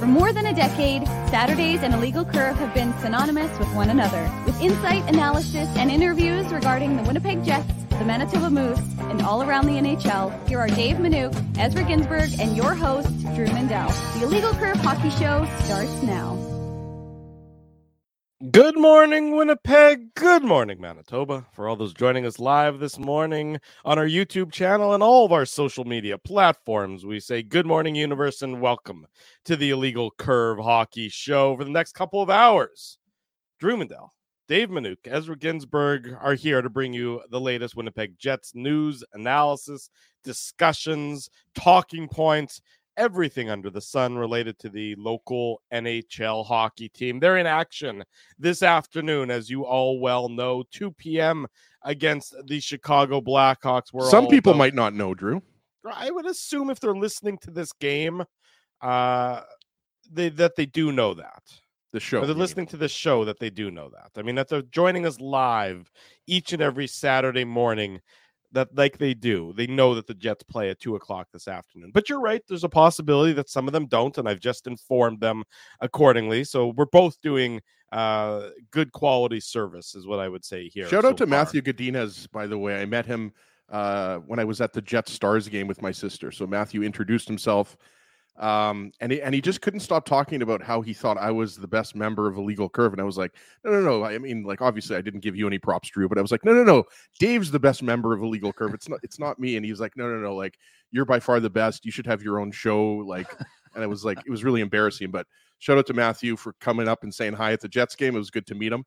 For more than a decade, Saturdays and Illegal Curve have been synonymous with one another. With insight, analysis, and interviews regarding the Winnipeg Jets, the Manitoba Moose, and all around the NHL, here are Dave Minuk, Ezra Ginsburg, and your host, Drew Mandel. The Illegal Curve Hockey Show starts now. Good morning, Winnipeg. Good morning, Manitoba. For all those joining us live this morning on our YouTube channel and all of our social media platforms, we say good morning, universe, and welcome to the Illegal Curve Hockey Show for the next couple of hours. Drew Mandel, Dave Minuk, Ezra Ginsburg are here to bring you the latest Winnipeg Jets news, analysis, discussions, talking points, everything under the sun related to the local NHL hockey team. They're in action this afternoon, as you all well know, 2 p.m. against the Chicago Blackhawks. We're Some people about, might not know, Drew. I would assume if they're listening to this game, uh, they, that they do know that. The show. Or they're listening to the show that they do know that. I mean, that they're joining us live each and every Saturday morning that like they do. They know that the Jets play at two o'clock this afternoon. But you're right. There's a possibility that some of them don't, and I've just informed them accordingly. So we're both doing uh, good quality service, is what I would say here. Shout so out to far. Matthew Godinez, by the way. I met him uh, when I was at the Jets Stars game with my sister. So Matthew introduced himself. Um, and he, and he just couldn't stop talking about how he thought I was the best member of Illegal Curve, and I was like, no, no, no. I mean, like obviously I didn't give you any props, Drew, but I was like, no, no, no. Dave's the best member of Illegal Curve. It's not, it's not me. And he was like, no, no, no. Like you're by far the best. You should have your own show. Like, and it was like it was really embarrassing. But shout out to Matthew for coming up and saying hi at the Jets game. It was good to meet him.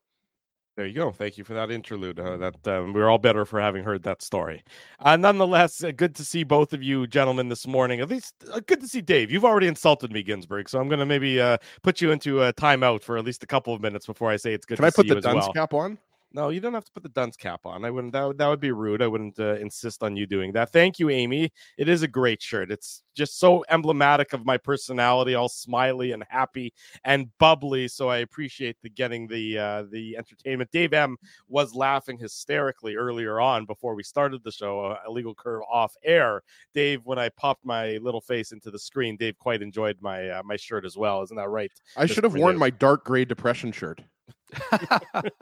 There you go. Thank you for that interlude. Uh, that um, we're all better for having heard that story. Uh, nonetheless, uh, good to see both of you gentlemen this morning. At least uh, good to see Dave. You've already insulted me, Ginsburg, so I'm going to maybe uh, put you into a timeout for at least a couple of minutes before I say it's good. Can I put the dunce well. cap on? No, you don't have to put the dunce cap on. I wouldn't. That would, that would be rude. I wouldn't uh, insist on you doing that. Thank you, Amy. It is a great shirt. It's just so emblematic of my personality, all smiley and happy and bubbly. So I appreciate the getting the uh, the entertainment. Dave M was laughing hysterically earlier on before we started the show. Uh, illegal curve off air. Dave, when I popped my little face into the screen, Dave quite enjoyed my uh, my shirt as well. Isn't that right? I should have worn my dark gray depression shirt.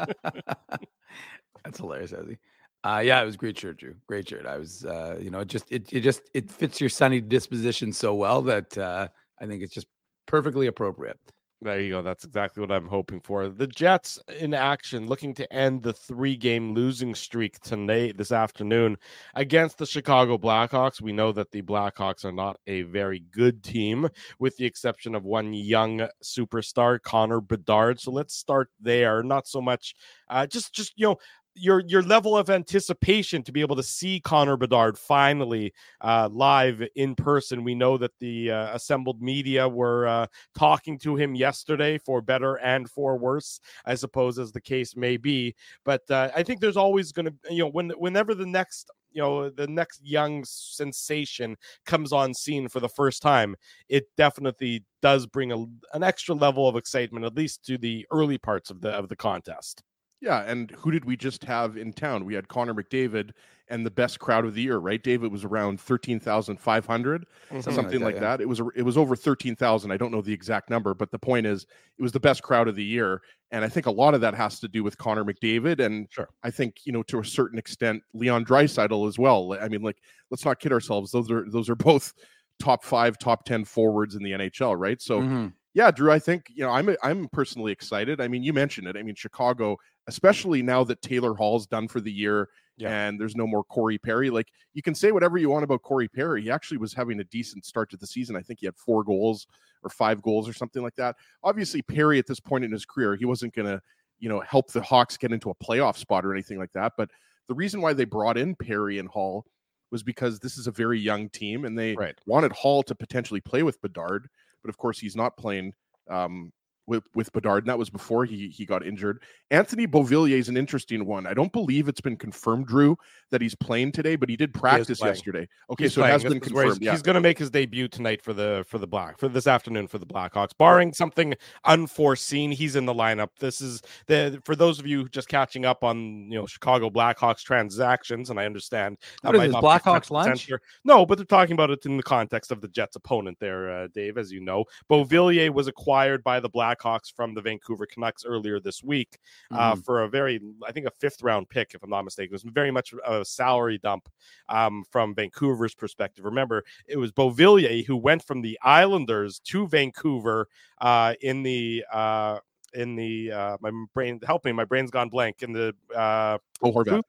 That's hilarious, Ezzy. Uh, yeah, it was great shirt, Drew. Great shirt. I was, uh, you know, it just it it just it fits your sunny disposition so well that uh, I think it's just perfectly appropriate. There you go. That's exactly what I'm hoping for. The Jets in action, looking to end the three game losing streak tonight, this afternoon, against the Chicago Blackhawks. We know that the Blackhawks are not a very good team, with the exception of one young superstar, Connor Bedard. So let's start there. Not so much, uh, just, just, you know, your your level of anticipation to be able to see Connor Bedard finally uh, live in person. We know that the uh, assembled media were uh, talking to him yesterday for better and for worse, I suppose, as the case may be. But uh, I think there's always going to, you know, when whenever the next you know the next young sensation comes on scene for the first time it definitely does bring a, an extra level of excitement at least to the early parts of the of the contest yeah, and who did we just have in town? We had Connor McDavid and the best crowd of the year, right? David was around thirteen thousand five hundred, something, something like, that. Like that. It was it was over thirteen thousand. I don't know the exact number, but the point is, it was the best crowd of the year, and I think a lot of that has to do with Connor McDavid, and sure. I think you know to a certain extent Leon Draisaitl as well. I mean, like let's not kid ourselves; those are those are both top five, top ten forwards in the NHL, right? So. Mm-hmm yeah, Drew, I think you know I'm I'm personally excited. I mean, you mentioned it. I mean, Chicago, especially now that Taylor Hall's done for the year yeah. and there's no more Corey Perry. Like you can say whatever you want about Corey Perry. He actually was having a decent start to the season. I think he had four goals or five goals or something like that. Obviously, Perry at this point in his career, he wasn't going to you know help the Hawks get into a playoff spot or anything like that. But the reason why they brought in Perry and Hall was because this is a very young team and they right. wanted Hall to potentially play with Bedard but of course he's not playing um, with with Bedard, and that was before he he got injured. Anthony Beauvillier is an interesting one. I don't believe it's been confirmed, Drew, that he's playing today, but he did practice playing. yesterday. Okay, He's so it playing. has been confirmed. He's, Yeah. he's going to make his debut tonight for the for the black for this afternoon for the Blackhawks. Barring something unforeseen, he's in the lineup. This is the for those of you just catching up on you know Chicago Blackhawks transactions, and I understand What is might this, not Blackhawks lunch? center. No, but they're talking about it in the context of the Jets' opponent there, uh, Dave. As you know, Beauvillier was acquired by the Blackhawks from the Vancouver Canucks earlier this week uh, Mhm. for a very, I think, a fifth round pick, if I'm not mistaken. It was very much a salary dump um, from Vancouver's perspective. Remember, it was Beauvillier who went from the Islanders to Vancouver uh, in the. Uh, in the uh my brain help me my brain's gone blank in the uh Bo Horvat.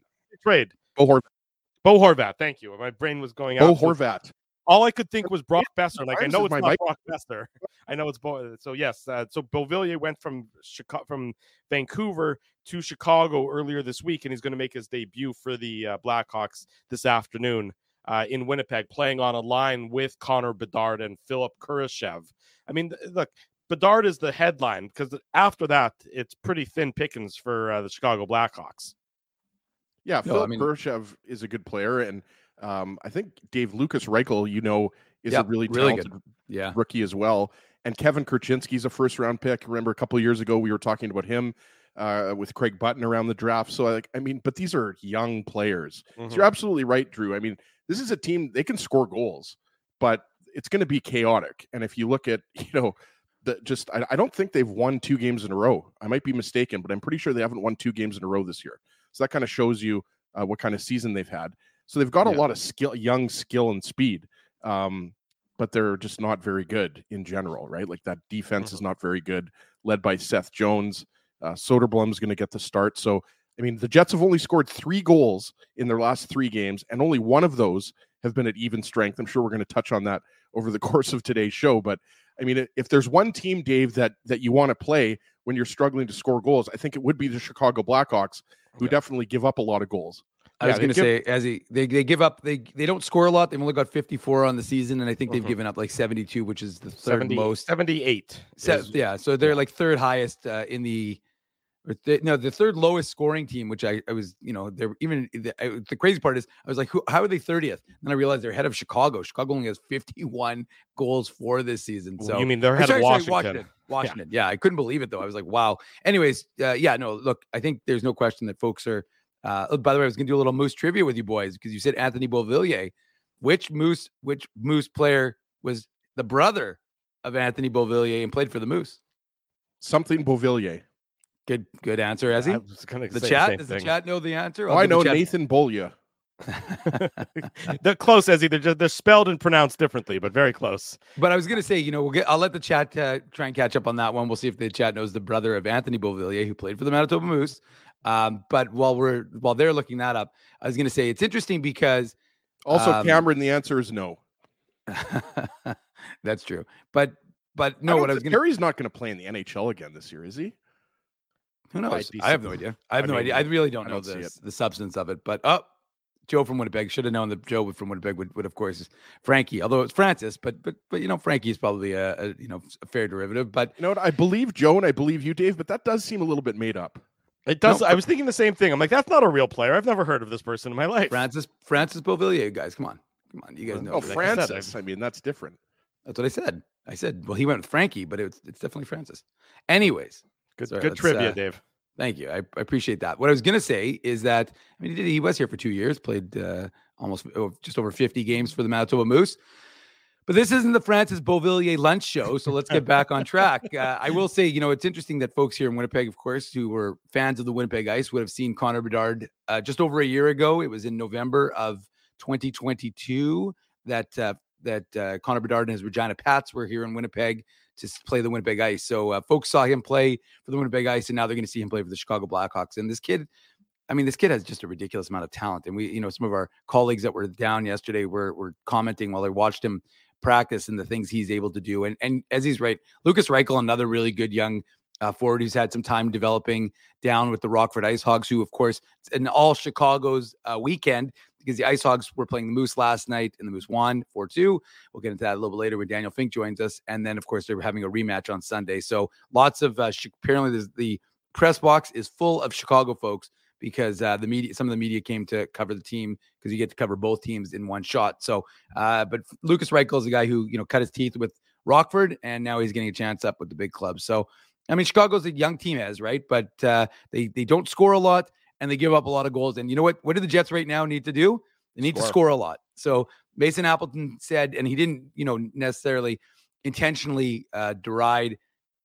trade Bo, Hor- Bo Horvat thank you my brain was going Bo out with- Horvat. All I could think was Brock Boeser. Like I know it's my not mic- Brock Boeser. I know it's Bo. So yes, uh, so Beauvillier went from Chicago, from Vancouver to Chicago earlier this week, and he's going to make his debut for the uh, Blackhawks this afternoon uh, in Winnipeg, playing on a line with Connor Bedard and Philipp Kurashev. I mean, th- look. Bedard is the headline because after that, it's pretty thin pickings for uh, the Chicago Blackhawks. Yeah, No, Philipp I mean- Kurashev is a good player, and um, I think Dave Lukas Reichel, you know, is Yep, a really really talented Yeah. rookie as well. And Kevin Korchinski's a first round pick. Remember a couple of years ago we were talking about him uh, with Craig Button around the draft. So like, I mean, but these are young players. Mhm. So you're absolutely right, Drew. I mean, this is a team they can score goals, but it's going to be chaotic. And if you look at, you know, the just I, I don't think they've won two games in a row. I might be mistaken, but I'm pretty sure they haven't won two games in a row this year. So that kind of shows you uh, what kind of season they've had. So they've got a lot of skill, young skill and speed. Um, but they're just not very good in general, right? Like that defense is not very good, led by Seth Jones. Uh, Soderblom's going to get the start. So, I mean, the Jets have only scored three goals in their last three games, and only one of those have been at even strength. I'm sure we're going to touch on that over the course of today's show. But I mean, if there's one team, Dave, that that you want to play when you're struggling to score goals, I think it would be the Chicago Blackhawks, who Yeah. definitly give up a lot of goals. I was Yeah, they going to say, as he they, they give up, they they don't score a lot. They've only got 54 on the season, and I think they've Mhm. given up like 72, which is the third 70, most. 78. Se- is- yeah, so they're like third highest uh, in the, th- no, the third lowest scoring team. Which I, I was, you know, they're even the, I, the crazy part is I was like, who, how are they 30th? And then I realized they're ahead of Chicago. Chicago only has 51 goals for this season. So you mean they're ahead of sorry, Washington? Washington. Yeah, I couldn't believe it though. I was like, wow. Anyways, uh, yeah, no, look, I think there's no question that folks are. Uh, oh, by the way, I was going to do a little Moose trivia with you boys because you said Anthony Beauvillier. Which Moose, which Moose player was the brother of Anthony Beauvillier and played for the Moose? Something Beauvillier. Good, good answer, Ezzy. I was gonna The say chat same does the chat know the answer? Oh, I the know Nathan Bolya. they're close, Ezzy. They're just, they're spelled and pronounced differently, but very close. But I was going to say, you know, we'll get. I'll let the chat uh, try and catch up on that one. We'll see if the chat knows the brother of Anthony Beauvillier, who played for the Manitoba Moose. Um, but while we're while they're looking that up, I was going to say it's interesting because Also, Um, Cameron, the answer is no. that's true. But but no, don't what I was going to Terry's not going to play in the NHL again this year, is he? who knows? I have no idea. I have I no mean, idea. I really don't I know don't the the substance of it. But oh, Joe from Winnipeg should have known that Joe from Winnipeg would, would of course is Frankie, although it's Francis. But but but you know Frankie is probably a, a you know a fair derivative. But You know what? I believe Joe and I believe you, Dave, but that does seem a little bit made up. It does. No, I was thinking the same thing. I'm like, that's not a real player. I've never heard of this person in my life. Francis Francis Beauvillier, guys, come on, come on, you guys know. Oh, that. Fran- said, Francis. I mean, that's different. That's what I said. I said, well, he went with Frankie, but it's it's definitely Francis. Anyways, Good, Sorry, good trivia, uh, Dave. thank you. I, I appreciate that. What I was gonna say is that I mean, he did he was here for two years, played uh, almost oh, just over fifty games for the Manitoba Moose. But this isn't the Francis Beauvillier lunch show, so let's get back on track. Uh, I will say, you know, it's interesting that folks here in Winnipeg, of course, who were fans of the Winnipeg Ice, would have seen Connor Bedard uh, just over a year ago. It was in November of 2022 that uh, that uh, Connor Bedard and his Regina Pats were here in Winnipeg to play the Winnipeg Ice. So uh, folks saw him play for the Winnipeg Ice, and now they're going to see him play for the Chicago Blackhawks. And this kid, I mean, this kid has just a ridiculous amount of talent. And we, you know, some of our colleagues that were down yesterday were were commenting while they watched him practice and the things he's able to do. And and as he's right, Lukas Reichel, another really good young uh, forward who's had some time developing down with the Rockford Ice Hogs, who of course in all Chicago's uh, weekend because the Ice Hogs were playing the Moose last night and the Moose won 4 2. We'll get into that a little bit later when Daniel Fink joins us. And then, of course, they're having a rematch on Sunday. So lots of, uh, apparently, the press box is full of Chicago folks because uh, the media, some of the media came to cover the team because you get to cover both teams in one shot. So, uh, but Lukas Reichel is a guy who you know cut his teeth with Rockford, and now he's getting a chance up with the big club. So, I mean, Chicago's a young team, as right, but uh, they they don't score a lot and they give up a lot of goals. And you know what? What do the Jets right now need to do? They need score. to score a lot. So Mason Appleton said, and he didn't, you know, necessarily intentionally uh, deride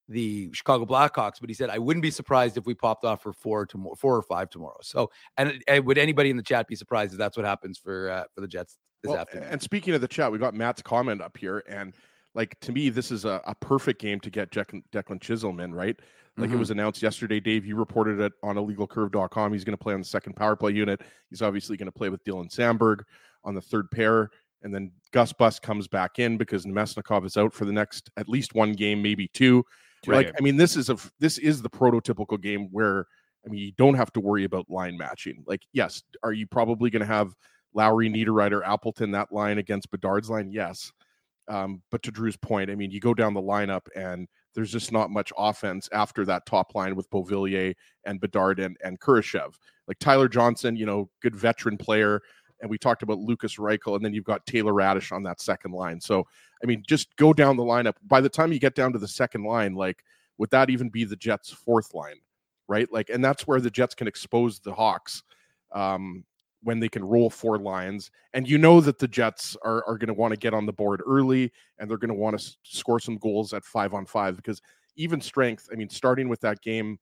the Chicago Blackhawks, but he said I wouldn't be surprised if we popped off for four tomorrow, four or five tomorrow. So, and, and, would anybody in the chat be surprised if that's what happens for uh, for the Jets this well, afternoon? And speaking of the chat, we got Matt's comment up here, and like to me, this is a, a perfect game to get Declan, Declan Chisholm in, right? Like mm-hmm. it was announced yesterday, Dave. You reported it on illegalcurve.com. He's going to play on the second power play unit. He's obviously going to play with Dylan Samberg on the third pair. And then Gus Bus comes back in because Namestnikov is out for the next at least one game, maybe two. Right. Like, I mean, this is a this is the prototypical game where I mean you don't have to worry about line matching. Like, yes, are you probably going to have Lowry, Niederreiter, Appleton that line against Bedard's line? Yes. Um, but to Drew's point, I mean, you go down the lineup and there's just not much offense after that top line with Beauvillier and Bedard and, and Kurashev. Like Tyler Johnson, you know, good veteran player. And we talked about Lukas Reichel, and then you've got Taylor Raddysh on that second line. So I mean, just go down the lineup. By the time you get down to the second line, like, would that even be the Jets' fourth line? Right. Like, and that's where the Jets can expose the Hawks um, when they can roll four lines. And you know that the Jets are, are going to want to get on the board early and they're going to want to score some goals at five on five because even strength, I mean, starting with that game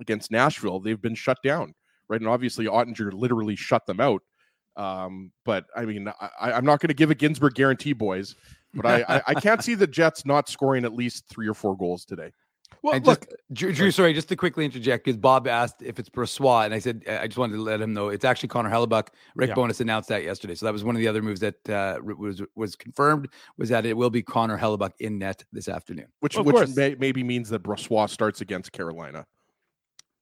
against Nashville, they've been shut down. Right. And obviously, Oettinger literally shut them out. Um, but I mean, I, am not going to give a Ginsburg guarantee, boys. But I, I, I, can't see the Jets not scoring at least three or four goals today. Well, and look, just, Drew, Drew, sorry, just to quickly interject, because Bob asked if it's Brossoit, and I said I just wanted to let him know it's actually Connor Hellebuyck. Rick yeah. Bowness announced that yesterday, so that was one of the other moves that uh, was was confirmed was that it will be Connor Hellebuyck in net this afternoon, which well, which may, maybe means that Brossoit starts against Carolina.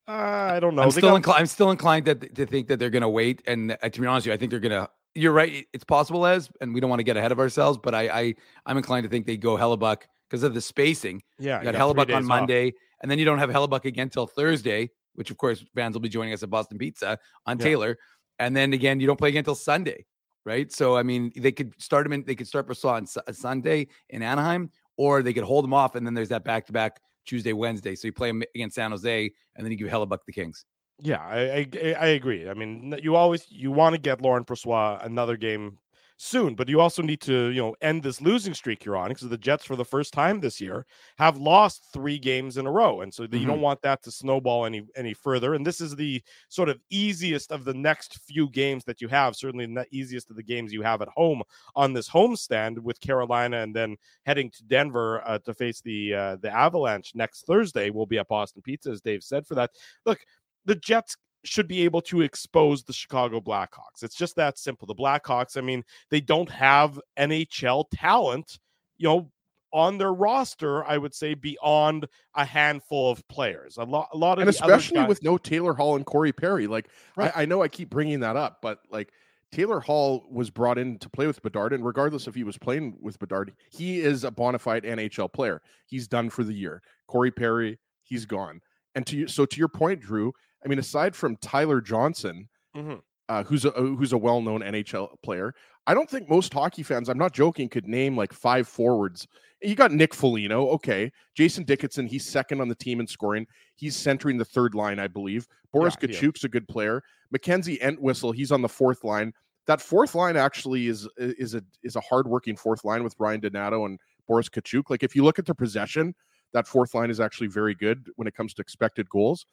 Uh, I don't know. I'm still, inclined, I'm still inclined to, to think that they're going to wait. And uh, to be honest with you, I think they're going to. You're right. It's possible as, and we don't want to get ahead of ourselves, but I, I I'm inclined to think they go Hellebuyck because of the spacing. Yeah, you got, got Hellebuyck on Monday, and then you don't have Hellebuyck again till Thursday, which of course fans will be joining us at Boston Pizza on yeah. Taylor, and then again you don't play again until Sunday, right? So I mean, they could start him in. They could start Brossoit on su- Sunday in Anaheim, or they could hold him off, and then there's that back to back Tuesday, Wednesday. So you play them against San Jose, and then you give Hellebuyck the Kings. Yeah, I, I, I agree. I mean, you always you want to get Laurent Brossoit another game soon. But you also need to, you know, end this losing streak you're on because the Jets, for the first time this year, have lost three games in a row, and so mm-hmm. you don't mm-hmm. want that to snowball any any further. And this is the sort of easiest of the next few games that you have. Certainly, the easiest of the games you have at home on this homestand with Carolina, and then heading to Denver uh, to face the uh, the Avalanche next Thursday. We'll be at Boston Pizza, as Dave said. For that, look, the Jets should be able to expose the Chicago Blackhawks. It's just that simple. The Blackhawks, I mean, they don't have NHL talent, you know, on their roster, I would say beyond a handful of players. A lot, a lot of, and especially guys- with no Taylor Hall and Corey Perry. Like, right. I, I, know I keep bringing that up, but like Taylor Hall was brought in to play with Bedard, and regardless if he was playing with Bedard, he is a bona fide NHL player. He's done for the year. Corey Perry, he's gone. And to you, so to your point, Drew, I mean, aside from Tyler Johnson, mm-hmm. uh, who's a who's a well known NHL player, I don't think most hockey fans, I'm not joking, could name like five forwards. You got Nick Foligno, okay. Jason Dickinson, he's second on the team in scoring. He's centering the third line, I believe. Boris yeah, Katchouk's yeah. a good player. Mackenzie Entwistle, he's on the fourth line. That fourth line actually is is a is a hardworking fourth line with Ryan Donato and Boris Katchouk. Like if you look at the possession, that fourth line is actually very good when it comes to expected goals.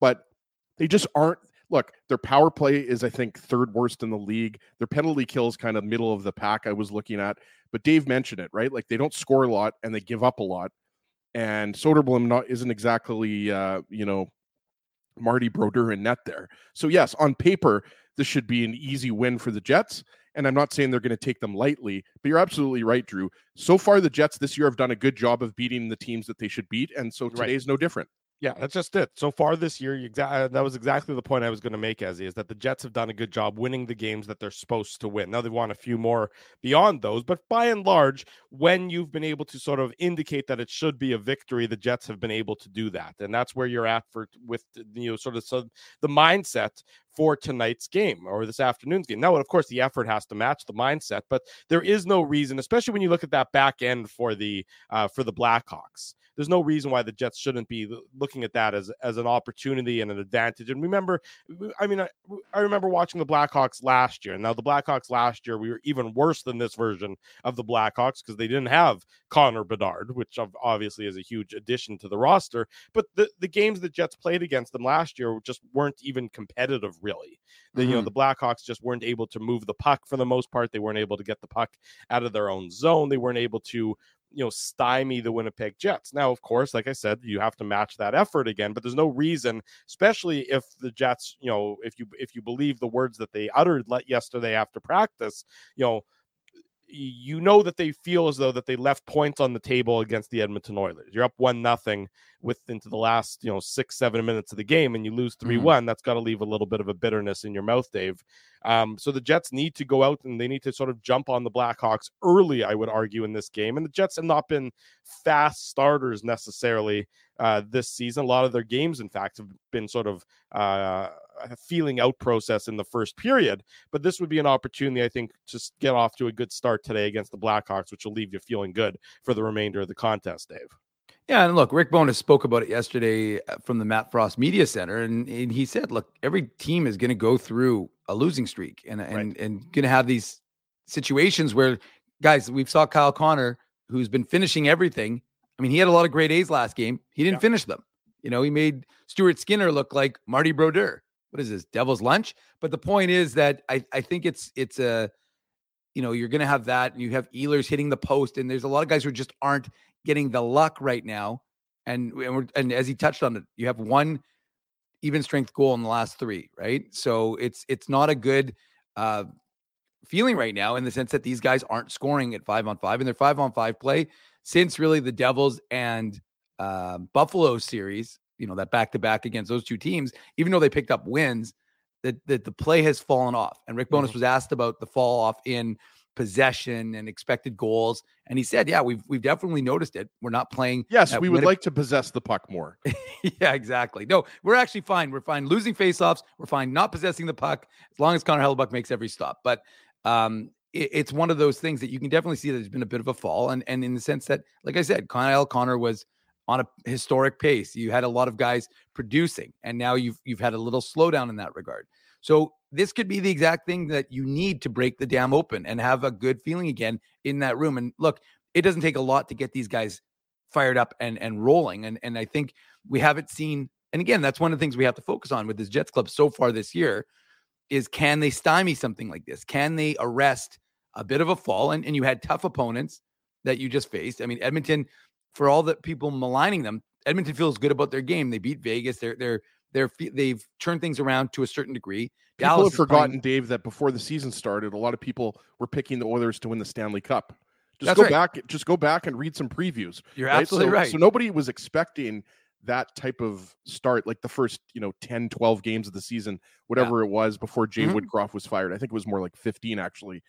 But they just aren't. Look, their power play is, I think, third worst in the league. Their penalty kills kind of middle of the pack. I was looking at, but Dave mentioned it, right? Like they don't score a lot and they give up a lot. And Soderblom not isn't exactly, uh, you know, Marty Brodeur in net there. So yes, on paper, this should be an easy win for the Jets. And I'm not saying they're going to take them lightly, but you're absolutely right, Drew. So far, the Jets this year have done a good job of beating the teams that they should beat, and so today's right. no different. Yeah, that's just it. So far this year, exa- that was exactly the point I was going to make, as is that the Jets have done a good job winning the games that they're supposed to win. Now they want a few more beyond those, but by and large, when you've been able to sort of indicate that it should be a victory, the Jets have been able to do that, and that's where you're at for with you know sort of so the mindset for tonight's game or this afternoon's game. Now, of course, the effort has to match the mindset, but there is no reason, especially when you look at that back end for the uh, for the Blackhawks there's no reason why the Jets shouldn't be looking at that as as an opportunity and an advantage. And remember, I mean, I, I remember watching the Blackhawks last year. Now the Blackhawks last year we were even worse than this version of the Blackhawks because they didn't have Connor Bedard, which obviously is a huge addition to the roster. But the the games the Jets played against them last year just weren't even competitive, really. The, mm-hmm. You know, mm-hmm. the Blackhawks just weren't able to move the puck for the most part. They weren't able to get the puck out of their own zone. They weren't able to you know stymie the Winnipeg Jets. Now, of course, like I said, you have to match that effort again, but there's no reason, especially if the Jets, you know, if you if you believe the words that they uttered yesterday after practice, you know, you know that they feel as though that they left points on the table against the Edmonton Oilers. You're up one nothing with into the last you know six seven minutes of the game, and you lose 3 mm-hmm. one. That's got to leave a little bit of a bitterness in your mouth, Dave. Um, so the Jets need to go out and they need to sort of jump on the Blackhawks early. I would argue in this game, and the Jets have not been fast starters necessarily uh, this season. A lot of their games, in fact, have been sort of uh, a feeling out process in the first period. But this would be an opportunity, I think, to get off to a good start today against the Blackhawks, which will leave you feeling good for the remainder of the contest, Dave. Yeah, and look, Rick Bowness spoke about it yesterday uh, from the Matt Frost Media Center, and, and he said, "Look, every team is going to go through a losing streak, and and right. and going to have these situations where, guys, we've saw Kyle Connor, who's been finishing everything. I mean, he had a lot of great A's last game. He didn't yeah. finish them. You know, he made Stuart Skinner look like Marty Brodeur what is this devil's lunch but the point is that i i think it's it's a you know you're gonna have that and you have Ehlers hitting the post and there's a lot of guys who just aren't getting the luck right now and and, and as he touched on it you have one even strength goal in the last three right so it's it's not a good uh feeling right now in the sense that these guys aren't scoring at five on five and their five on five play since really the devils and uh, buffalo series you know that back to back against those two teams, even though they picked up wins, that that the play has fallen off. And Rick Bowness mm-hmm. was asked about the fall off in possession and expected goals, and he said, "Yeah, we've we've definitely noticed it. We're not playing. Yes, we would like to possess the puck more. yeah, exactly. No, we're actually fine. We're fine losing faceoffs. We're fine not possessing the puck as long as Connor Hellebuyck makes every stop. But um, it's one of those things that you can definitely see that there's been a bit of a fall, and and in the sense that, like I said, Kyle Connor was on a historic pace. You had a lot of guys producing, and now you've you've had a little slowdown in that regard. So this could be the exact thing that you need to break the dam open and have a good feeling again in that room. And look, it doesn't take a lot to get these guys fired up and and rolling. And and I think we haven't seen. And again, that's one of the things we have to focus on with this Jets club so far this year is can they stymie something like this? Can they arrest a bit of a fall? And and you had tough opponents that you just faced. I mean, Edmonton for all the people maligning them, Edmonton feels good about their game. They beat Vegas. They're they're they're they've turned things around to a certain degree. People Dallas have forgotten, playing... Dave, that before the season started, a lot of people were picking the Oilers to win the Stanley Cup. Just That's go right. back, just go back and read some previews. You're right? absolutely so, right. So nobody was expecting that type of start, like the first, you know, 10, 12 games of the season, whatever yeah. it was before Jay mm-hmm. Woodcroft was fired. I think it was more like 15 actually.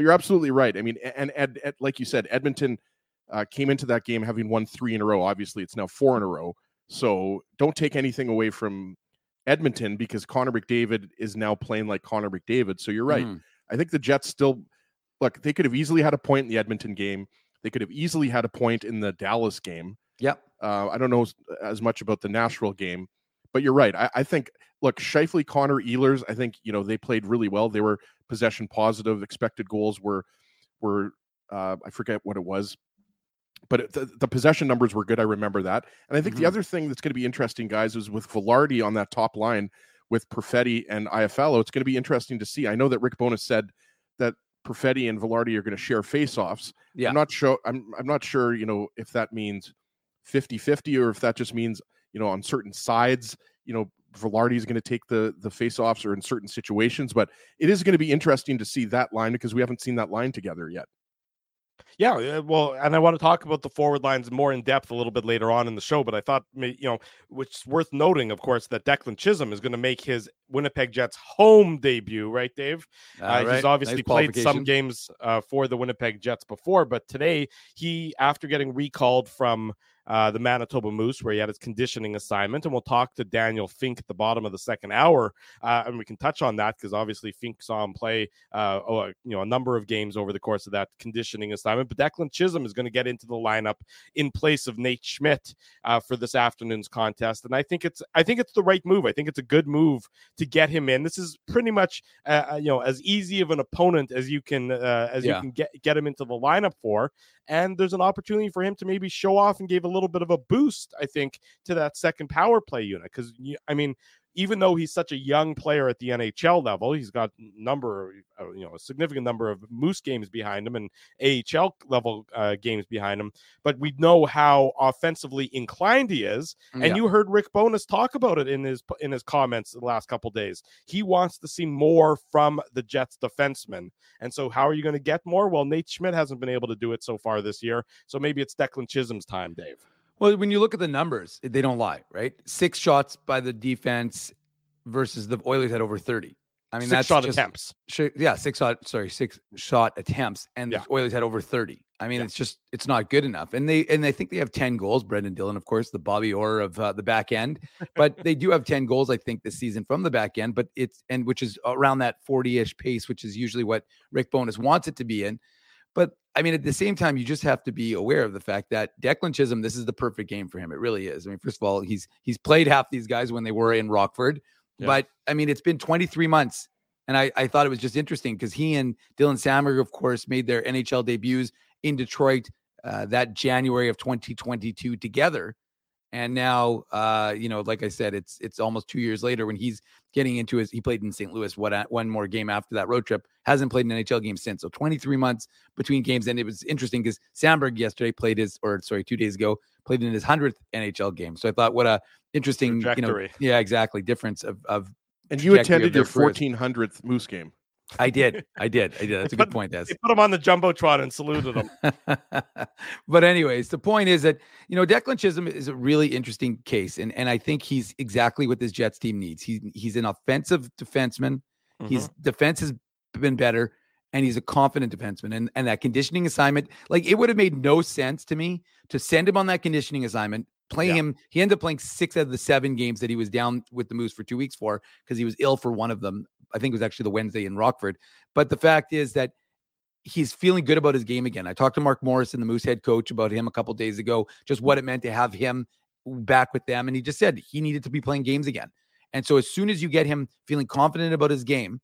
But you're absolutely right. I mean, and, and, and like you said, Edmonton uh, came into that game having won three in a row. Obviously, it's now four in a row. So don't take anything away from Edmonton because Connor McDavid is now playing like Connor McDavid. So you're right. Mm. I think the Jets still look, they could have easily had a point in the Edmonton game. They could have easily had a point in the Dallas game. Yep. Uh, I don't know as much about the Nashville game, but you're right. I, I think, look, Scheifele, Connor, Ehlers, I think, you know, they played really well. They were possession positive. Expected goals were, were, uh, I forget what it was, but the, the, possession numbers were good. I remember that. And I think mm-hmm. the other thing that's going to be interesting, guys, is with Vilardi on that top line with Perfetti and Iafallo, it's going to be interesting to see. I know that Rick Bowness said that Perfetti and Vilardi are going to share faceoffs. Yeah. I'm not sure. I'm, I'm not sure, you know, if that means 50 50 or if that just means, you know, on certain sides, you know, Vilardi is going to take the the faceoffs or in certain situations, but it is going to be interesting to see that line because we haven't seen that line together yet. Yeah, well, and I want to talk about the forward lines more in depth a little bit later on in the show. But I thought, you know, which is worth noting, of course, that Declan Chisholm is going to make his Winnipeg Jets home debut, right, Dave? Uh, right. He's obviously nice played some games uh, for the Winnipeg Jets before, but today he, after getting recalled from uh, the Manitoba Moose, where he had his conditioning assignment. And we'll talk to Daniel Fink at the bottom of the second hour, uh, and we can touch on that because obviously Fink saw him play, uh, oh, you know, a number of games over the course of that conditioning assignment. But Declan Chisholm is going to get into the lineup in place of Nate Schmidt uh, for this afternoon's contest, and I think it's I think it's the right move. I think it's a good move to get him in. This is pretty much uh, uh, you know as easy of an opponent as you can as yeah. you can get get him into the lineup for, and there's an opportunity for him to maybe show off and give a little bit of a boost, I think, to that second power play unit. Because I mean, even though he's such a young player at the NHL level, he's got number, uh, you know, a significant number of Moose games behind him and AHL level uh, games behind him. But we know how offensively inclined he is, and yeah. you heard Rick Bowness talk about it in his in his comments the last couple days. He wants to see more from the Jets defensemen, and so how are you going to get more? Well, Nate Schmidt hasn't been able to do it so far this year, so maybe it's Declan Chisholm's time, Dave. Well, when you look at the numbers, they don't lie, right? Six shots by the defense versus the Oilers had over 30. I mean, six that's shot just, attempts. Yeah, six shot, sorry, six shot attempts, and yeah. the Oilers had over 30. I mean, yeah. it's just it's not good enough. And they and they think they have 10 goals. Brendan Dillon, of course, the Bobby Orr of uh, the back end, but they do have 10 goals, I think, this season from the back end. But it's and which is around that 40-ish pace, which is usually what Rick Bowness wants it to be in. But I mean, at the same time, you just have to be aware of the fact that Declan Chisholm, this is the perfect game for him. It really is. I mean, first of all, he's he's played half these guys when they were in Rockford, yeah. but I mean, it's been 23 months, and I, I thought it was just interesting because he and Dylan Samberg, of course, made their NHL debuts in Detroit uh, that January of 2022 together. And now, uh, you know, like I said, it's it's almost two years later when he's getting into his. He played in St. Louis. What one more game after that road trip? Hasn't played an NHL game since. So 23 months between games, and it was interesting because Samberg yesterday played his, or sorry, two days ago played in his hundredth NHL game. So I thought, what a interesting, you know, yeah, exactly, difference of of. And you attended your 1400th Moose game. I did. I did. I did. That's a good point. They put him on the jumbotron and saluted him. but anyways, the point is that you know Declan Chisholm is a really interesting case, and and I think he's exactly what this Jets team needs. He's he's an offensive defenseman. Mm-hmm. His defense has been better, and he's a confident defenseman. And and that conditioning assignment, like it would have made no sense to me to send him on that conditioning assignment, playing yeah. him. He ended up playing six out of the seven games that he was down with the Moose for two weeks for because he was ill for one of them. I think it was actually the Wednesday in Rockford. But the fact is that he's feeling good about his game again. I talked to Mark Morris Morrison, the Moose head coach, about him a couple days ago, just what it meant to have him back with them. And he just said he needed to be playing games again. And so as soon as you get him feeling confident about his game,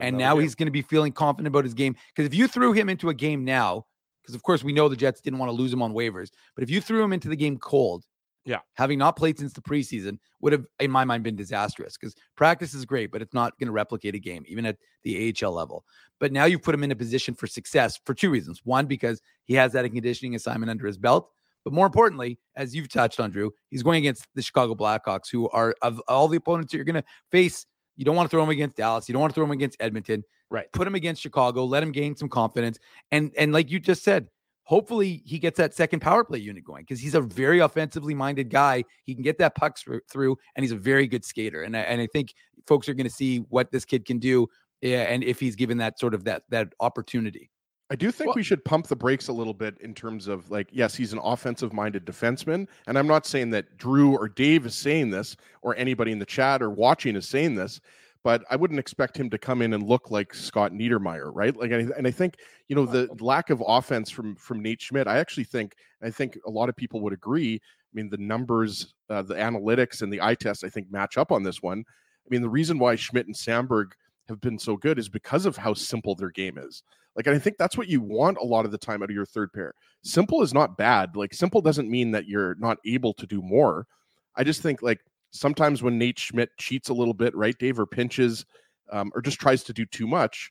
and now game. he's going to be feeling confident about his game. Because if you threw him into a game now, because of course we know the Jets didn't want to lose him on waivers, but if you threw him into the game cold, yeah. Having not played since the preseason would have, in my mind, been disastrous because practice is great, but it's not going to replicate a game, even at the AHL level. But now you've put him in a position for success for two reasons. One, because he has that conditioning assignment under his belt. But more importantly, as you've touched on, Drew, he's going against the Chicago Blackhawks, who are of all the opponents that you're going to face. You don't want to throw him against Dallas. You don't want to throw him against Edmonton. Right. Put him against Chicago. Let him gain some confidence. And and like you just said, hopefully he gets that second power play unit going because he's a very offensively minded guy. He can get that puck through, and he's a very good skater. And I, and I think folks are going to see what this kid can do, yeah, and if he's given that sort of that that opportunity. I do think well, we should pump the brakes a little bit in terms of like, yes, he's an offensive minded defenseman. And I'm not saying that Drew or Dave is saying this or anybody in the chat or watching is saying this but I wouldn't expect him to come in and look like Scott Niedermayer, right? Like, and I think you know the lack of offense from from Nate Schmidt. I actually think I think a lot of people would agree. I mean, the numbers, uh, the analytics, and the eye test, I think match up on this one. I mean, the reason why Schmidt and Samberg have been so good is because of how simple their game is. Like, and I think that's what you want a lot of the time out of your third pair. Simple is not bad. Like, simple doesn't mean that you're not able to do more. I just think like sometimes when Nate Schmidt cheats a little bit, right, Dave, or pinches um, or just tries to do too much,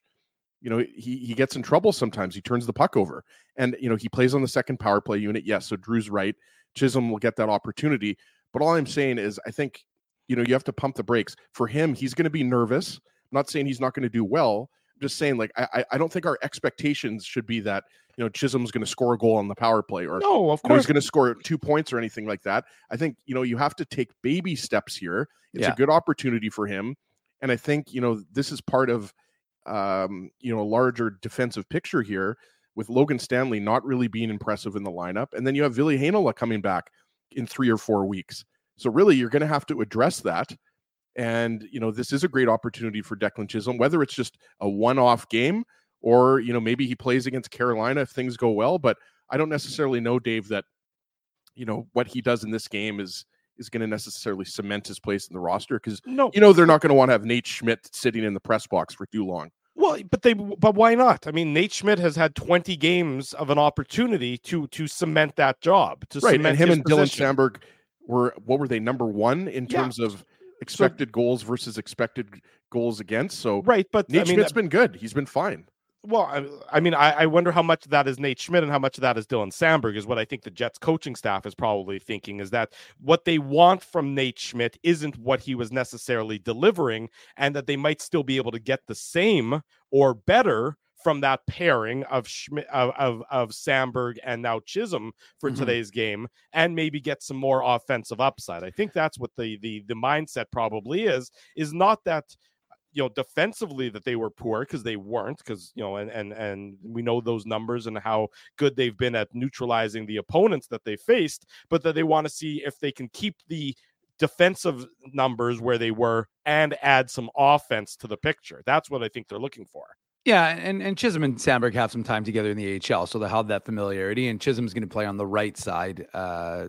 you know, he he gets in trouble sometimes. He turns the puck over. And, you know, he plays on the second power play unit. Yes. So Drew's right. Chisholm will get that opportunity. But all I'm saying is, I think, you know, you have to pump the brakes. For him, he's going to be nervous. I'm not saying he's not going to do well. I'm just saying, like, I, I don't think our expectations should be that you know Chisholm's going to score a goal on the power play or no, of you know, he's going to score two points or anything like that. I think you know you have to take baby steps here. It's Yeah. a good opportunity for him, and I think you know this is part of um, you know a larger defensive picture here with Logan Stanley not really being impressive in the lineup, and then you have Ville Heinola coming back in three or four weeks. So really, you're going to have to address that. And you know this is a great opportunity for Declan Chisholm, whether it's just a one-off game or you know maybe he plays against Carolina if things go well. But I don't necessarily know, Dave, that you know what he does in this game is is going to necessarily cement his place in the roster because no, you know they're not going to want to have Nate Schmidt sitting in the press box for too long. Well, but they but why not? I mean, Nate Schmidt has had 20 games of an opportunity to to cement that job. To right, and him and Dylan position. Samberg were what were they number one in Yeah. terms of expected goals versus expected goals against? So Right, but Nate I mean, Schmidt's been good. He's been fine. Well, I, I mean, I, I wonder how much of that is Nate Schmidt and how much of that is Dylan Samberg is what I think the Jets coaching staff is probably thinking is that what they want from Nate Schmidt isn't what he was necessarily delivering, and that they might still be able to get the same or better from that pairing of Schmidt of of, of Samberg and now Chisholm for Mhm. today's game, and maybe get some more offensive upside. I think that's what the the the mindset probably is. Is not that you know defensively that they were poor because they weren't because you know and and and we know those numbers and how good they've been at neutralizing the opponents that they faced but that they want to see if they can keep the defensive numbers where they were and add some offense to the picture that's what i think they're looking for Yeah, and and Chisholm and Samberg have some time together in the AHL, so they'll have that familiarity. And Chisholm's going to play on the right side uh,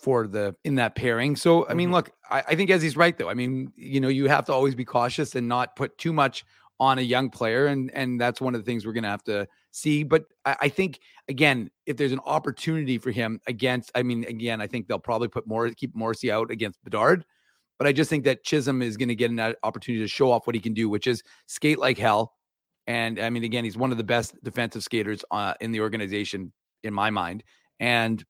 for the in that pairing. So I mean, Mhm. look, I, I think as he's right though. I mean, you know, you have to always be cautious and not put too much on a young player, and and that's one of the things we're going to have to see. But I, I think again, if there's an opportunity for him against, I mean, again, I think they'll probably put more keep Morrissey out against Bedard. But I just think that Chisholm is going to get an opportunity to show off what he can do, which is skate like hell. And I mean, again, he's one of the best defensive skaters uh, in the organization, in my mind. And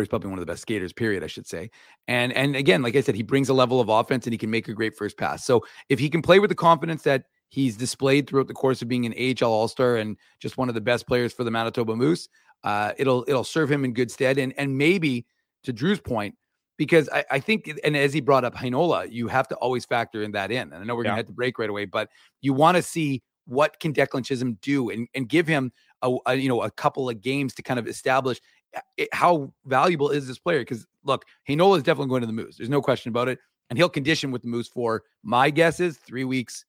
he's probably one of the best skaters, period, I should say. And and again, like I said, he brings a level of offense and he can make a great first pass. So if he can play with the confidence that he's displayed throughout the course of being an AHL All Star and just one of the best players for the Manitoba Moose, uh, it'll it'll serve him in good stead. And and maybe to Drew's point, because I, I think, and as he brought up Heinola, you have to always factor in that in. And I know we're Yeah. gonna have to break right away, but you want to see what can Declan Chisholm do and, and give him a, a you know a couple of games to kind of establish it, how valuable is this player? Because look, Heinola is definitely going to the Moose. There's no question about it, and he'll condition with the Moose for my guess is three weeks,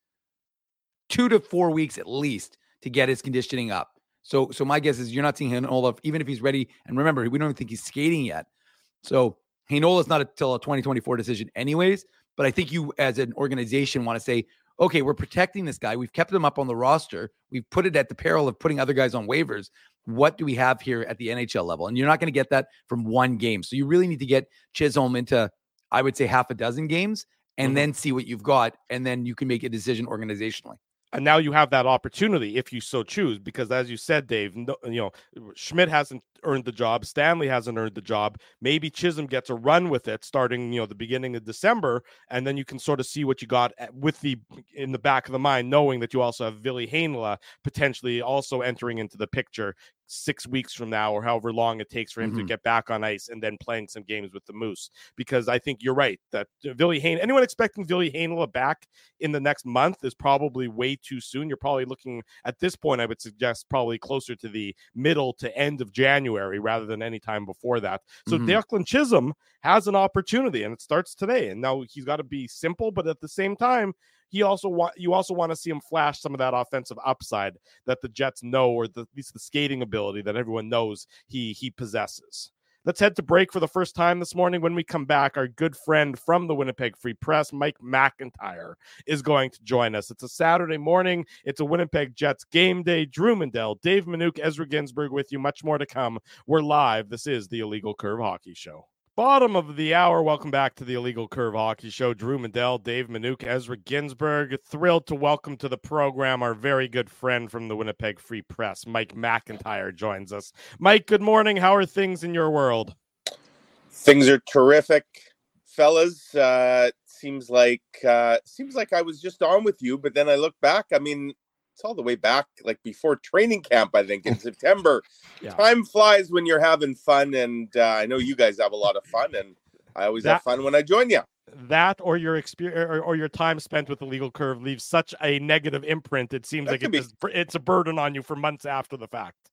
two to four weeks at least to get his conditioning up. So, so my guess is you're not seeing Heinola even if he's ready. And remember, we don't even think he's skating yet. So Heinola is not until a 2024 decision, anyways. But I think you, as an organization, want to say, okay, we're protecting this guy. We've kept him up on the roster. We've put it at the peril of putting other guys on waivers. What do we have here at the NHL level? And you're not going to get that from one game. So you really need to get Chisholm into, I would say, half a dozen games and Mhm. then see what you've got. And then you can make a decision organizationally. and now you have that opportunity if you so choose because as you said dave no, you know schmidt hasn't earned the job stanley hasn't earned the job maybe chisholm gets a run with it starting you know the beginning of december and then you can sort of see what you got with the in the back of the mind knowing that you also have Ville Heinola potentially also entering into the picture six weeks from now or however long it takes for him to Mhm. get back on ice and then playing some games with the moose because i think you're right that Ville Hain anyone expecting Ville Heinola back in the next month is probably way too soon. You're probably looking at this point, I would suggest probably closer to the middle to end of January rather than any time before that. So Mhm. Declan Chisholm has an opportunity and it starts today. And now he's got to be simple, but at the same time, he also want you also want to see him flash some of that offensive upside that the Jets know, or the, at least the skating ability that everyone knows he he possesses. Let's head to break for the first time this morning. When we come back, our good friend from the Winnipeg Free Press, Mike McIntyre, is going to join us. It's a Saturday morning. It's a Winnipeg Jets game day. Drew Mandel, Dave Minuk, Ezra Ginsburg with you. Much more to come. We're live. This is the Illegal Curve Hockey Show. Bottom of the hour. Welcome back to the Illegal Curve Hockey Show. Drew Mandel, Dave Minuk, Ezra Ginsburg. Thrilled to welcome to the program our very good friend from the Winnipeg Free Press, Mike McIntyre, joins us. Mike, good morning. How are things in your world? Things are terrific, fellas. Uh, seems like uh, seems like I was just on with you, but then I look back. I mean, it's all the way back like before training camp, I think in September. Yeah. Time flies when you're having fun, and uh, I know you guys have a lot of fun, and I always That- have fun when I join you. that or your experience or, or your time spent with the legal curve leaves such a negative imprint. It seems That like it be- just, it's a burden on you for months after the fact.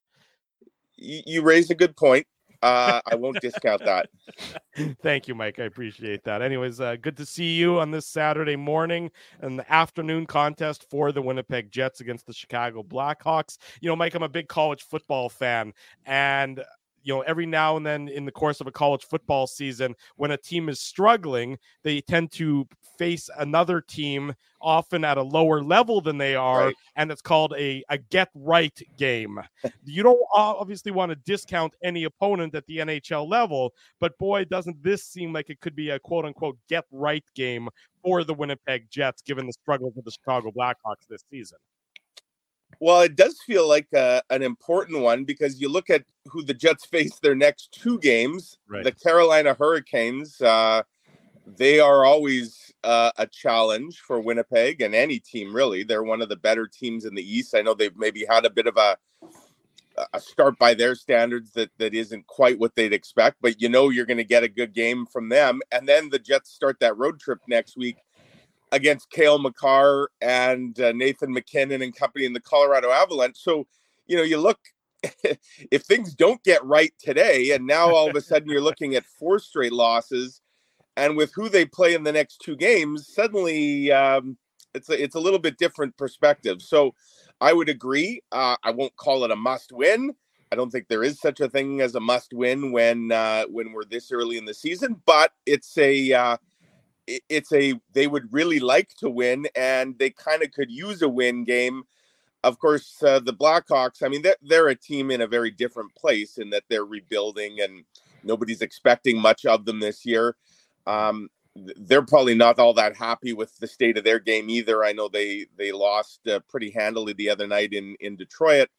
You, you raised a good point. Uh, I won't discount that. Thank you, Mike. I appreciate that. Anyways, uh, good to see you on this Saturday morning and the afternoon contest for the Winnipeg Jets against the Chicago Blackhawks. You know, Mike, I'm a big college football fan, and you know, every now and then in the course of a college football season, when a team is struggling, they tend to face another team often at a lower level than they are, Right. and it's called a, a get right game. you don't obviously want to discount any opponent at the NHL level, but boy, doesn't this seem like it could be a quote unquote get right game for the Winnipeg Jets, given the struggles of the Chicago Blackhawks this season. Well, it does feel like uh, an important one because you look at who the Jets face their next two games. Right. The Carolina Hurricanes, uh, they are always uh, a challenge for Winnipeg and any team, really. They're one of the better teams in the East. I know they've maybe had a bit of a a start by their standards that that isn't quite what they'd expect, but you know you're going to get a good game from them. And then the Jets start that road trip next week against Cale Makar and uh, Nathan MacKinnon and company in the Colorado Avalanche. So, you know, you look if things don't get right today, and now all of a sudden you're looking at four straight losses, and with who they play in the next two games, suddenly um, it's a, it's a little bit different perspective. So, I would agree. Uh, I won't call it a must win. I don't think there is such a thing as a must win when uh, when we're this early in the season, but it's a uh, it's a they would really like to win and they kind of could use a win game. Of course uh, the blackhawks i mean they're, they're a team in a very different place in that they're rebuilding and nobody's expecting much of them this year. Um, they're probably not all that happy with the state of their game either. I know they they lost uh, pretty handily the other night in in detroit.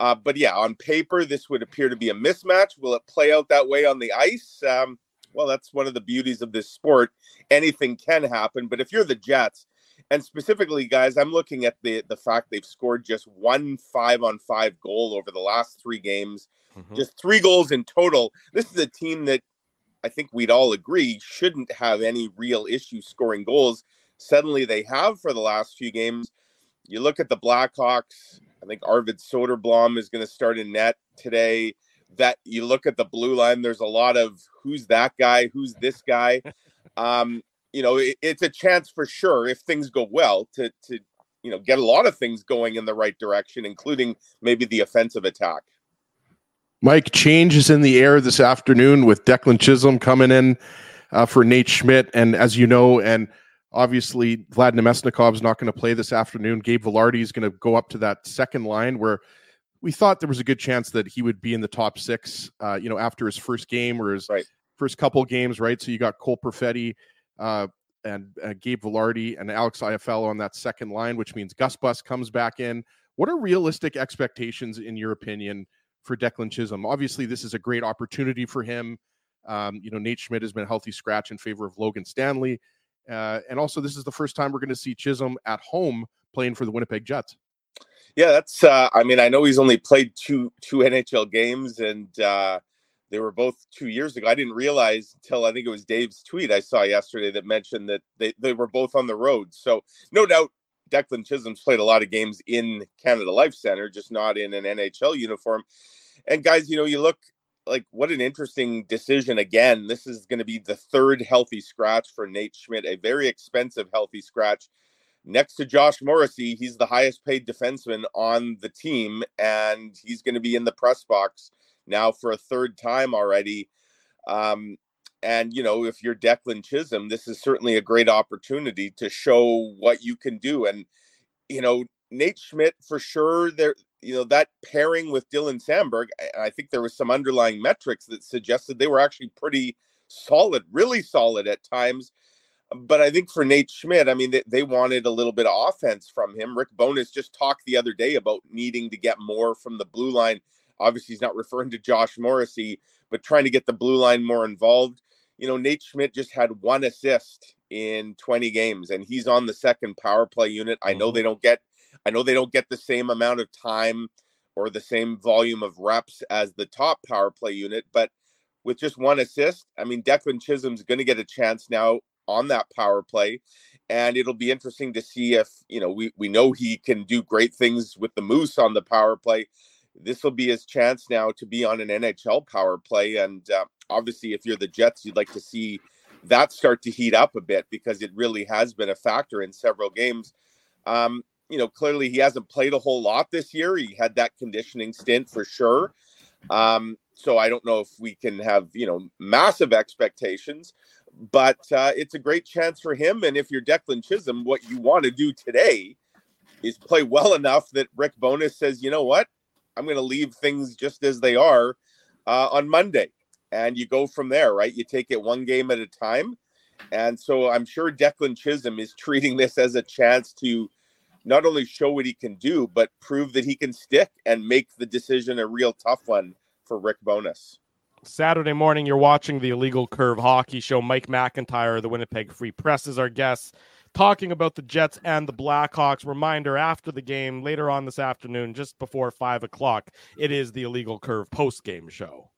Uh, but yeah on paper this would appear to be a mismatch. Will it play out that way on the ice? Um, well that's one of the beauties of this sport anything can happen. But if you're the Jets, and specifically, guys, I'm looking at the the fact they've scored just one five on five goal over the last three games, mm-hmm. just three goals in total. This is a team that I think we'd all agree shouldn't have any real issue scoring goals. Suddenly, they have for the last few games. You look at the Blackhawks. I think Arvid Soderblom is going to start in net today. That you look at the blue line. There's a lot of who's that guy, who's this guy um, you know, it, it's a chance for sure if things go well to to you know get a lot of things going in the right direction, including maybe the offensive attack. Mike, change is in the air this afternoon with Declan Chisholm coming in uh, for Nate Schmidt. And as you know, and obviously Vlad Namestnikov's not going to play this afternoon. Gabe Vilardi is going to go up to that second line where we thought there was a good chance that he would be in the top six, uh, you know, after his first game or his Right. first couple games, right? So you got Cole Perfetti uh, and uh, Gabe Vilardi and Alex Iafallo on that second line, which means Gus Bus comes back in. What are realistic expectations, in your opinion, for Declan Chisholm? Obviously, this is a great opportunity for him. Um, you know, Nate Schmidt has been a healthy scratch in favor of Logan Stanley. Uh, and also, this is the first time we're going to see Chisholm at home playing for the Winnipeg Jets. Yeah, that's. Uh, I mean, I know he's only played two two NHL games, and uh, they were both two years ago. I didn't realize until I think it was Dave's tweet I saw yesterday that mentioned that they they were both on the road. So no doubt, Declan Chisholm's played a lot of games in Canada Life Center, just not in an NHL uniform. And guys, you know, you look like what an interesting decision. Again, this is going to be the third healthy scratch for Nate Schmidt, a very expensive healthy scratch next to Josh Morrissey, he's the highest paid defenseman on the team, and he's going to be in the press box now for a third time already. Um, and you know, if you're Declan Chisholm, this is certainly a great opportunity to show what you can do. And you know, Nate Schmidt for sure. There, you know, that pairing with Dylan Samberg, I I think there was some underlying metrics that suggested they were actually pretty solid, really solid at times but I think for Nate Schmidt, I mean, they, they wanted a little bit of offense from him. Rick Bowness just talked the other day about needing to get more from the blue line. Obviously, he's not referring to Josh Morrissey, but trying to get the blue line more involved. You know, Nate Schmidt just had one assist in 20 games, and he's on the second power play unit. I know Mhm. they don't get I know they don't get the same amount of time or the same volume of reps as the top power play unit, but with just one assist, I mean, Declan Chisholm's going to get a chance now on that power play. And it'll be interesting to see if, you know, we, we know he can do great things with the Moose on the power play. This will be his chance now to be on an NHL power play. And uh, obviously, if you're the Jets, you'd like to see that start to heat up a bit because it really has been a factor in several games. Um, you know, clearly he hasn't played a whole lot this year. He had that conditioning stint for sure. Um, so I don't know if we can have, you know, massive expectations, but uh, it's a great chance for him. And if you're Declan Chisholm, what you want to do today is play well enough that Rick Bowness says, you know what, I'm going to leave things just as they are uh, on Monday. And you go from there, right? You take it one game at a time. And so I'm sure Declan Chisholm is treating this as a chance to not only show what he can do, but prove that he can stick and make the decision a real tough one for Rick Bowness. Saturday morning, you're watching the Illegal Curve Hockey Show. Mike McIntyre, the Winnipeg Free Press, is our guest, talking about the Jets and the Blackhawks. Reminder after the game, later on this afternoon, just before five o'clock, it is the Illegal Curve post game show.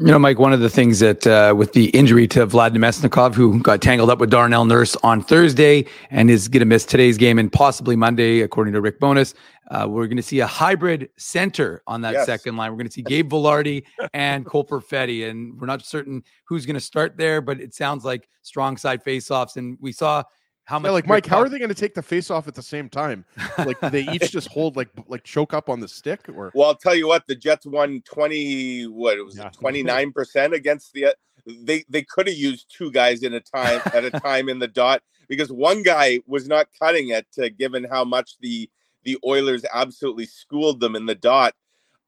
You know, Mike, one of the things that uh, with the injury to Vlad Namestnikov, who got tangled up with Darnell Nurse on Thursday and is going to miss today's game and possibly Monday, according to Rick Bowness, uh, we're going to see a hybrid center on that yes. second line. We're going to see Gabe Vilardi and Cole Perfetti, and we're not certain who's going to start there, but it sounds like strong side faceoffs. And we saw how much? Yeah, like Mike, how are they going to take the face off at the same time? Like they each just hold like like choke up on the stick, or well, I'll tell you what, the Jets won twenty what it was twenty nine percent against the. They they could have used two guys in a time at a time in the dot because one guy was not cutting it, uh, given how much the the Oilers absolutely schooled them in the dot.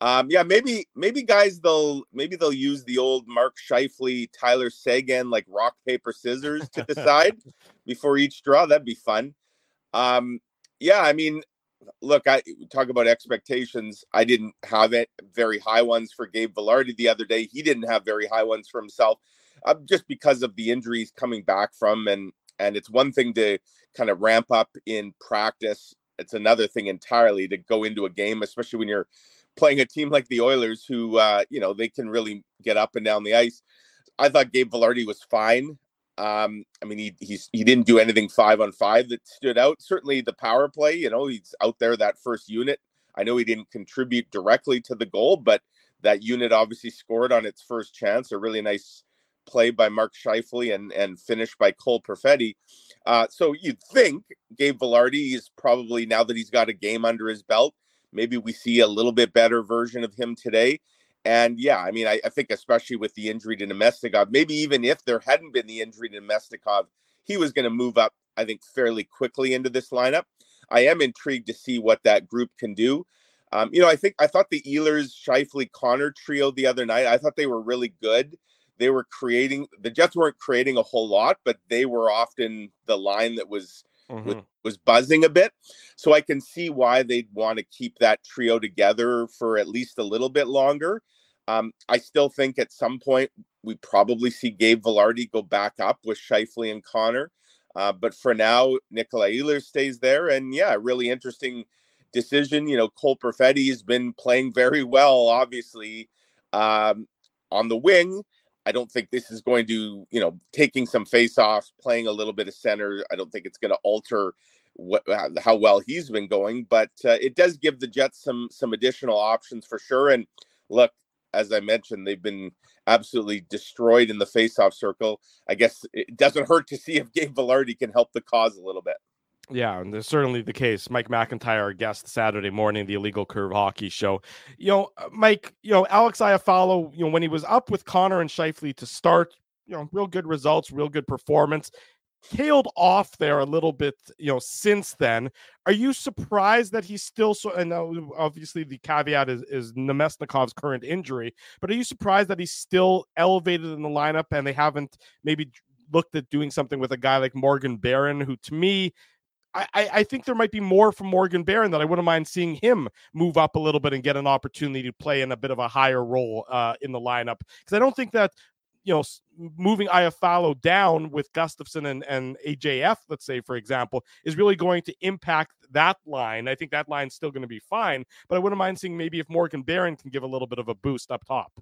Um, yeah, maybe maybe guys they'll maybe they'll use the old Mark Scheifele, Tyler Seguin like rock paper scissors to decide before each draw. That'd be fun. Um, yeah, I mean, look, I talk about expectations. I didn't have it very high ones for Gabe Vilardi the other day. He didn't have very high ones for himself, uh, just because of the injuries coming back from and and it's one thing to kind of ramp up in practice. It's another thing entirely to go into a game, especially when you're playing a team like the Oilers, who uh, you know they can really get up and down the ice. I thought Gabe Vilardi was fine. Um, I mean, he he's he didn't do anything five on five that stood out. Certainly, the power play, you know, he's out there that first unit. I know he didn't contribute directly to the goal, but that unit obviously scored on its first chance. A really nice play by Mark Scheifele and and finished by Cole Perfetti. Uh, so you'd think Gabe Vilardi is probably now that he's got a game under his belt, maybe we see a little bit better version of him today. And yeah, I mean, I, I think especially with the injury to Namestnikov, maybe even if there hadn't been the injury to Namestnikov, he was going to move up, I think, fairly quickly into this lineup. I am intrigued to see what that group can do. Um, you know, I think I thought the Ehlers, Scheifele, Connor trio the other night, I thought they were really good. They were creating the Jets weren't creating a whole lot, but they were often the line that was mm-hmm. was, was buzzing a bit. So I can see why they'd want to keep that trio together for at least a little bit longer. Um, I still think at some point we probably see Gabe Vilardi go back up with Scheifele and Connor. Uh, but for now, Nikolai Ehlers stays there. And yeah, really interesting decision. You know, Cole Perfetti has been playing very well, obviously, um, on the wing. I don't think this is going to, you know, taking some face-offs, playing a little bit of center. I don't think it's going to alter what how well he's been going, but uh, it does give the Jets some some additional options for sure. And look, as I mentioned, they've been absolutely destroyed in the face-off circle. I guess it doesn't hurt to see if Gabe Vilardi can help the cause a little bit. Yeah, and there's certainly the case. Mike McIntyre, our guest Saturday morning, the Illegal Curve Hockey Show. You know, uh, Mike. You know, Alex Iafallo. You know, when he was up with Connor and Scheifele to start, you know, real good results, real good performance. Tailed off there a little bit, you know, since then. Are you surprised that he's still so? And obviously, the caveat is is Namestnikov's current injury. But are you surprised that he's still elevated in the lineup and they haven't maybe looked at doing something with a guy like Morgan Barron, who to me I, I think there might be more from Morgan Barron that I wouldn't mind seeing him move up a little bit and get an opportunity to play in a bit of a higher role uh, in the lineup because I don't think that you know, moving Iafallo down with Gustafson and, and AJF, let's say, for example, is really going to impact that line. I think that line's still going to be fine, but I wouldn't mind seeing maybe if Morgan Barron can give a little bit of a boost up top.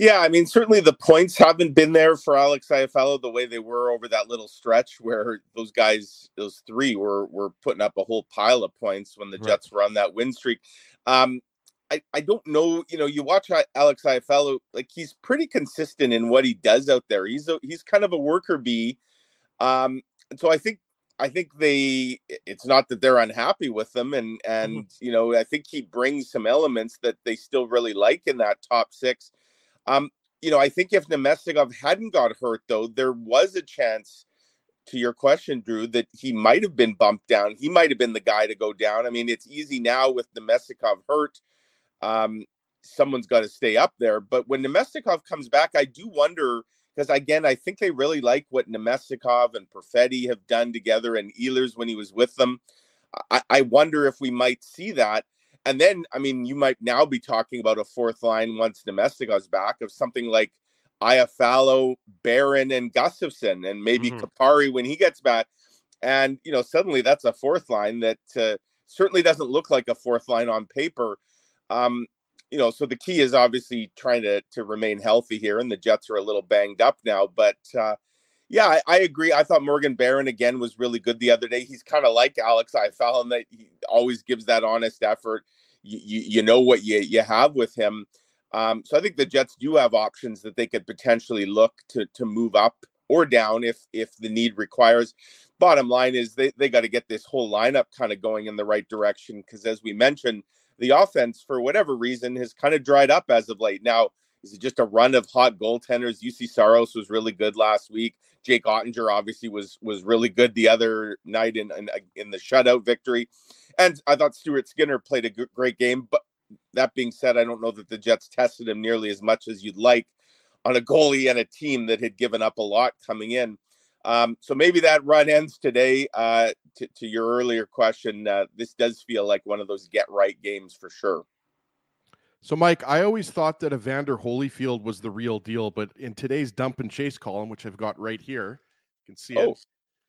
Yeah, I mean, certainly the points haven't been there for Alex Iafallo the way they were over that little stretch where those guys, those three, were were putting up a whole pile of points when the right. Jets were on that win streak. Um, I, I don't know. You know, you watch Alex Iafallo, like he's pretty consistent in what he does out there. He's a, he's kind of a worker bee, um, so I think I think they. It's not that they're unhappy with them, and and mm-hmm. you know I think he brings some elements that they still really like in that top six. Um, you know, I think if Namestnikov hadn't got hurt, though, there was a chance. To your question, Drew, that he might have been bumped down. He might have been the guy to go down. I mean, it's easy now with Namestnikov hurt. Um, someone's got to stay up there. But when Namestnikov comes back, I do wonder because again, I think they really like what Namestnikov and Perfetti have done together, and Ehlers when he was with them. I, I wonder if we might see that. And then, I mean, you might now be talking about a fourth line once Namestnikov's back of something like Iafallo, Barron, and Gustafson, and maybe mm-hmm. Kupari when he gets back. And, you know, suddenly that's a fourth line that uh, certainly doesn't look like a fourth line on paper. Um, you know, so the key is obviously trying to to remain healthy here, and the Jets are a little banged up now. But uh, yeah, I, I, agree. I thought Morgan Barron again was really good the other day. He's kind of like Alex Iafallo in that he always gives that honest effort. You, you, you know what you, you have with him. Um, so I think the Jets do have options that they could potentially look to to move up or down if if the need requires. Bottom line is they, they got to get this whole lineup kind of going in the right direction because as we mentioned, the offense for whatever reason has kind of dried up as of late. Now is it just a run of hot goaltenders? Juuse Saros was really good last week. Jake Oettinger obviously was was really good the other night in in, in the shutout victory, and I thought Stuart Skinner played a great game. But that being said, I don't know that the Jets tested him nearly as much as you'd like on a goalie and a team that had given up a lot coming in. Um, so maybe that run ends today. Uh, to, to your earlier question, uh, this does feel like one of those get right games for sure. So, Mike, I always thought that Evander Holyfield was the real deal, but in today's dump and chase column, which I've got right here, you can see oh, it.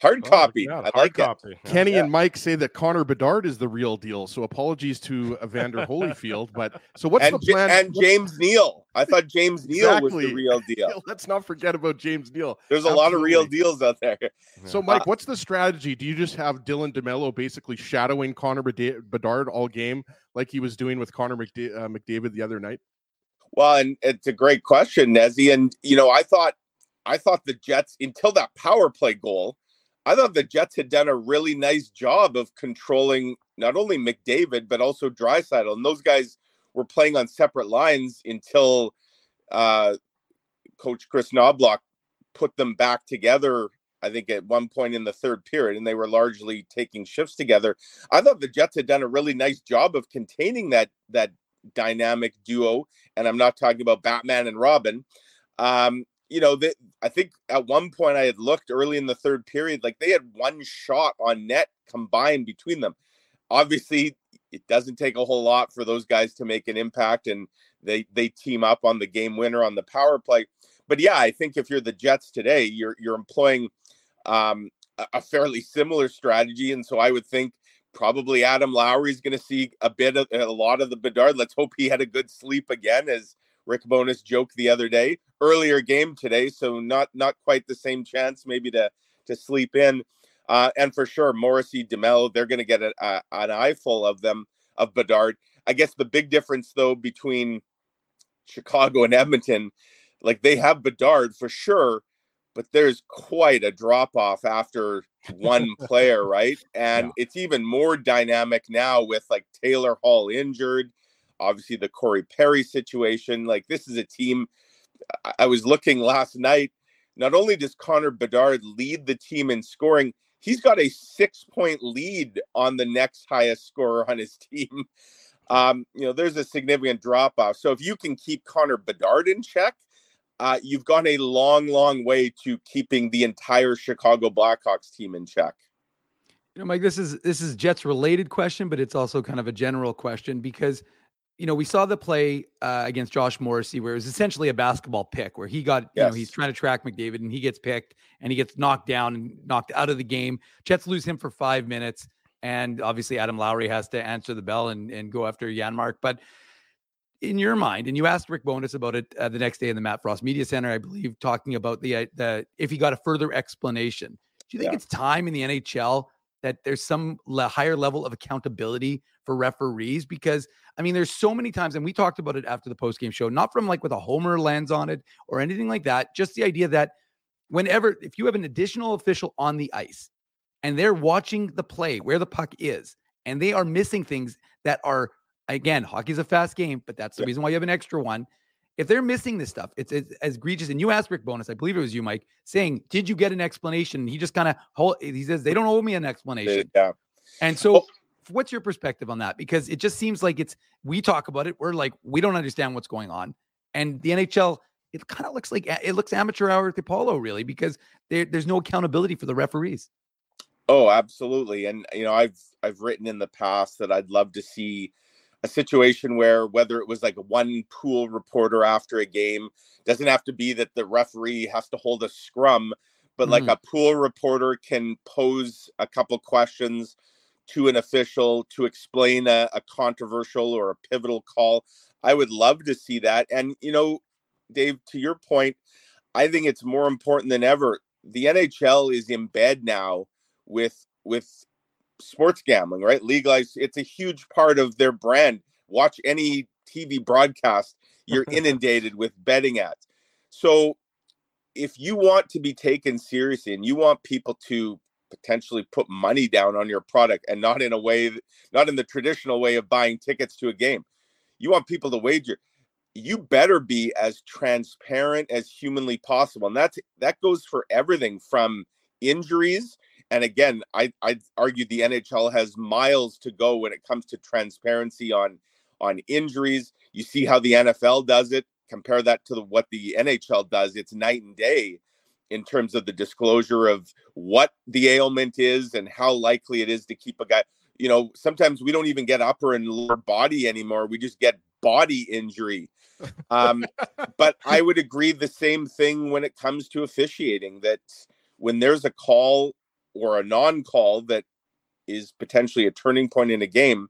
Hard oh, copy. Oh, yeah, I hard like copy. It. Kenny yeah. and Mike say that Connor Bedard is the real deal. So apologies to Evander Holyfield. But so what's and, the plan? And James Neal. I thought James Neal exactly. was the real deal. Let's not forget about James Neal. There's Absolutely. a lot of real deals out there. So, Mike, uh, what's the strategy? Do you just have Dylan DeMello basically shadowing Connor Bedard all game like he was doing with Connor McDa- uh, McDavid the other night? Well, and it's a great question, Nezzy. And you know, I thought I thought the Jets until that power play goal I thought the Jets had done a really nice job of controlling not only McDavid but also Draisaitl, and those guys were playing on separate lines until uh, Coach Kris Knoblauch put them back together. I think at one point in the third period, and they were largely taking shifts together. I thought the Jets had done a really nice job of containing that that dynamic duo, and I'm not talking about Batman and Robin. Um, you know, that I think at one point I had looked early in the third period, like they had one shot on net combined between them. Obviously, it doesn't take a whole lot for those guys to make an impact, and they they team up on the game winner on the power play. But yeah, I think if you're the Jets today, you're you're employing um, a fairly similar strategy, and so I would think probably Adam Lowry is going to see a bit of a lot of the Bedard. Let's hope he had a good sleep again, as Rick Bowness joke the other day. Earlier game today, so not not quite the same chance maybe to to sleep in. Uh, and for sure, Morrissey, DeMello, they're going to get a, a, an eyeful of them of Bedard. I guess the big difference though between Chicago and Edmonton, like they have Bedard for sure, but there's quite a drop off after one player, right? And yeah. it's even more dynamic now with like Taylor Hall injured obviously the Corey Perry situation. Like this is a team. I was looking last night. Not only does Connor Bedard lead the team in scoring, he's got a six point lead on the next highest scorer on his team. Um, you know, there's a significant drop off. So if you can keep Connor Bedard in check, uh, you've gone a long, long way to keeping the entire Chicago Blackhawks team in check. You know, Mike, this is this is Jets related question, but it's also kind of a general question because you know, we saw the play uh, against Josh Morrissey where it was essentially a basketball pick where he got, you know, he's trying to track McDavid and he gets picked and he gets knocked down and knocked out of the game. Jets lose him for five minutes. And obviously, Adam Lowry has to answer the bell and, and go after Janmark. But in your mind, and you asked Rick Bowness about it uh, the next day in the Matt Frost Media Center, I believe, talking about the, uh, the if he got a further explanation. Do you think yeah. it's time in the NHL that there's some le- higher level of accountability for referees because I mean, there's so many times, and we talked about it after the post game show, not from like with a homer lens on it or anything like that. Just the idea that whenever, if you have an additional official on the ice and they're watching the play where the puck is, and they are missing things that are, again, hockey's a fast game, but that's the reason why you have an extra one. If they're missing this stuff, it's, it's as egregious. And you asked Rick Bowness, I believe it was you, Mike, saying, "Did you get an explanation?" He just kind of. He says they don't owe me an explanation. Yeah. And so what's your perspective on that? Because it just seems like it's we talk about it, we're like we don't understand what's going on, and the NHL it kind of looks like it looks amateur hour at the Apollo, really, because there, there's no accountability for the referees. Oh, absolutely, and you know I've I've written in the past that I'd love to see a situation where whether it was like one pool reporter after a game doesn't have to be that the referee has to hold a scrum but mm. like a pool reporter can pose a couple questions to an official to explain a, a controversial or a pivotal call. I would love to see that. And, you know, Dave, to your point, I think it's more important than ever. The NHL is in bed now with with sports gambling, right? Legalized. It's a huge part of their brand. Watch any TV broadcast, you're inundated with betting ads. So if you want to be taken seriously and you want people to potentially put money down on your product and not in a way not in the traditional way of buying tickets to a game you want people to wager you better be as transparent as humanly possible and that's that goes for everything from injuries and again i i argue the nhl has miles to go when it comes to transparency on on injuries you see how the nfl does it compare that to the, what the nhl does it's night and day in terms of the disclosure of what the ailment is and how likely it is to keep a guy. You know, sometimes we don't even get upper and lower body anymore. We just get body injury. Um, but I would agree the same thing when it comes to officiating that when there's a call or a non call that is potentially a turning point in a game.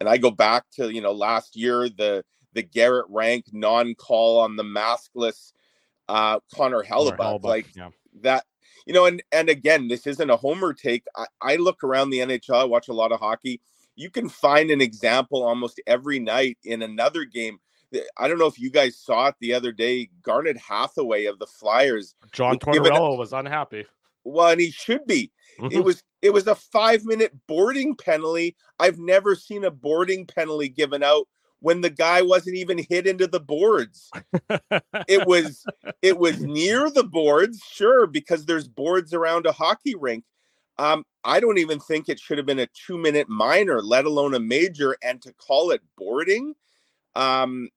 And I go back to, you know, last year, the, the Garrett Rank non call on the maskless uh Connor Hellebuyck, like yeah. that you know and and again this isn't a homer take I, I look around the nhl i watch a lot of hockey you can find an example almost every night in another game I don't know if you guys saw it the other day. Garnet Hathaway of the Flyers. John Tortorella was unhappy. Well, and he should be. it was it was a five minute boarding penalty. I've never seen a boarding penalty given out when the guy wasn't even hit into the boards. it was it was near the boards, sure, because there's boards around a hockey rink. Um, I don't even think it should have been a two minute minor, let alone a major, and to call it boarding. Um,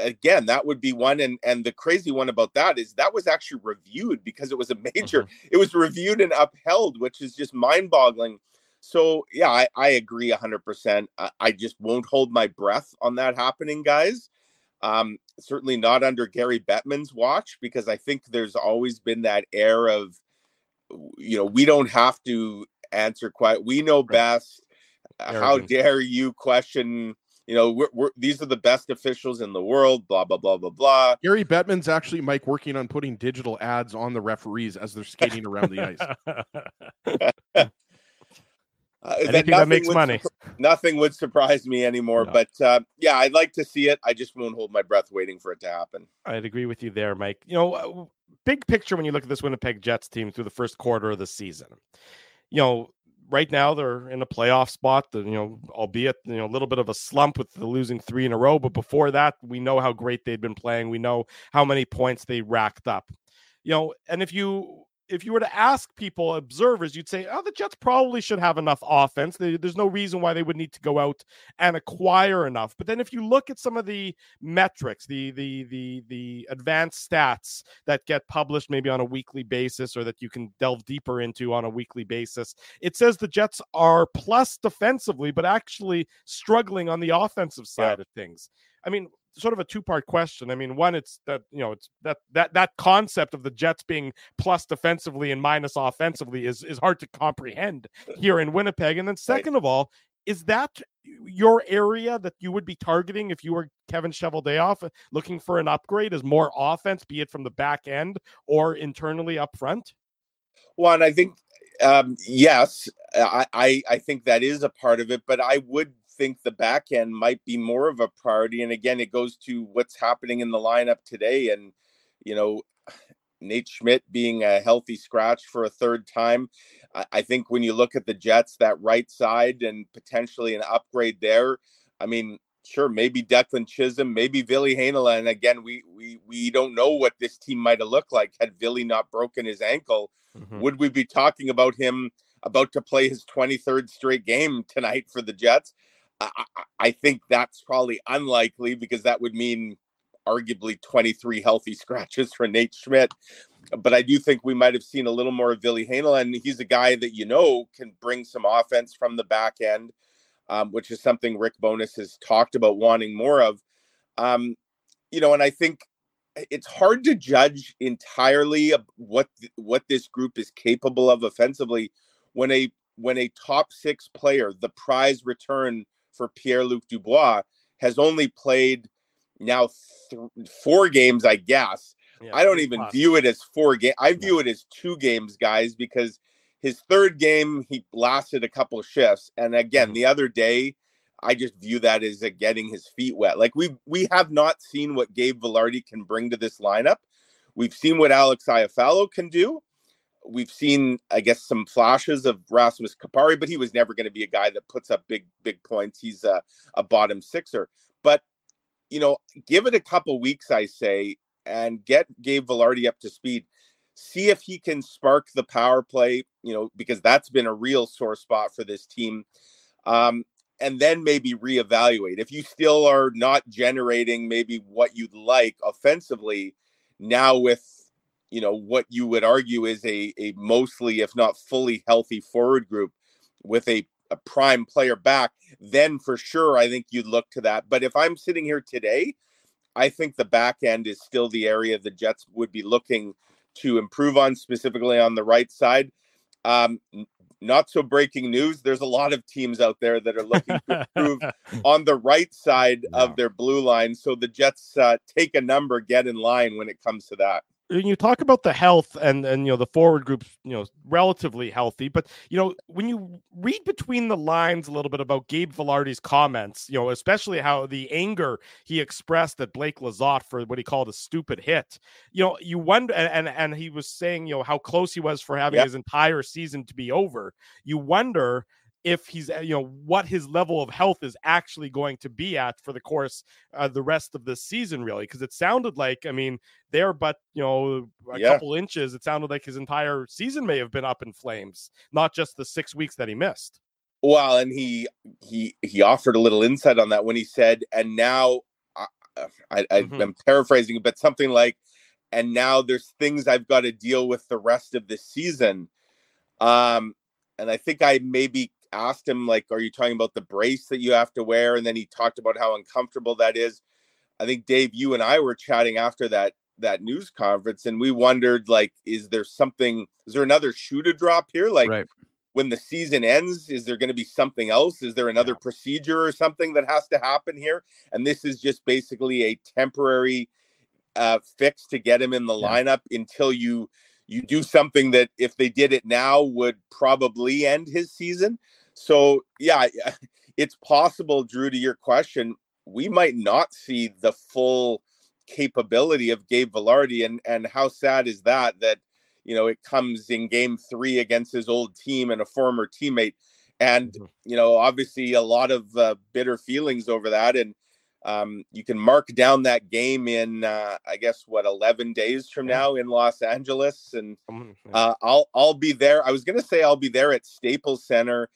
again, that would be one. And and the crazy one about that is that was actually reviewed because it was a major. Mm-hmm. It was reviewed and upheld, which is just mind boggling. So yeah, I, I agree hundred percent. I just won't hold my breath on that happening, guys. Um, certainly not under Gary Bettman's watch because I think there's always been that air of, you know, we don't have to answer quite. We know best. How dare you question? You know, we're, we're, these are the best officials in the world. Blah blah blah blah blah. Gary Bettman's actually Mike working on putting digital ads on the referees as they're skating around the ice. Uh, Anything that, that makes money. Su- nothing would surprise me anymore. No. But uh, yeah, I'd like to see it. I just won't hold my breath waiting for it to happen. I'd agree with you there, Mike. You know, uh, big picture when you look at this Winnipeg Jets team through the first quarter of the season, you know, right now they're in a playoff spot. you know, albeit you know a little bit of a slump with the losing three in a row, but before that, we know how great they've been playing. We know how many points they racked up. You know, and if you if you were to ask people, observers, you'd say, oh, the Jets probably should have enough offense. There's no reason why they would need to go out and acquire enough. But then if you look at some of the metrics, the the the the advanced stats that get published maybe on a weekly basis or that you can delve deeper into on a weekly basis, it says the Jets are plus defensively, but actually struggling on the offensive side yeah. of things. I mean, sort of a two part question. I mean, one, it's that you know, it's that that that concept of the Jets being plus defensively and minus offensively is is hard to comprehend here in Winnipeg. And then second right. of all, is that your area that you would be targeting if you were Kevin Cheveldayoff uh, looking for an upgrade as more offense, be it from the back end or internally up front? Well, and I think um, yes, I, I I think that is a part of it, but I would think the back end might be more of a priority. And again, it goes to what's happening in the lineup today. And, you know, Nate Schmidt being a healthy scratch for a third time. I, I think when you look at the Jets, that right side and potentially an upgrade there, I mean, sure, maybe Declan Chisholm, maybe Ville Heinola. And again, we we we don't know what this team might have looked like had Ville not broken his ankle. Mm-hmm. Would we be talking about him about to play his 23rd straight game tonight for the Jets? I, I think that's probably unlikely because that would mean arguably 23 healthy scratches for Nate Schmidt. But I do think we might have seen a little more of Ville Heinola, and he's a guy that you know can bring some offense from the back end, um, which is something Rick Bowness has talked about wanting more of. Um, you know, and I think it's hard to judge entirely what what this group is capable of offensively when a when a top six player, the prize return for Pierre Luc Dubois has only played now th- four games, I guess. Yeah, I don't even view it as four games. I view yeah. it as two games, guys, because his third game he lasted a couple shifts, and again, mm-hmm. the other day, I just view that as a getting his feet wet. Like we we have not seen what Gabe Vilardi can bring to this lineup. We've seen what Alex Iafallo can do we've seen, I guess, some flashes of Rasmus Kupari, but he was never going to be a guy that puts up big, big points. He's a, a bottom sixer. But, you know, give it a couple weeks, I say, and get Gabe Vilardi up to speed. See if he can spark the power play, you know, because that's been a real sore spot for this team. Um, and then maybe reevaluate. If you still are not generating maybe what you'd like offensively, now with you know what you would argue is a a mostly if not fully healthy forward group with a a prime player back then for sure i think you'd look to that. But if i'm sitting here today i think the back end is still the area the jets would be looking to improve on specifically on the right side. Um, not so breaking news there's a lot of teams out there that are looking to improve on the right side of their blue line so the jets uh, take a number get in line when it comes to that when you talk about the health and and you know the forward groups you know relatively healthy but you know when you read between the lines a little bit about Gabe Vilardi's comments you know especially how the anger he expressed at Blake Lizotte for what he called a stupid hit you know you wonder and and, and he was saying you know how close he was for having yep. his entire season to be over you wonder if he's you know what his level of health is actually going to be at for the course uh, the rest of the season really because it sounded like i mean there but you know a yeah. couple inches it sounded like his entire season may have been up in flames not just the six weeks that he missed well and he he he offered a little insight on that when he said and now i, I, I mm-hmm. i'm paraphrasing but something like and now there's things i've got to deal with the rest of the season um and i think i maybe asked him like are you talking about the brace that you have to wear and then he talked about how uncomfortable that is i think dave you and i were chatting after that that news conference and we wondered like is there something is there another shoe to drop here like right. when the season ends is there going to be something else is there another yeah. procedure or something that has to happen here and this is just basically a temporary uh, fix to get him in the yeah. lineup until you you do something that if they did it now would probably end his season so yeah, it's possible, Drew, to your question, we might not see the full capability of Gabe Vilardi, and and how sad is that that you know it comes in game three against his old team and a former teammate, and mm-hmm. you know obviously a lot of uh, bitter feelings over that, and Um, you can mark down that game in, uh, I guess, what eleven days from now in Los Angeles, and uh, I'll I'll be there. I was gonna say I'll be there at Staples Center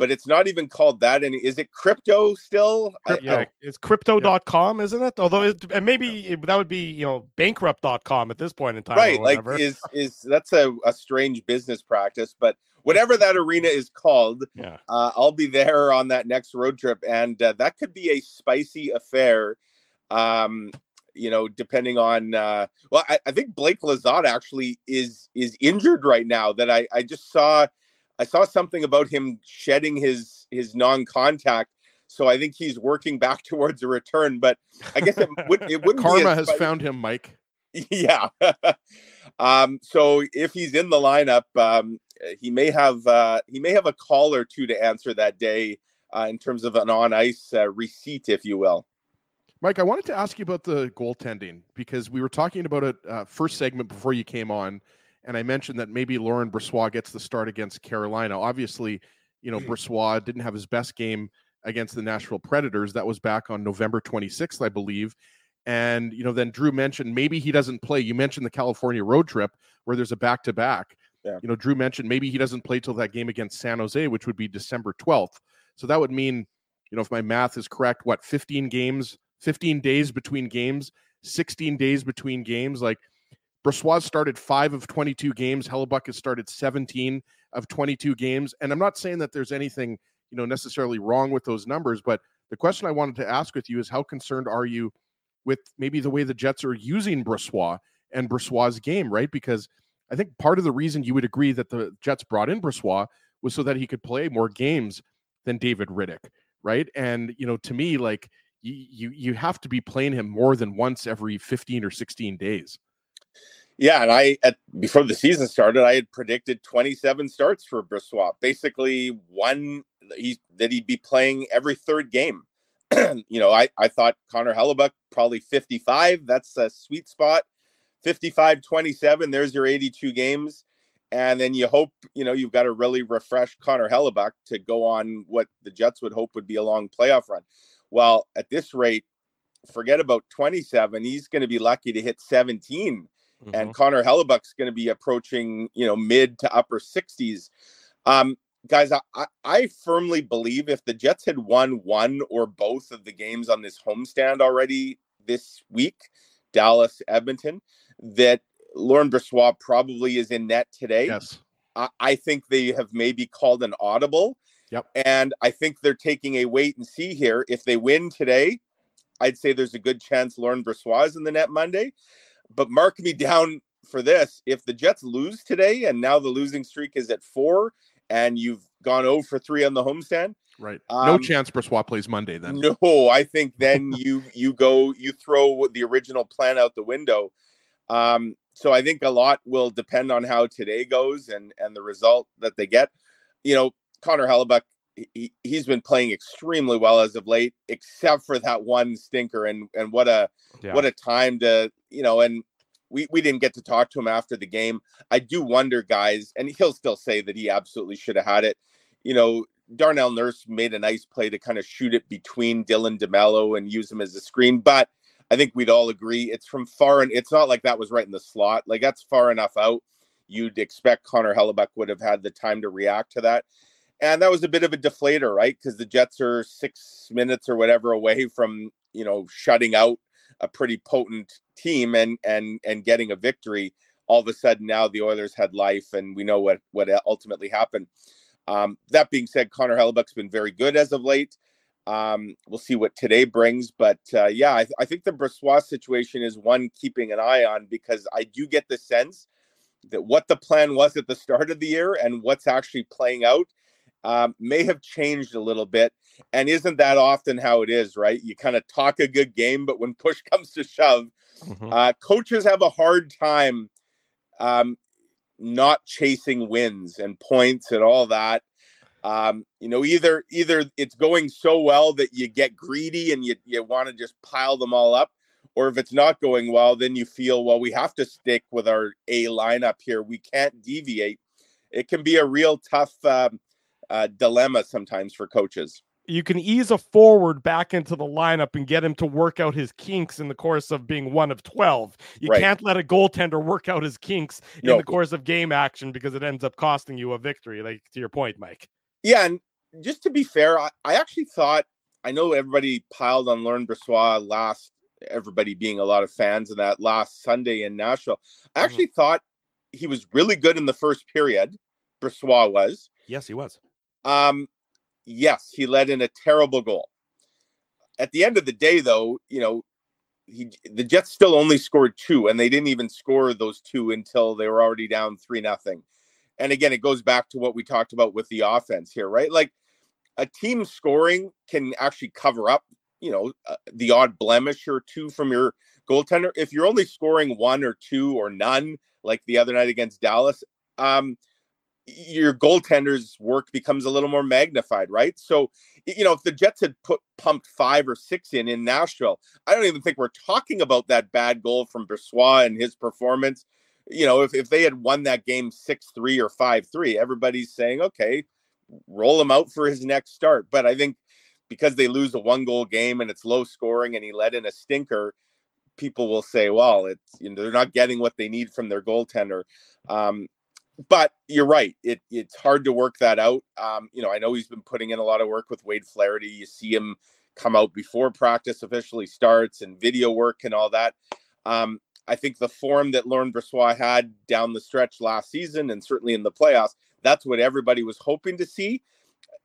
but it's not even called that. And is it crypto still? Yeah, it's crypto.com, yeah. isn't it? Although it, and maybe that would be, you know, bankrupt.com at this point in time. Right. Like is, is that's a, a strange business practice, but whatever that arena is called, yeah. Uh, I'll be there on that next road trip. And uh, that could be a spicy affair. Um, you know, depending on uh well, I, I think Blake Lizotte actually is is injured right now that I, I just saw I saw something about him shedding his his non-contact. So I think he's working back towards a return. But I guess it, would, it wouldn't. Karma has found him, Mike. Yeah. um, so if he's in the lineup, um, he may have uh, he may have a call or two to answer that day uh, in terms of an on ice uh, receipt, if you will. Mike, I wanted to ask you about the goaltending because we were talking about it uh, first segment before you came on and I mentioned that maybe Laurent Brossoit gets the start against Carolina. Obviously, you know, mm. Brossoit didn't have his best game against the Nashville Predators. That was back on November 26th, I believe. And, you know, then Drew mentioned maybe he doesn't play. You mentioned the California road trip where there's a back to back. You know, Drew mentioned maybe he doesn't play till that game against San Jose, which would be December 12th. So that would mean, you know, if my math is correct, what, 15 games, 15 days between games, 16 days between games? Like, Brossoit started five of 22 games. Hellebuyck has started 17 of 22 games. And I'm not saying that there's anything, you know, necessarily wrong with those numbers, but the question I wanted to ask with you is how concerned are you with maybe the way the Jets are using Brossoit and Brossoit's game, right? Because I think part of the reason you would agree that the Jets brought in Brossoit was so that he could play more games than David Rittich, right? And you know, to me, like you you have to be playing him more than once every 15 or 16 days. Yeah, and I at before the season started, I had predicted 27 starts for Brossoit. Basically, one he that he'd be playing every third game. you know, I I thought Connor Hellebuyck probably 55. That's a sweet spot. 55 27 there's your 82 games and then you hope you know you've got a really refreshed Connor hellebuyck to go on what the Jets would hope would be a long playoff run. Well, at this rate, forget about 27. He's going to be lucky to hit 17 mm-hmm. and Connor Hellebuyck's going to be approaching, you know, mid to upper 60s. Um, guys, I, I firmly believe if the Jets had won one or both of the games on this homestand already this week, Dallas, Edmonton, that Laurent Brossoit probably is in net today. Yes. I, I think they have maybe called an audible. Yep. And I think they're taking a wait and see here. If they win today, I'd say there's a good chance Laurent Brossoit is in the net Monday but mark me down for this. If the Jets lose today and now the losing streak is at four and you've gone 0 for 3 on the homestand. Right. No um, chance Brossoit plays Monday then. No, I think then you you go you throw the original plan out the window. Um, so I think a lot will depend on how today goes and and the result that they get. You know, Connor Hellebuyck, he, he's been playing extremely well as of late, except for that one stinker. And and what a yeah. what a time to you know, and we, we didn't get to talk to him after the game. I do wonder, guys, and he'll still say that he absolutely should have had it. You know, Darnell Nurse made a nice play to kind of shoot it between Dylan DeMello and use him as a screen, but I think we'd all agree it's from far and it's not like that was right in the slot. Like that's far enough out. You'd expect Connor Hellebuyck would have had the time to react to that. And that was a bit of a deflator, right? Because the Jets are six minutes or whatever away from, you know, shutting out a pretty potent team and and and getting a victory. All of a sudden now the oilers had life and we know what what ultimately happened. Um, that being said connor hellebuyck's been very good as of late. Um, we'll see what today brings but uh, yeah I, I, think the brossoit situation is one keeping an eye on because i do get the sense that what the plan was at the start of the year and what's actually playing out um, may have changed a little bit. And isn't that often how it is, right? You kind of talk a good game, but when push comes to shove, mm-hmm. uh, coaches have a hard time um, not chasing wins and points and all that. Um, you know, either either it's going so well that you get greedy and you, you want to just pile them all up, or if it's not going well, then you feel, well, we have to stick with our A lineup here. We can't deviate. It can be a real tough um, uh, dilemma sometimes for coaches. you can ease a forward back into the lineup and get him to work out his kinks in the course of being one of 12. You Right. can't let a goaltender work out his kinks in No. the course of game action because it ends up costing you a victory, like to your point, Mike. Yeah, and just to be fair, I, I actually thought I know everybody piled on Laurent Brossoit last, everybody being a lot of fans of that last Sunday in Nashville. I actually thought he was really good in the first period. Brossoit was. Yes, he was. Um, yes, he led in a terrible goal. At the end of the day, though, you know, he the Jets still only scored two, and they didn't even score those two until they were already down three nothing. And again, it goes back to what we talked about with the offense here, right? Like a team scoring can actually cover up, you know, uh, the odd blemish or two from your goaltender. If you're only scoring one or two or none, like the other night against Dallas, um, your goaltender's work becomes a little more magnified, right? So, you know, if the Jets had put pumped five or six in in Nashville, I don't even think we're talking about that bad goal from Brossoit and his performance. You know, if, if they had won that game six three or five three, everybody's saying, okay, roll him out for his next start. But I think because they lose a one goal game and it's low scoring and he let in a stinker, people will say, well, it's you know they're not getting what they need from their goaltender. Um, but you're right. It it's hard to work that out. Um, you know, I know he's been putting in a lot of work with Wade Flaherty. You see him come out before practice officially starts and video work and all that. Um, I think the form that Laurent Brossoit had down the stretch last season and certainly in the playoffs, that's what everybody was hoping to see.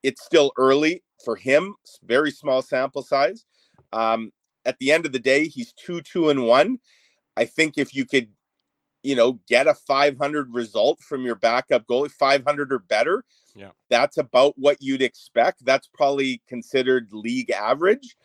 It's still early for him, very small sample size. Um, at the end of the day, he's two, two, and one. I think if you could you know, get a 500 result from your backup goalie, 500 or better. Yeah. That's about what you'd expect. That's probably considered league average.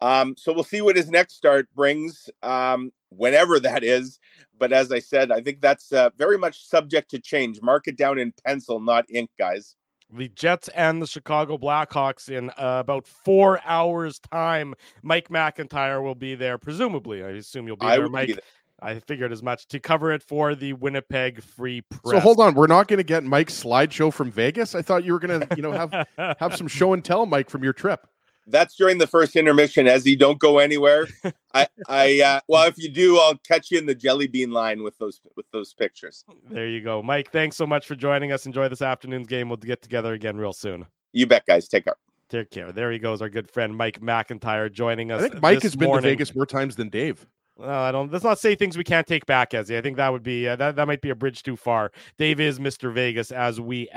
Um, so we'll see what his next start brings, um, whenever that is. But as I said, I think that's uh, very much subject to change. Mark it down in pencil, not ink, guys. The Jets and the Chicago Blackhawks in uh, about four hours' time. Mike McIntyre will be there, presumably. I assume you'll be I there, Mike. be there. I figured as much to cover it for the Winnipeg Free Press. So hold on, we're not going to get Mike's slideshow from Vegas. I thought you were going to, you know, have have some show and tell, Mike, from your trip. That's during the first intermission. As you don't go anywhere. I, I, uh, well, if you do, I'll catch you in the jelly bean line with those with those pictures. There you go, Mike. Thanks so much for joining us. Enjoy this afternoon's game. We'll get together again real soon. You bet, guys. Take care. Take care. There he goes, our good friend Mike McIntyre joining us. I think Mike this has been morning. to Vegas more times than Dave. Well, I don't. Let's not say things we can't take back, Ezzy. I think that would be uh, that. That might be a bridge too far. Dave is Mr. Vegas, as we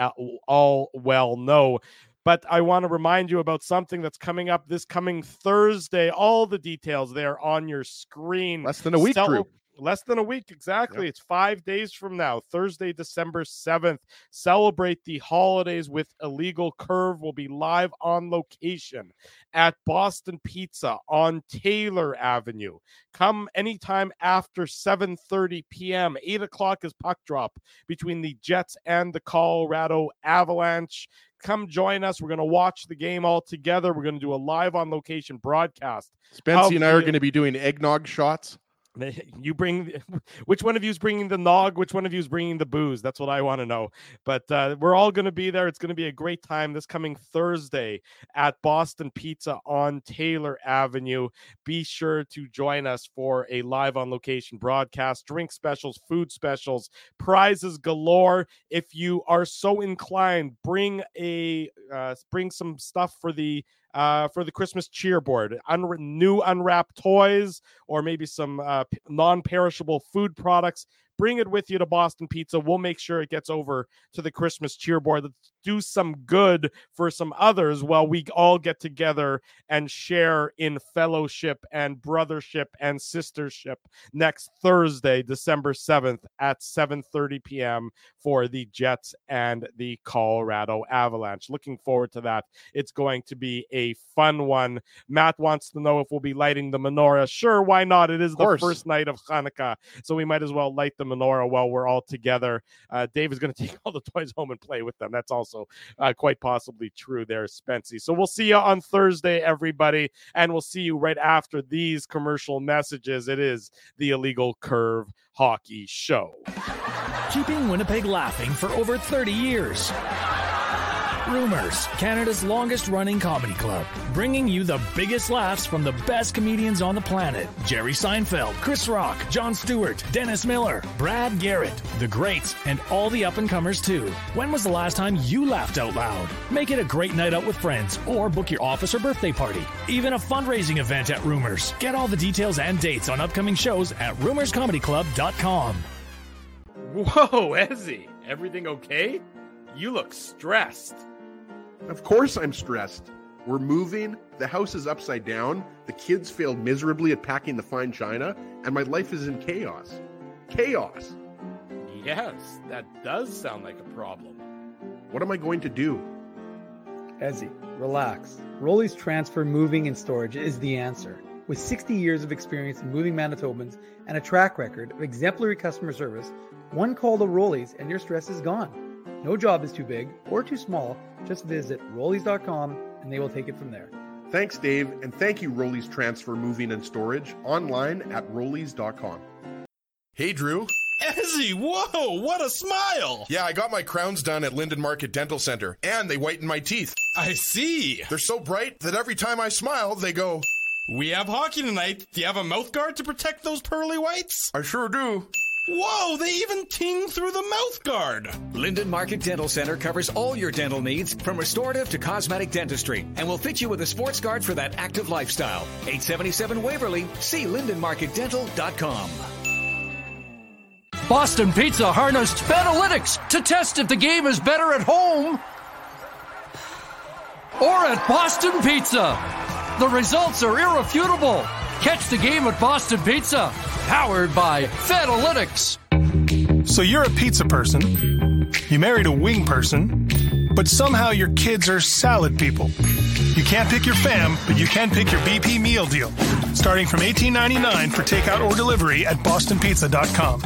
all well know. But I want to remind you about something that's coming up this coming Thursday. All the details there on your screen. Less than a week, Cel-. Less than a week, exactly. It's five days from now, Thursday, December 7th. Celebrate the holidays with Illegal Curve. will be live on location at Boston Pizza on Taylor Avenue. Come anytime after 7:30 p.m. 8 o'clock is puck drop between the Jets and the Colorado Avalanche. Come join us. We're going to watch the game all together. We're going to do a live on location broadcast. Spency and I are going to be doing eggnog shots. You bring which one of you is bringing the nog? Which one of you is bringing the booze? That's what I want to know. But uh, we're all going to be there. It's going to be a great time this coming Thursday at Boston Pizza on Taylor Avenue. Be sure to join us for a live on location broadcast, drink specials, food specials, prizes galore. If you are so inclined, bring a uh, bring some stuff for the uh, for the Christmas cheerboard. Un- new unwrapped toys or maybe some uh, p- non-perishable food products. Bring it with you to Boston Pizza. We'll make sure it gets over to the Christmas cheerboard. Let's do some good for some others while we all get together and share in fellowship and brothership and sistership next Thursday, December 7th at 7:30 p.m. for the Jets and the Colorado Avalanche. Looking forward to that. It's going to be a fun one. Matt wants to know if we'll be lighting the menorah. Sure, why not? It is the first night of Hanukkah, so we might as well light the menorah while we're all together. Uh, Dave is going to take all the toys home and play with them. That's also uh, quite possibly true there, Spency. So we'll see you on Thursday, everybody, and we'll see you right after these commercial messages. It is the Illegal Curve Hockey Show. Keeping Winnipeg laughing for over 30 years. Rumors, Canada's longest running comedy club, bringing you the biggest laughs from the best comedians on the planet Jerry Seinfeld, Chris Rock, Jon Stewart, Dennis Miller, Brad Garrett, the greats, and all the up and comers too. When was the last time you laughed out loud? Make it a great night out with friends or book your office or birthday party. Even a fundraising event at Rumors. Get all the details and dates on upcoming shows at rumorscomedyclub.com. Whoa, Ezzy, everything okay? You look stressed. Of course, I'm stressed. We're moving, the house is upside down, the kids failed miserably at packing the fine china, and my life is in chaos. Chaos! Yes, that does sound like a problem. What am I going to do? Ezzy, relax. Rolly's Transfer Moving and Storage is the answer. With 60 years of experience in moving Manitobans and a track record of exemplary customer service, one call to Rolly's and your stress is gone. No job is too big or too small. Just visit Rollies.com and they will take it from there. Thanks, Dave, and thank you, Rollies Transfer Moving and Storage, online at Rollies.com. Hey, Drew. Ezzy, whoa, what a smile! Yeah, I got my crowns done at Linden Market Dental Center, and they whiten my teeth. I see. They're so bright that every time I smile, they go. We have hockey tonight. Do you have a mouth guard to protect those pearly whites? I sure do. Whoa, they even ting through the mouth guard. Linden Market Dental Center covers all your dental needs from restorative to cosmetic dentistry and will fit you with a sports guard for that active lifestyle. 877 Waverly, see lindenmarketdental.com. Boston Pizza harnessed Betalytics to test if the game is better at home or at Boston Pizza. The results are irrefutable. Catch the game at Boston Pizza, powered by Fetalytics. So you're a pizza person, you married a wing person, but somehow your kids are salad people. You can't pick your fam, but you can pick your BP meal deal, starting from $18.99 for takeout or delivery at bostonpizza.com.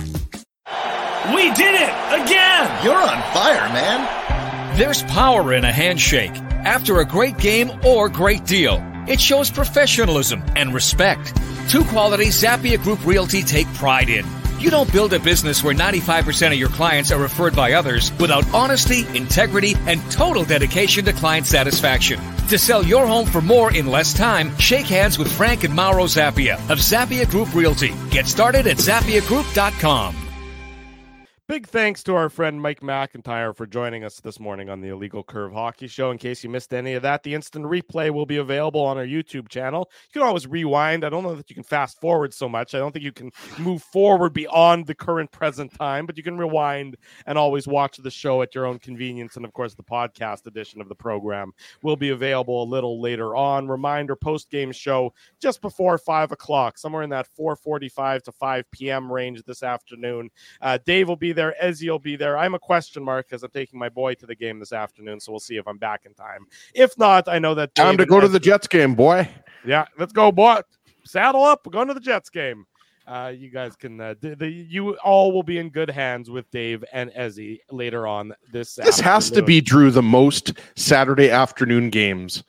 We did it again! You're on fire, man. There's power in a handshake after a great game or great deal. It shows professionalism and respect. Two qualities Zappia Group Realty take pride in. You don't build a business where 95% of your clients are referred by others without honesty, integrity, and total dedication to client satisfaction. To sell your home for more in less time, shake hands with Frank and Mauro Zappia of Zappia Group Realty. Get started at zappiagroup.com. Big thanks to our friend Mike McIntyre for joining us this morning on the Illegal Curve Hockey Show. In case you missed any of that, the instant replay will be available on our YouTube channel. You can always rewind. I don't know that you can fast forward so much. I don't think you can move forward beyond the current present time, but you can rewind and always watch the show at your own convenience. And of course, the podcast edition of the program will be available a little later on. Reminder post game show just before five o'clock, somewhere in that 4:45 to 5 p.m. range this afternoon. Uh, Dave will be there. Ezzy will be there. I'm a question mark because I'm taking my boy to the game this afternoon, so we'll see if I'm back in time. If not, I know that time to go to the Jets game, boy. Yeah, let's go, boy. Saddle up. We're going to the Jets game. Uh, you guys can. Uh, the, the, you all will be in good hands with Dave and Ezzy later on this. This afternoon. has to be Drew the most Saturday afternoon games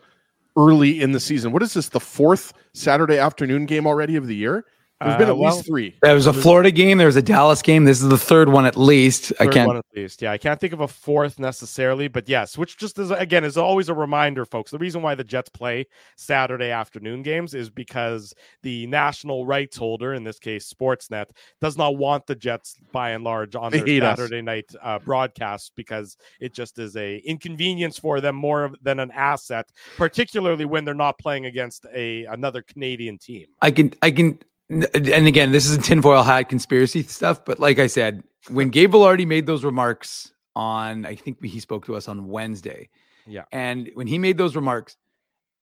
early in the season. What is this? The fourth Saturday afternoon game already of the year? There's been Uh, at well, least three. There was a Florida game. There was a Dallas game. This is the third one at least. I Third can't. one at least. Yeah, I can't think of a fourth necessarily, but yes, which just is again is always a reminder, folks. The reason why the Jets play Saturday afternoon games is because the national rights holder, in this case Sportsnet, does not want the Jets by and large on They their hate us. Saturday night uh, broadcasts because it just is a inconvenience for them more than an asset, particularly when they're not playing against a another Canadian team. I can, I can, and again, this is a tinfoil hat conspiracy stuff, but like I said, when Gabe Vilardi made those remarks on, I think he spoke to us on Wednesday, Yeah. and when he made those remarks,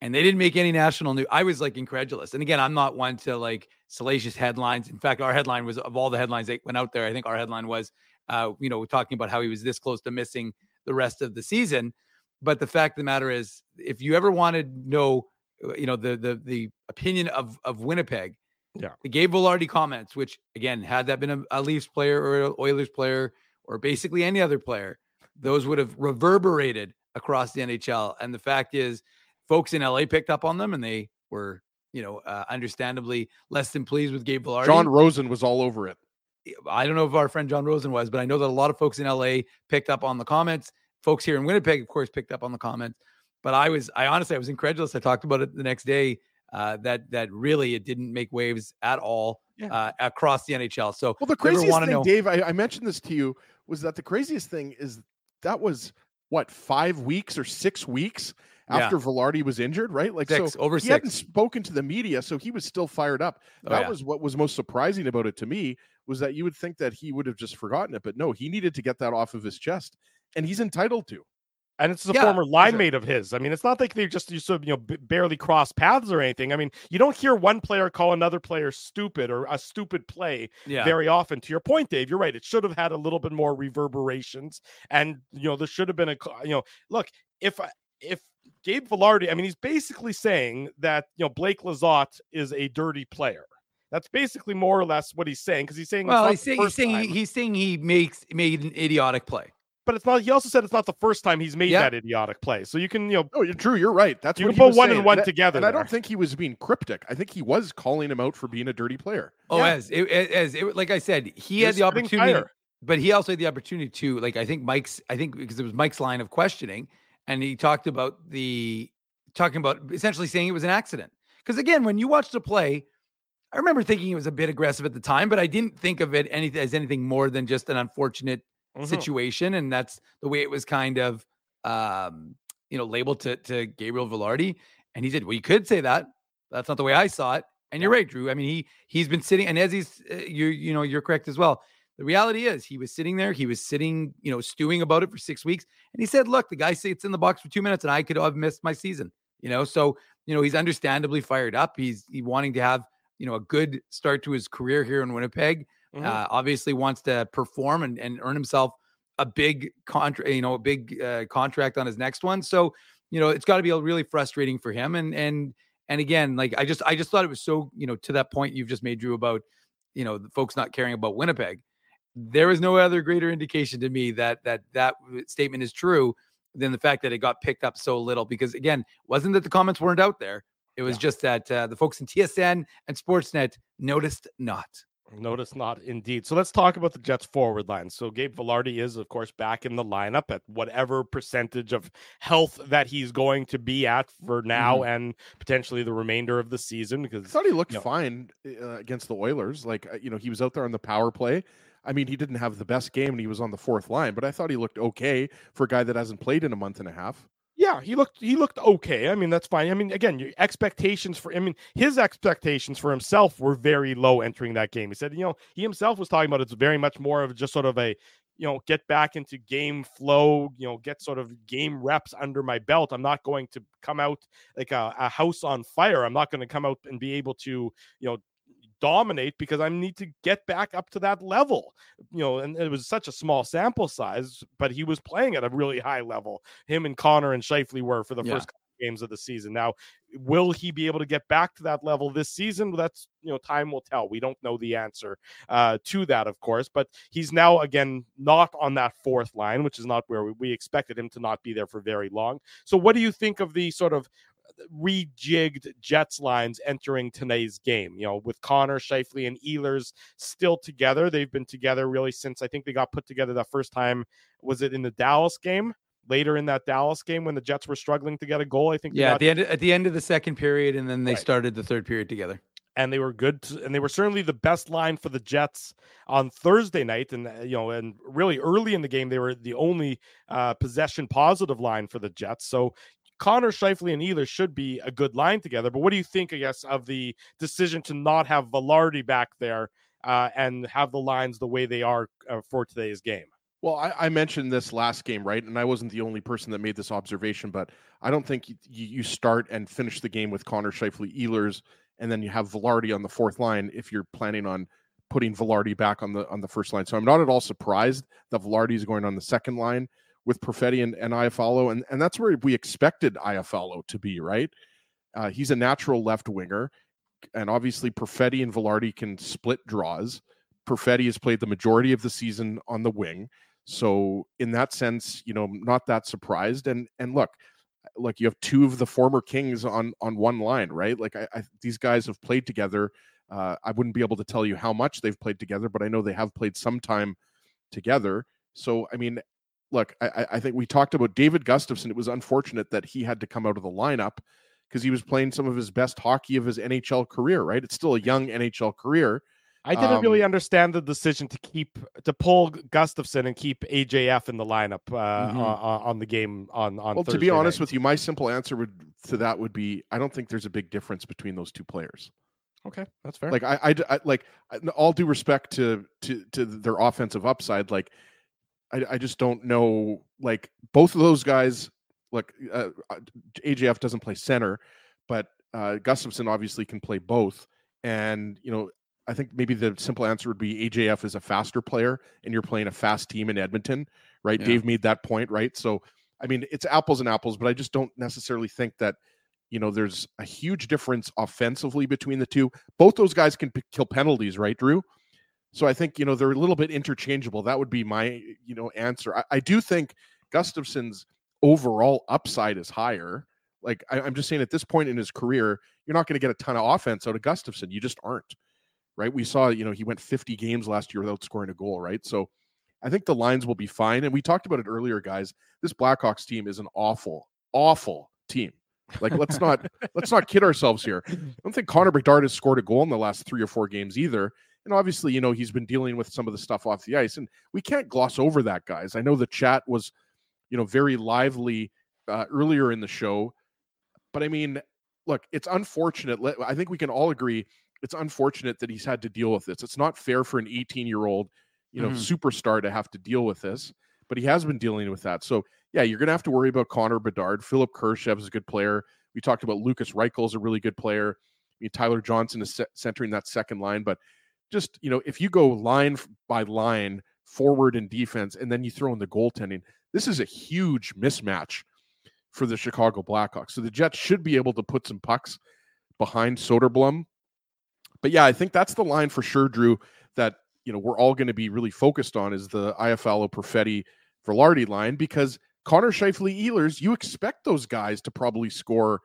and they didn't make any national news, I was like incredulous. And again, I'm not one to like salacious headlines. In fact, our headline was of all the headlines that went out there, I think our headline was, uh, you know, talking about how he was this close to missing the rest of the season. But the fact of the matter is, if you ever wanted to know, uh, you know, the the the opinion of of Winnipeg, Yeah. the Gabe Vilardi comments, which again, had that been a, a Leafs player or an Oilers player or basically any other player, those would have reverberated across the NHL. And the fact is, folks in LA picked up on them, and they were, you know, uh, understandably less than pleased with Gabe Vilardi. Jon Rosen was all over it. I don't know if our friend Jon Rosen was, but I know that a lot of folks in LA picked up on the comments folks here in Winnipeg, of course, picked up on the comment. But I was, I honestly, I was incredulous. I talked about it the next day. Uh, that that really it didn't make waves at all Yeah. uh, across the NHL. So Well, the if you ever craziest thing, know, Dave, I, I mentioned this to you, was that the craziest thing is that was what five weeks or six weeks Yeah. after Vilardi was injured, right? Like Six, so over he hadn't spoken to the media, so he was still fired up. Oh, that yeah. was what was most surprising about it to me was that you would think that he would have just forgotten it, but no, he needed to get that off of his chest, and he's entitled to. And it's a Yeah, former for line sure. mate of his. I mean, it's not like they just you sort of you know b- barely cross paths or anything. I mean, you don't hear one player call another player stupid or a stupid play Yeah. very often. To your point, Dave, you're right. It should have had a little bit more reverberations, and you know there should have been a you know look if if Gabe Vilardi, I mean, he's basically saying that you know Blake Lizotte is a dirty player. That's basically more or less what he's saying because he's saying well, he's saying, he's saying he, he's saying he makes made an idiotic play. But it's not. He also said it's not the first time he's made Yeah. that idiotic play. So you can, you know, Oh, you're true. You're right. That's You what can he put was one saying. and one I- together And I don't think he was being cryptic. I think he was calling him out for being a dirty player. Oh, as it, as it, like I said, he You're had the opportunity, fire. but he also had the opportunity to, like, I think Mike's, I think because it was Mike's line of questioning, and he talked about the talking about essentially saying it was an accident. Because again, when you watch the play, I remember thinking it was a bit aggressive at the time, but I didn't think of it anything as anything more than just an unfortunate Mhm. situation, and that's the way it was kind of, um, you know, labeled to to Gabriel Vilardi. And he said, "Well, you could say that. That's not the way I saw it." And you're right, Drew. I mean, he he's been sitting, and as he's, uh, you you know, you're correct as well. The reality is, he was sitting there. He was sitting, you know, stewing about it for six weeks, and he said, "Look, the guy sits in the box for two minutes, and I could have missed my season." You know, so you know he's understandably fired up. He's he wanting to have you know a good start to his career here in Winnipeg. Mhm. Uh, obviously wants to perform and, and earn himself a big contract, you know, a big uh, contract on his next one. So, you know, it's got to be really frustrating for him. And and and again, like I just I just thought it was so you know to that point you've just made Drew about you know the folks not caring about Winnipeg. There is no other greater indication to me that that that statement is true than the fact that it got picked up so little. Because again, wasn't that the comments weren't out there. It was just that uh, the folks in TSN and Sportsnet noticed not. Notice not indeed. So let's talk about the Jets forward line. So Gabe Vilardi is, of course, back in the lineup at whatever percentage of health that he's going to be at for now and potentially the remainder of the season. Because I thought he looked you know, fine uh, against the Oilers. Like uh, you know, he was out there on the power play. I mean, he didn't have the best game, and he was on the fourth line. But I thought he looked okay for a guy that hasn't played in a month and a half. Yeah, he looked he looked okay. I mean, that's fine. I mean, again, your expectations for I mean, his expectations for himself were very low entering that game. He said, you know, he himself was talking about it's very much more of just sort of a you know, get back into game flow, you know, get sort of game reps under my belt. I'm not going to come out like a, a house on fire. I'm not going to come out and be able to, you know, dominate because I need to get back up to that level. You know, and it was such a small sample size, but he was playing at a really high level. Him and Connor and Scheifele were for the Yeah. first games of the season. Now, will he be able to get back to that level this season? That's you know, time will tell. We don't know the answer uh, to that, of course, but he's now again not on that fourth line, which is not where we, we expected him to not be there for very long. So, what do you think of the sort of rejigged Jets lines entering today's game. You know, with Connor, Scheifele, and Ehlers still together. They've been together really since I think they got put together the first time. Was it in the Dallas game? Later in that Dallas game when the Jets were struggling to get a goal, I think. Yeah, got- at the end at the end of the second period, and then they Right. started the third period together. and they were good to- and they were certainly the best line for the Jets on Thursday night and uh, you know and really early in the game they were the only uh, possession positive line for the Jets so Connor Scheifele and Ehlers should be a good line together but what do you think I guess of the decision to not have Vilardi back there uh, and have the lines the way they are uh, for today's game Well, I, I mentioned this last game, right? And I wasn't the only person that made this observation, but I don't think you, you start and finish the game with Connor Scheifele, Ehlers, and then you have Vilardi on the fourth line if you're planning on putting Vilardi back on the on the first line. So I'm not at all surprised that Vilardi is going on the second line with Perfetti and, and Iafallo, and and that's where we expected Iafallo to be, right? Uh, he's a natural left winger, and obviously Perfetti and Vilardi can split draws. Perfetti has played the majority of the season on the wing. So in that sense, you know, not that surprised. And and look, like you have two of the former Kings on on one line, right? Like I, I these guys have played together. Uh, I wouldn't be able to tell you how much they've played together, but I know they have played some time together. So I mean, look, I, I think we talked about David Gustafson. It was unfortunate that he had to come out of the lineup because he was playing some of his best hockey of his NHL career. Right, it's still a young NHL career. I didn't Um, really understand the decision to keep to pull Gustafson and keep AJF in the lineup uh, Mhm. on, on the game on on. Well, to be honest with you, my simple answer would to that would be I don't think there's a big difference between those two players. okay, that's fair. Like I, I, I- like all due respect to to to their offensive upside, like I, I just don't know. Like both of those guys, like uh, uh, AJF doesn't play center, but uh, Gustafson obviously can play both. And you know, I think maybe the simple answer would be AJF is a faster player, and you're playing a fast team in Edmonton, right? Yeah. Dave made that point, right? So I mean, it's apples and apples, but I just don't necessarily think that you know there's a huge difference offensively between the two. Both those guys can p- kill penalties, right, Drew? So I think you know they're a little bit interchangeable. That would be my you know answer. I, I do think Gustafson's overall upside is higher. Like I, I'm just saying, at this point in his career, you're not going to get a ton of offense out of Gustafson. You just aren't, right? We saw you know he went 50 games last year without scoring a goal, right? So I think the lines will be fine. And we talked about it earlier, guys. This Blackhawks team is an awful, awful team. Like let's not let's not kid ourselves here. I don't think Connor Bedard has scored a goal in the last three or four games either. And obviously, you know, he's been dealing with some of the stuff off the ice, and we can't gloss over that, guys. I know the chat was, you know, very lively uh, earlier in the show, but I mean, look, it's unfortunate. I think we can all agree it's unfortunate that he's had to deal with this. It's not fair for an 18 year old, you know, Mhm. superstar to have to deal with this, but he has been dealing with that. So yeah, you're gonna have to worry about Connor Bedard. Philipp Kurashev is a good player. We talked about Lukas Reichel is a really good player. I mean, Tyler Johnson is centering that second line, but just you know, if you go line by line, forward and defense, and then you throw in the goaltending, this is a huge mismatch for the Chicago Blackhawks. So the Jets should be able to put some pucks behind Soderblom. But yeah, I think that's the line for sure, Drew, that you know we're all going to be really focused on is the Iafallo Perfetti Vilardi line because Connor Scheifele Ehlers, you expect those guys to probably score,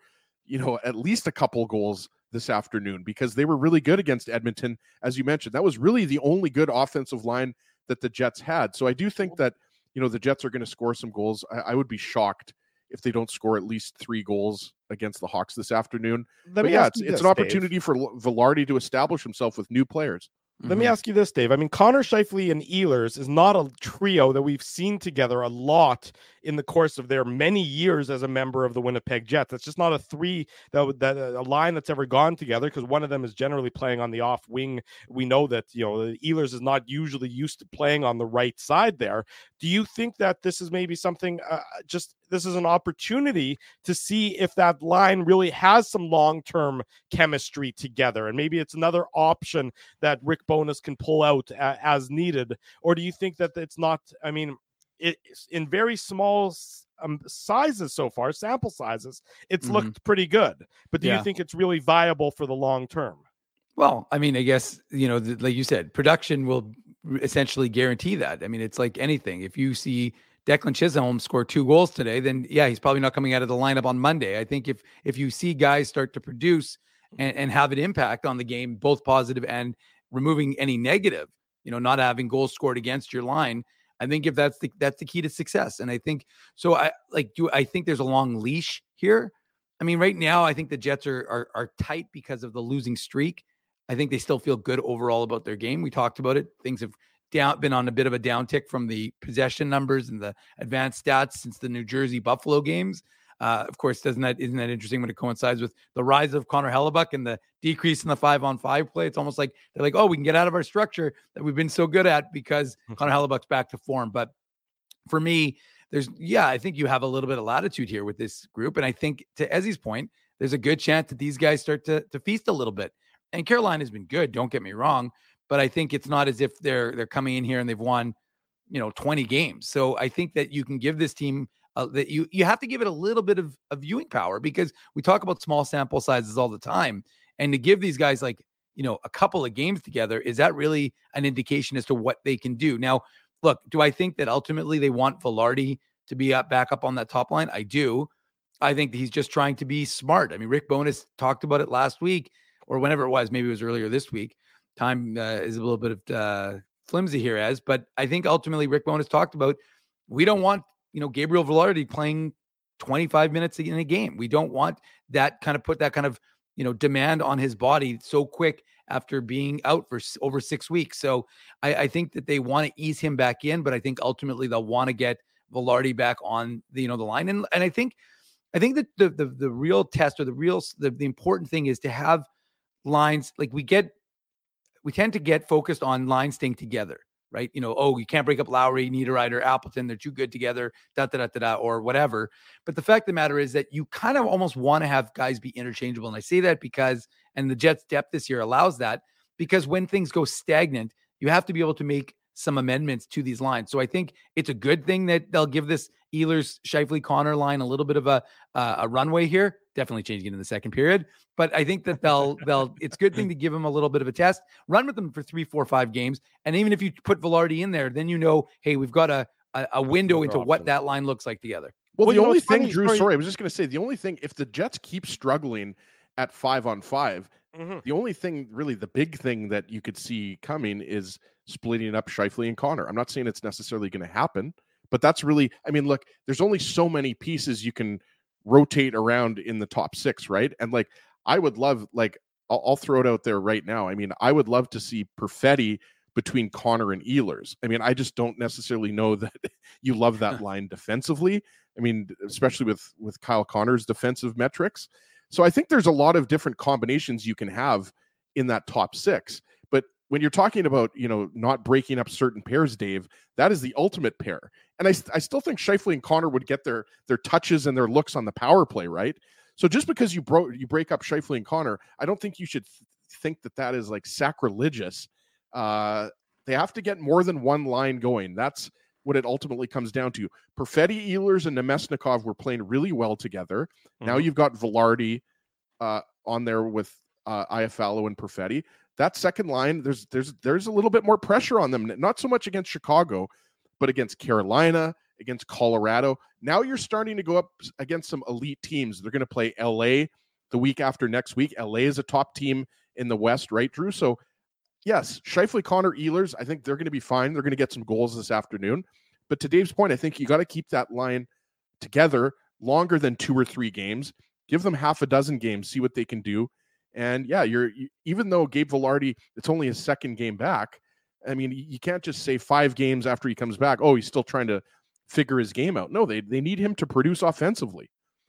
you know, at least a couple goals this afternoon because they were really good against Edmonton, as you mentioned. That was really the only good offensive line that the Jets had. So I do think that you know the Jets are going to score some goals. I, I would be shocked if they don't score at least three goals against the Hawks this afternoon. Let but yeah, it's, you it's this, an Dave. opportunity for L- Vilardi to establish himself with new players. Let me ask you this, Dave. I mean, Connor Scheifele and Ehlers is not a trio that we've seen together a lot in the course of their many years as a member of the Winnipeg Jets. It's just not a three that that a line that's ever gone together because one of them is generally playing on the off wing. We know that you know Ehlers is not usually used to playing on the right side there. Do you think that this is maybe something uh, just this is an opportunity to see if that line really has some long-term chemistry together and maybe it's another option that Rick Bowness can pull out a- as needed or do you think that it's not I mean it's in very small um, sizes so far sample sizes it's Mhm. looked pretty good but do Yeah. you think it's really viable for the long term Well, I mean, I guess you know, like you said, production will essentially guarantee that. I mean, it's like anything. If you see Declan Chisholm score two goals today, then yeah, he's probably not coming out of the lineup on Monday. I think if if you see guys start to produce and, and have an impact on the game, both positive and removing any negative, you know, not having goals scored against your line, I think if that's the that's the key to success. And I think so. I like do I think there's a long leash here. I mean, right now, I think the Jets are are, are tight because of the losing streak. I think they still feel good overall about their game. We talked about it. Things have down been on a bit of a downtick from the possession numbers and the advanced stats since the New Jersey Buffalo games. Uh, of course, doesn't that isn't that interesting when it coincides with the rise of Connor Hellebuyck and the decrease in the five on five play? It's almost like they're like, oh, we can get out of our structure that we've been so good at because Connor Hellebuyck's back to form. But for me, there's yeah, I think you have a little bit of latitude here with this group, and I think to Ezzy's point, there's a good chance that these guys start to to feast a little bit. And Carolina has been good, don't get me wrong, but I think it's not as if they're they're coming in here and they've won, you know, 20 games. So I think that you can give this team uh, that you you have to give it a little bit of, of viewing power because we talk about small sample sizes all the time, and to give these guys like you know a couple of games together is that really an indication as to what they can do? Now look do i think that ultimately they want Vilardi to be up back up on that top line? I do. I think he's just trying to be smart. I mean rick bowness talked about it last week or whenever it was maybe it was earlier this week time uh, is a little bit of uh, flimsy here as but i think ultimately rick bowness talked about We don't want, you know, Gabriel Vilardi playing 25 minutes in a game. We don't want that kind of put that kind of, you know, demand on his body so quick after being out for over six weeks. So I, I think that they want to ease him back in, but I think ultimately they'll want to get Vilardi back on the, you know, the line. And and I think I think that the the the real test or the real the, the important thing is to have lines like we get we tend to get focused on lines staying together right? You know, oh, you can't break up Lowry, Niederreiter, Appleton. They're too good together, da, da, da, da, da, or whatever. But the fact of the matter is that you kind of almost want to have guys be interchangeable. And I say that because, and the Jets' depth this year allows that, because when things go stagnant, you have to be able to make some amendments to these lines. So I think it's a good thing that they'll give this Ehlers, Scheifele, Connor line a little bit of a uh, a runway here. Definitely changing it in the second period, but I think that they'll they'll. It's a good thing to give them a little bit of a test. Run with them for three, four, five games, and even if you put Vilardi in there, then you know, hey, we've got a a, a window into what that line looks like together. Well, Well, the only thing, funny? Drew, Sorry. sorry, I was just going to say the only thing, if the Jets keep struggling at five on 5 Mhm. the only thing, really, the big thing that you could see coming is splitting up Scheifele and Connor. I'm not saying it's necessarily going to happen, but that's really, I mean, look, there's only so many pieces you can rotate around in the top six, right? And like, I would love, like, I'll, I'll throw it out there right now. I mean, I would love to see Perfetti between Connor and Ehlers. I mean, I just don't necessarily know that you love that line defensively. I mean, especially with with Kyle Connor's defensive metrics. So I think there's a lot of different combinations you can have in that top six. When you're talking about, you know, not breaking up certain pairs, Dave, that is the ultimate pair. And I, I still think Scheifele and Connor would get their their touches and their looks on the power play, right? So just because you broke you break up Scheifele and Connor, I don't think you should th- think that that is like sacrilegious. Uh, they have to get more than one line going. That's what it ultimately comes down to. Perfetti, Ehlers, and Namestnikov were playing really well together. Now Mhm. you've got Vilardi uh, on there with uh, Iafallo and Perfetti. That second line, there's there's there's a little bit more pressure on them. Not so much against Chicago, but against Carolina, against Colorado. Now you're starting to go up against some elite teams. They're going to play LA the week after next week. LA is a top team in the West, right, Drew? So yes, Scheifele, Connor, Ehlers, I think they're going to be fine. They're going to get some goals this afternoon. But to Dave's point, I think you got to keep that line together longer than two or three games. Give them half a dozen games, see what they can do. And yeah, you're you, even though Gabe Vilardi, it's only his second game back. I mean, you can't just say five games after he comes back. Oh, he's still trying to figure his game out. No, they they need him to produce offensively.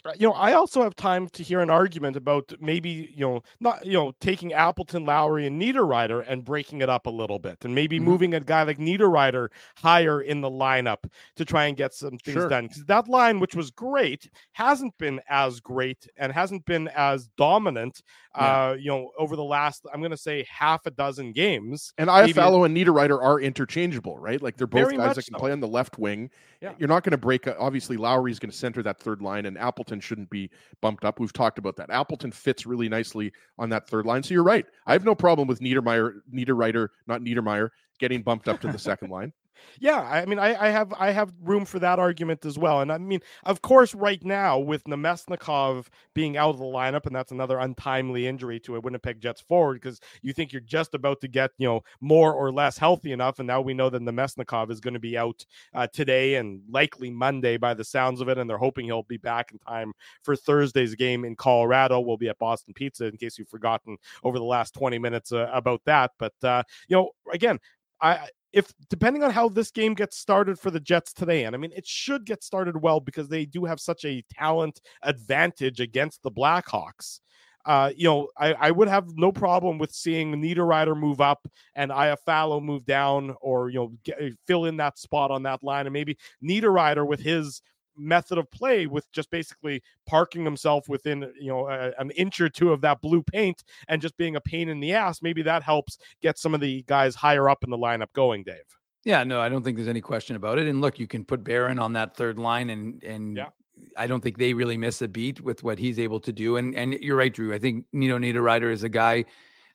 Uh, you know, I also have time to hear an argument about maybe, you know, not, you know, taking Appleton, Lowry, and Niederreiter and breaking it up a little bit and maybe Mhm. moving a guy like Niederreiter higher in the lineup to try and get some things Sure. done. Because that line, which was great, hasn't been as great and hasn't been as dominant, Yeah. uh, you know, over the last, I'm going to say half a dozen games. And Iafallo and Niederreiter are interchangeable, right? Like they're both guys that can so. play on the left wing. Yeah. You're not going to break. a- Obviously, Lowry's going to center that third line, and Appleton shouldn't be bumped up. We've talked about that. Appleton fits really nicely on that third line. So you're right. I have no problem with Niedermeyer, Niederreiter, not Niedermeyer, getting bumped up to the second line. Yeah, I mean, I, I have I have room for that argument as well. And I mean, of course, right now with Namestnikov being out of the lineup, and that's another untimely injury to a Winnipeg Jets forward because you think you're just about to get you know more or less healthy enough, and now we know that Namestnikov is going to be out uh, today and likely Monday by the sounds of it, and they're hoping he'll be back in time for Thursday's game in Colorado. We'll be at Boston Pizza in case you've forgotten over the last 20 minutes uh, about that. But uh, you know, again, I if depending on how this game gets started for the Jets today, and I mean it should get started well because they do have such a talent advantage against the Blackhawks. Uh, you know, I, I would have no problem with seeing Niederreiter move up and Iafallo move down, or you know, get, fill in that spot on that line, and maybe Niederreiter with his method of play with just basically parking himself within you know a, an inch or two of that blue paint and just being a pain in the ass maybe that helps get some of the guys higher up in the lineup going dave Yeah, no, I don't think there's any question about it. And look, you can put Barron on that third line, and and Yeah. I don't think they really miss a beat with what he's able to do. And and you're right, Drew. I think Nino Niederreiter is a guy.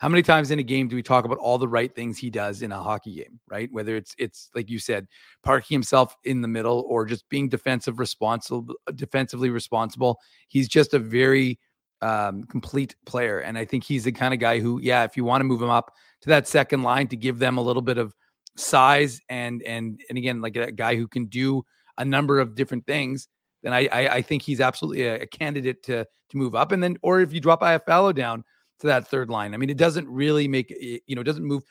How many times in a game do we talk about all the right things he does in a hockey game, right? Whether it's it's like you said, parking himself in the middle or just being defensive responsible, defensively responsible. He's just a very um, complete player, and I think he's the kind of guy who, yeah, if you want to move him up to that second line to give them a little bit of size and and and again like a guy who can do a number of different things, then I I, I think he's absolutely a, candidate to to move up. And then, or if you drop Iafallo down to that third line, I mean, it doesn't really make you know, it doesn't move.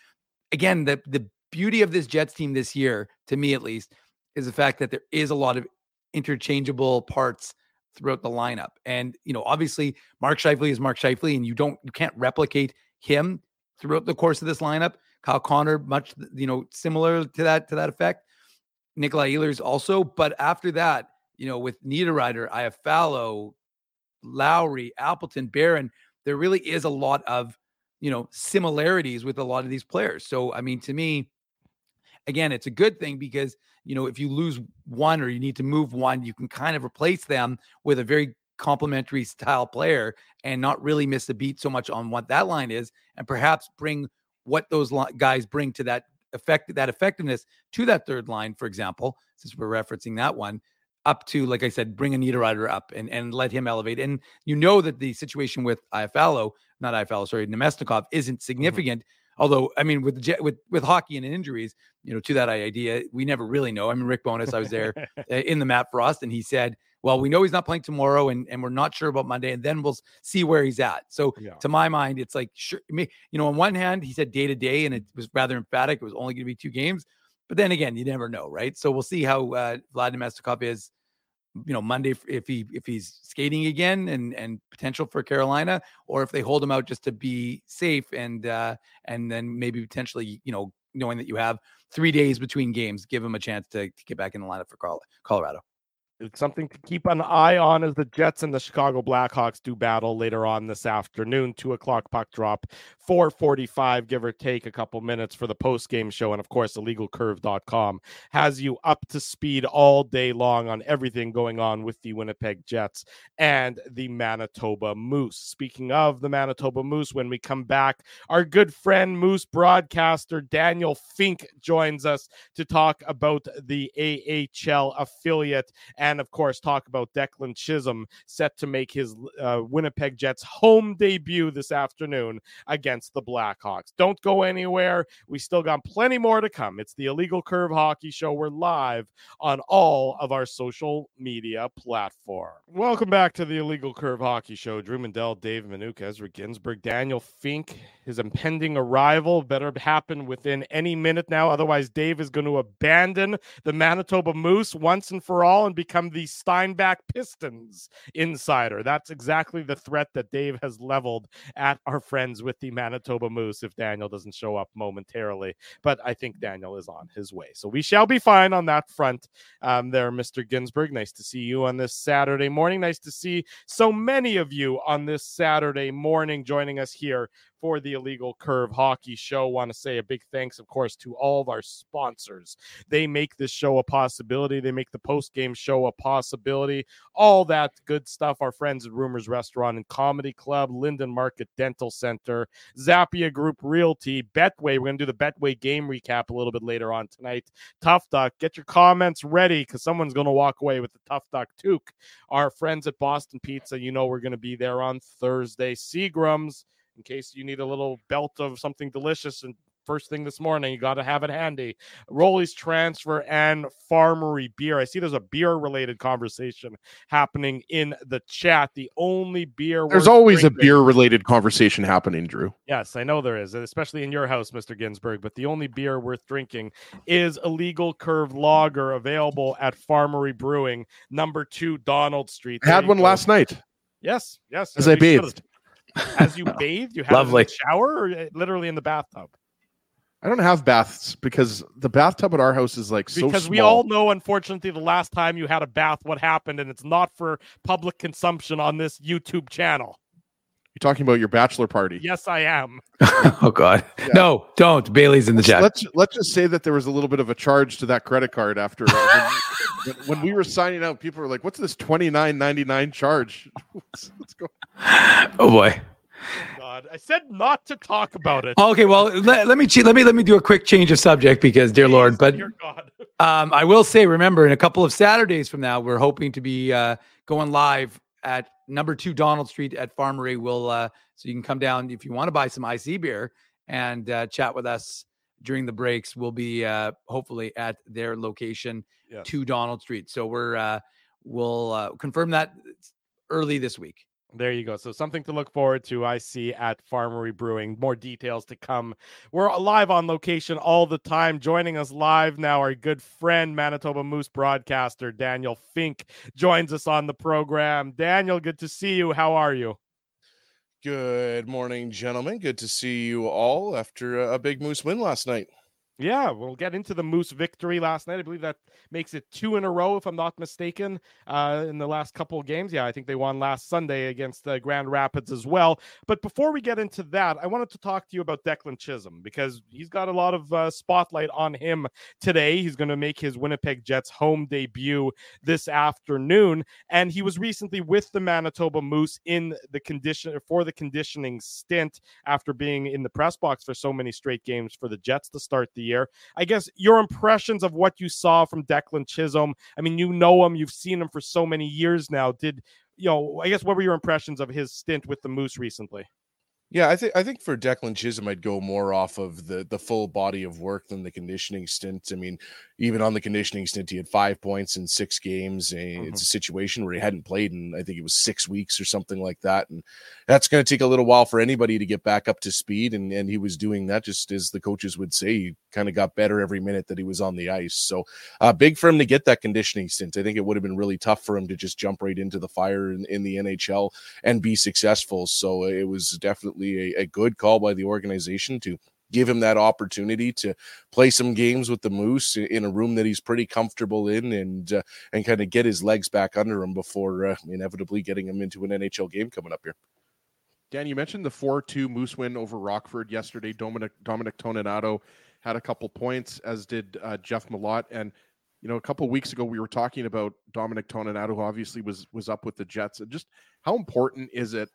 Again, the the beauty of this Jets team this year, to me at least, is the fact that there is a lot of interchangeable parts throughout the lineup. And you know, obviously, Mark Scheifele is Mark Scheifele, and you don't you can't replicate him throughout the course of this lineup. Kyle Connor, much you know, similar to that to that effect. Nikolai Ehlers also, but after that, you know, with Niederreiter, Iafallo, Lowry, Appleton, Barron, there really is a lot of you know similarities with a lot of these players. So I mean, to me, again, it's a good thing because you know if you lose one or you need to move one, you can kind of replace them with a very complementary style player and not really miss a beat so much on what that line is, and perhaps bring what those guys bring to that effect that effectiveness to that third line, for example, since we're referencing that one, up to like I said, bring a Niederreiter up and and let him elevate. And you know that the situation with Iafallo, not Iafallo, sorry, Namestnikov isn't mm-hmm. significant. Mm-hmm. Although, I mean, with with with hockey and injuries, you know, to that idea, we never really know. I mean, Rick Bowness, I was there in the Matt Frost, and he said, "Well, we know he's not playing tomorrow, and and we're not sure about Monday, and then we'll see where he's at." So, yeah. to my mind, it's like, sure, me, you know, on one hand, he said day to day, and it was rather emphatic. It was only going to be two games, but then again, you never know, right? So we'll see how uh, Vlad Namestnikov is you know Monday if he if he's skating again and and potential for Carolina or if they hold him out just to be safe and uh and then maybe potentially you know knowing that you have 3 days between games give him a chance to, to get back in the lineup for Colorado. It's something to keep an eye on as the Jets and the Chicago Blackhawks do battle later on this afternoon. Two o'clock puck drop, 445, give or take a couple minutes for the post game show. And of course, illegalcurve.com has you up to speed all day long on everything going on with the Winnipeg Jets and the Manitoba Moose. Speaking of the Manitoba Moose, when we come back, our good friend Moose broadcaster Daniel Fink joins us to talk about the AHL affiliate and and of course talk about Declan Chisholm set to make his uh, Winnipeg Jets home debut this afternoon against the Blackhawks. Don't go anywhere. We still got plenty more to come. It's the Illegal Curve Hockey Show. We're live on all of our social media platform. Welcome back to the Illegal Curve Hockey Show. Drew Mandel, Dave Minuk, Ezra Ginsburg, Daniel Fink. His impending arrival better happen within any minute now. Otherwise, Dave is going to abandon the Manitoba Moose once and for all and become the Steinbach Pistons insider. That's exactly the threat that Dave has leveled at our friends with the Manitoba Moose if Daniel doesn't show up momentarily. But I think Daniel is on his way. So we shall be fine on that front um, there, Mr. Ginsburg. Nice to see you on this Saturday morning. Nice to see so many of you on this Saturday morning joining us here for the Illegal Curve Hockey Show. Want to say a big thanks, of course, to all of our sponsors. They make this show a possibility. They make the post game show a possibility. All that good stuff. Our friends at Rumors Restaurant and Comedy Club, Linden Market Dental Center, Zappia Group Realty, Betway. We're going to do the Betway game recap a little bit later on tonight. Tough Duck, get your comments ready because someone's going to walk away with the Tough Duck Toque. Our friends at Boston Pizza, you know, we're going to be there on Thursday. Seagram's in case you need a little belt of something delicious and first thing this morning. You got to have it handy. Rolly's transfer and farmery beer. I see there's a beer related conversation happening in the chat. The only beer there's always drinking, a beer related conversation happening, Drew. Yes, I know there is, especially in your house, Mr. Ginsburg. But the only beer worth drinking is illegal curve lager available at Farmery Brewing, number two Donald Street. I had one go. last night. Yes, yes. As I bathed. As you bathe, you have Lovely. shower or uh, literally in the bathtub? I don't have baths because the bathtub at our house is like so because small. we all know, unfortunately, the last time you had a bath, what happened, and it's not for public consumption on this YouTube channel. You're talking about your bachelor party. Yes, I am. oh God, yeah. no, don't. Bailey's in the chat. Let's let's just say that there was a little bit of a charge to that credit card after uh, when, when, we were signing out. People were like, "What's this twenty nine ninety nine charge?" let's, let's go. Oh boy. God, I said not to talk about it. Okay, well, let, let me let me let me do a quick change of subject because, dear Please, Lord, but um, I will say, remember, in a couple of Saturdays from now, we're hoping to be uh, going live at number two Donald Street at Farmery. We'll uh, so you can come down if you want to buy some IC beer and uh, chat with us during the breaks. We'll be uh, hopefully at their location Yes. to Donald Street. So we're uh, we'll uh, confirm that early this week. There you go. So something to look forward to. I see at Farmery Brewing. More details to come. We're live on location all the time. Joining us live now, our good friend Manitoba Moose broadcaster Daniel Fink joins us on the program. Daniel, good to see you. How are you? Good morning, gentlemen. Good to see you all after a big Moose win last night. Yeah, we'll get into the Moose victory last night. I believe that makes it two in a row, if I'm not mistaken, uh, in the last couple of games. Yeah, I think they won last Sunday against uh, Grand Rapids as well. But before we get into that, I wanted to talk to you about Declan Chisholm because he's got a lot of uh, spotlight on him today. He's going to make his Winnipeg Jets home debut this afternoon, and he was recently with the Manitoba Moose in the condition for the conditioning stint after being in the press box for so many straight games for the Jets to start the year. I guess your impressions of what you saw from Declan Chisholm. I mean, you know him, you've seen him for so many years now. Did you know? I guess what were your impressions of his stint with the Moose recently? Yeah, I think I think for Declan Chisholm, I'd go more off of the the full body of work than the conditioning stint. I mean, even on the conditioning stint, he had five points in six games. Mm-hmm. It's a situation where he hadn't played in I think it was six weeks or something like that, and that's going to take a little while for anybody to get back up to speed. And and he was doing that just as the coaches would say, he kind of got better every minute that he was on the ice. So uh, big for him to get that conditioning stint. I think it would have been really tough for him to just jump right into the fire in, in the NHL and be successful. So it was definitely a, a good call by the organization to give him that opportunity to play some games with the Moose in a room that he's pretty comfortable in, and uh, and kind of get his legs back under him before uh, inevitably getting him into an NHL game coming up here. Dan, you mentioned the four-two Moose win over Rockford yesterday. Dominic Dominic Toninato had a couple points, as did uh, Jeff Malott, and you know, a couple weeks ago we were talking about Dominic Toninato, who obviously was was up with the Jets, and just how important is it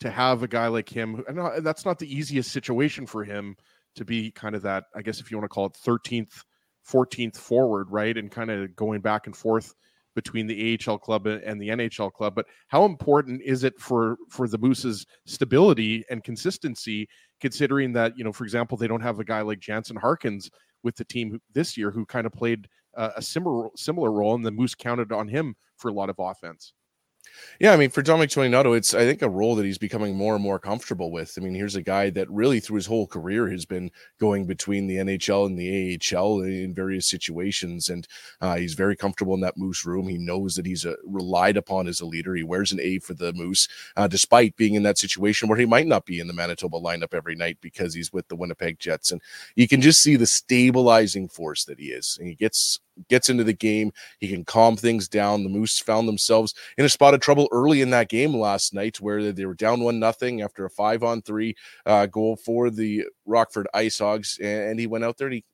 to have a guy like him. And that's not the easiest situation for him to be kind of that, I guess, if you want to call it 13th, 14th forward, right? And kind of going back and forth between the AHL club and the NHL club. But how important is it for for the Moose's stability and consistency, considering that you know, for example, they don't have a guy like Jansen Harkins with the team this year who kind of played uh, a similar similar role, and the Moose counted on him for a lot of offense. Yeah, I mean, for Dominic Toninato, it's I think a role that he's becoming more and more comfortable with. I mean, here's a guy that really through his whole career has been going between the NHL and the AHL in various situations, and uh, he's very comfortable in that Moose room. He knows that he's a, relied upon as a leader. He wears an A for the Moose, uh, despite being in that situation where he might not be in the Manitoba lineup every night because he's with the Winnipeg Jets, and you can just see the stabilizing force that he is. And he gets gets into the game. He can calm things down. The Moose found themselves in a spot of trouble early in that game last night where they were down one nothing after a five on three uh, goal for the Rockford Ice Hogs. And he went out there and he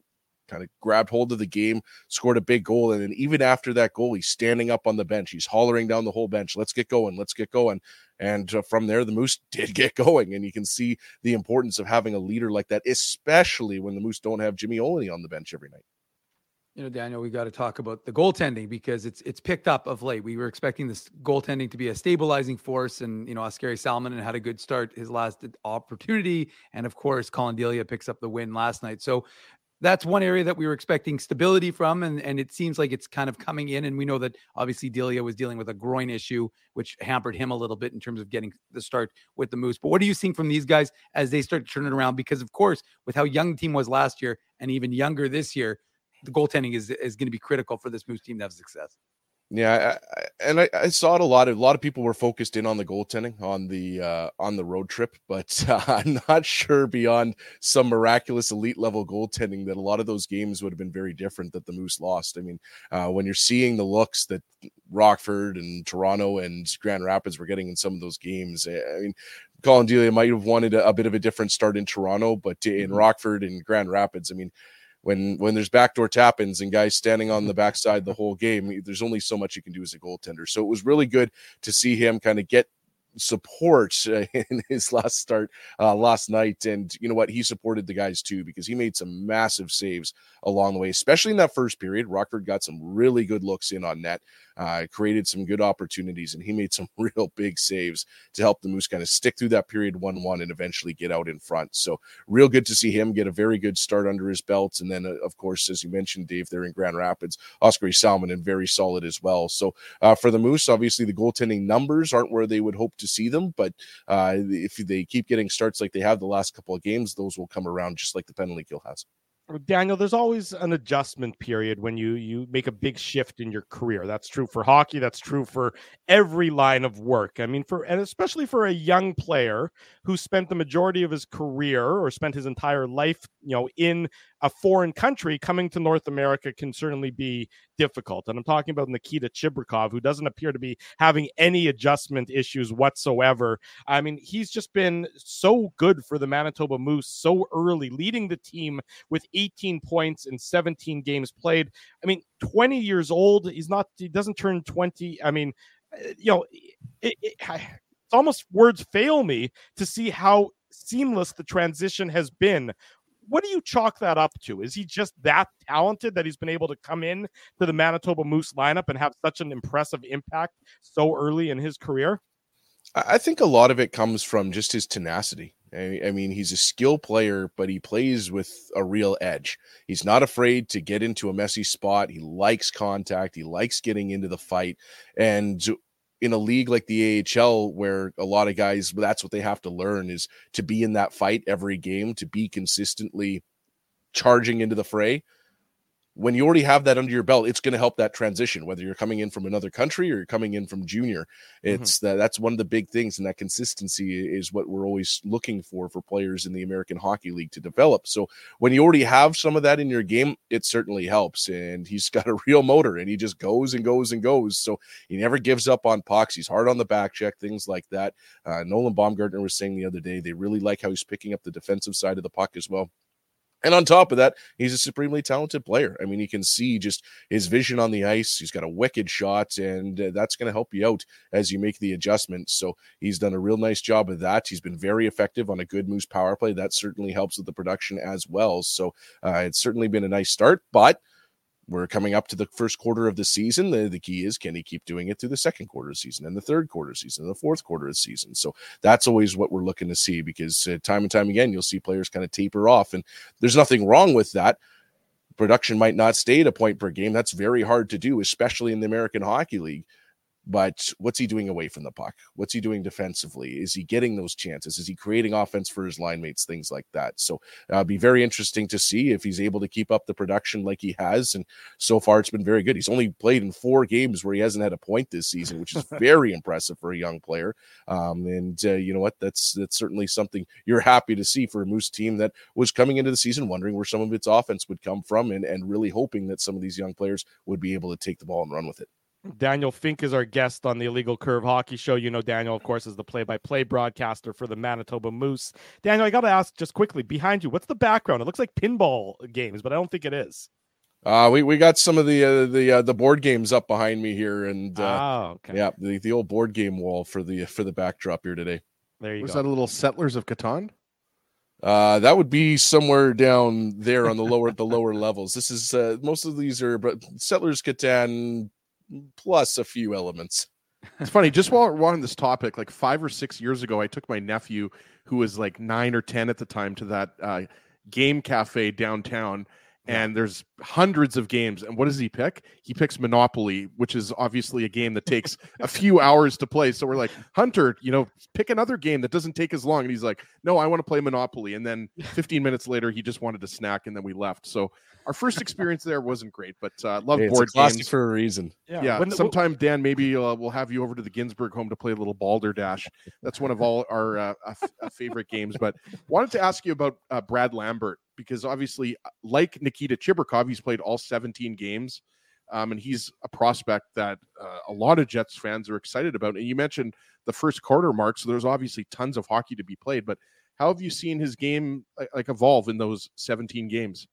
kind of grabbed hold of the game, scored a big goal. And then even after that goal, he's standing up on the bench. He's hollering down the whole bench, let's get going, let's get going. And uh, from there, the Moose did get going. And you can see the importance of having a leader like that, especially when the Moose don't have Jimmy Oligny on the bench every night you know, Daniel, we got to talk about the goaltending because it's it's picked up of late. We were expecting this goaltending to be a stabilizing force, and you know, Oskari Salminen had a good start his last opportunity, and of course, Colin Delia picks up the win last night. So that's one area that we were expecting stability from, and and it seems like it's kind of coming in. And we know that obviously Delia was dealing with a groin issue, which hampered him a little bit in terms of getting the start with the Moose. But what are you seeing from these guys as they start to turn it around? Because of course, with how young the team was last year, and even younger this year the goaltending is is going to be critical for this Moose team to have success. Yeah, I, and I, I, saw it a lot. Of, a lot of people were focused in on the goaltending on the uh, on the road trip, but uh, I'm not sure beyond some miraculous elite level goaltending that a lot of those games would have been very different that the Moose lost. I mean, uh, when you're seeing the looks that Rockford and Toronto and Grand Rapids were getting in some of those games, eh, I mean, Colin Delia might have wanted a, a, bit of a different start in Toronto, but in mm-hmm. Rockford and Grand Rapids, I mean when when there's backdoor tap-ins and guys standing on the mm-hmm. backside the whole game, there's only so much you can do as a goaltender. So it was really good to see him kind of get support uh, in his last start uh, last night. And you know what? He supported the guys too because he made some massive saves along the way, especially in that first period. Rockford got some really good looks in on net, uh, created some good opportunities, and he made some real big saves to help the Moose kind of stick through that period 1 1 and eventually get out in front. So, real good to see him get a very good start under his belt. And then, uh, of course, as you mentioned, Dave, they're in Grand Rapids, Oskari Salminen very solid as well. So, uh, for the Moose, obviously the goaltending numbers aren't where they would hope to see them, but uh, if they keep getting starts like they have the last couple of games, those will come around just like the penalty kill has. Daniel, there's always an adjustment period when you you make a big shift in your career. That's true for hockey. That's true for every line of work. I mean, for and especially for a young player who spent the majority of his career or spent his entire life, you know, in a foreign country, coming to North America can certainly be difficult. And I'm talking about Nikita Chibrikov, who doesn't appear to be having any adjustment issues whatsoever. I mean, he's just been so good for the Manitoba Moose so early, leading the team with 18 points in 17 games played. I mean, 20 years old. He's not, he doesn't turn 20. I mean, uh, you know, it, it, it's almost words fail me to see how seamless the transition has been what do you chalk that up to? Is he just that talented that he's been able to come in to the Manitoba Moose lineup and have such an impressive impact so early in his career? I think a lot of it comes from just his tenacity. I mean, he's a skill player, but he plays with a real edge. He's not afraid to get into a messy spot. He likes contact. He likes getting into the fight. And in a league like the AHL, where a lot of guys, that's what they have to learn is to be in that fight every game, to be consistently charging into the fray when you already have that under your belt, it's going to help that transition. Whether you're coming in from another country or you're coming in from junior, mm-hmm. it's mm-hmm. that that's one of the big things, and that consistency is what we're always looking for for players in the American Hockey League to develop. So when you already have some of that in your game, it certainly helps. And he's got a real motor, and he just goes and goes and goes. So he never gives up on pucks. He's hard on the back check, things like that. Uh, Nolan Baumgartner was saying the other day they really like how he's picking up the defensive side of the puck as well. And on top of that, he's a supremely talented player. I mean, you can see just his vision on the ice. He's got a wicked shot, and uh, that's going to help you out as you make the adjustments. So he's done a real nice job of that. He's been very effective on a good Moose power play. That certainly helps with the production as well. So uh, it's certainly been a nice start, but we're coming up to the first quarter of the season. The, the key is can he keep doing it through the second quarter of the season and the third quarter of the season and the fourth quarter of the season? So that's always what we're looking to see because uh, time and time again, you'll see players kind of taper off. And there's nothing wrong with that. Production might not stay at a point per game. That's very hard to do, especially in the American Hockey League but what's he doing away from the puck? What's he doing defensively? Is he getting those chances? Is he creating offense for his line mates? Things like that. So uh, be very interesting to see if he's able to keep up the production like he has. And so far, it's been very good. He's only played in four games where he hasn't had a point this season, which is very impressive for a young player. Um, and uh, you know what? That's that's certainly something you're happy to see for a Moose team that was coming into the season wondering where some of its offense would come from, and and really hoping that some of these young players would be able to take the ball and run with it. Daniel Fink is our guest on the Illegal Curve Hockey Show. You know, Daniel, of course, is the play by play broadcaster for the Manitoba Moose. Daniel, I got to ask just quickly behind you, what's the background? It looks like pinball games, but I don't think it is. Uh, we, we got some of the uh, the uh, the board games up behind me here, and uh, oh, okay. yeah, the, the old board game wall for the for the backdrop here today. There you Was go. that a little Settlers of Catan? Uh, that would be somewhere down there on the lower the lower levels. This is uh, most of these are, but Settlers Catan plus a few elements. It's funny, just while we're on this topic, like five or six years ago, I took my nephew, who was like nine or 10 at the time, to that uh, game cafe downtown. And there's hundreds of games. And what does he pick? He picks Monopoly, which is obviously a game that takes a few hours to play. So we're like, Hunter, you know, pick another game that doesn't take as long. And he's like, No, I want to play Monopoly. And then 15 minutes later, he just wanted to snack, and then we left. So our first experience there wasn't great, but uh, love Hey, it's a board games. for a reason. Yeah, When the- sometime Dan, maybe uh, we'll have you over to the Ginsburg home to play a little Balderdash. That's one of all our uh, uh, f- uh, favorite games. But wanted to ask you about uh, Brad Lambert because obviously, uh, like Nikita Chibrikov, he's played all 17 games, um, and he's a prospect that uh, a lot of Jets fans are excited about. And you mentioned the first quarter mark, so there's obviously tons of hockey to be played. But how have you seen his game like, like evolve in those 17 games?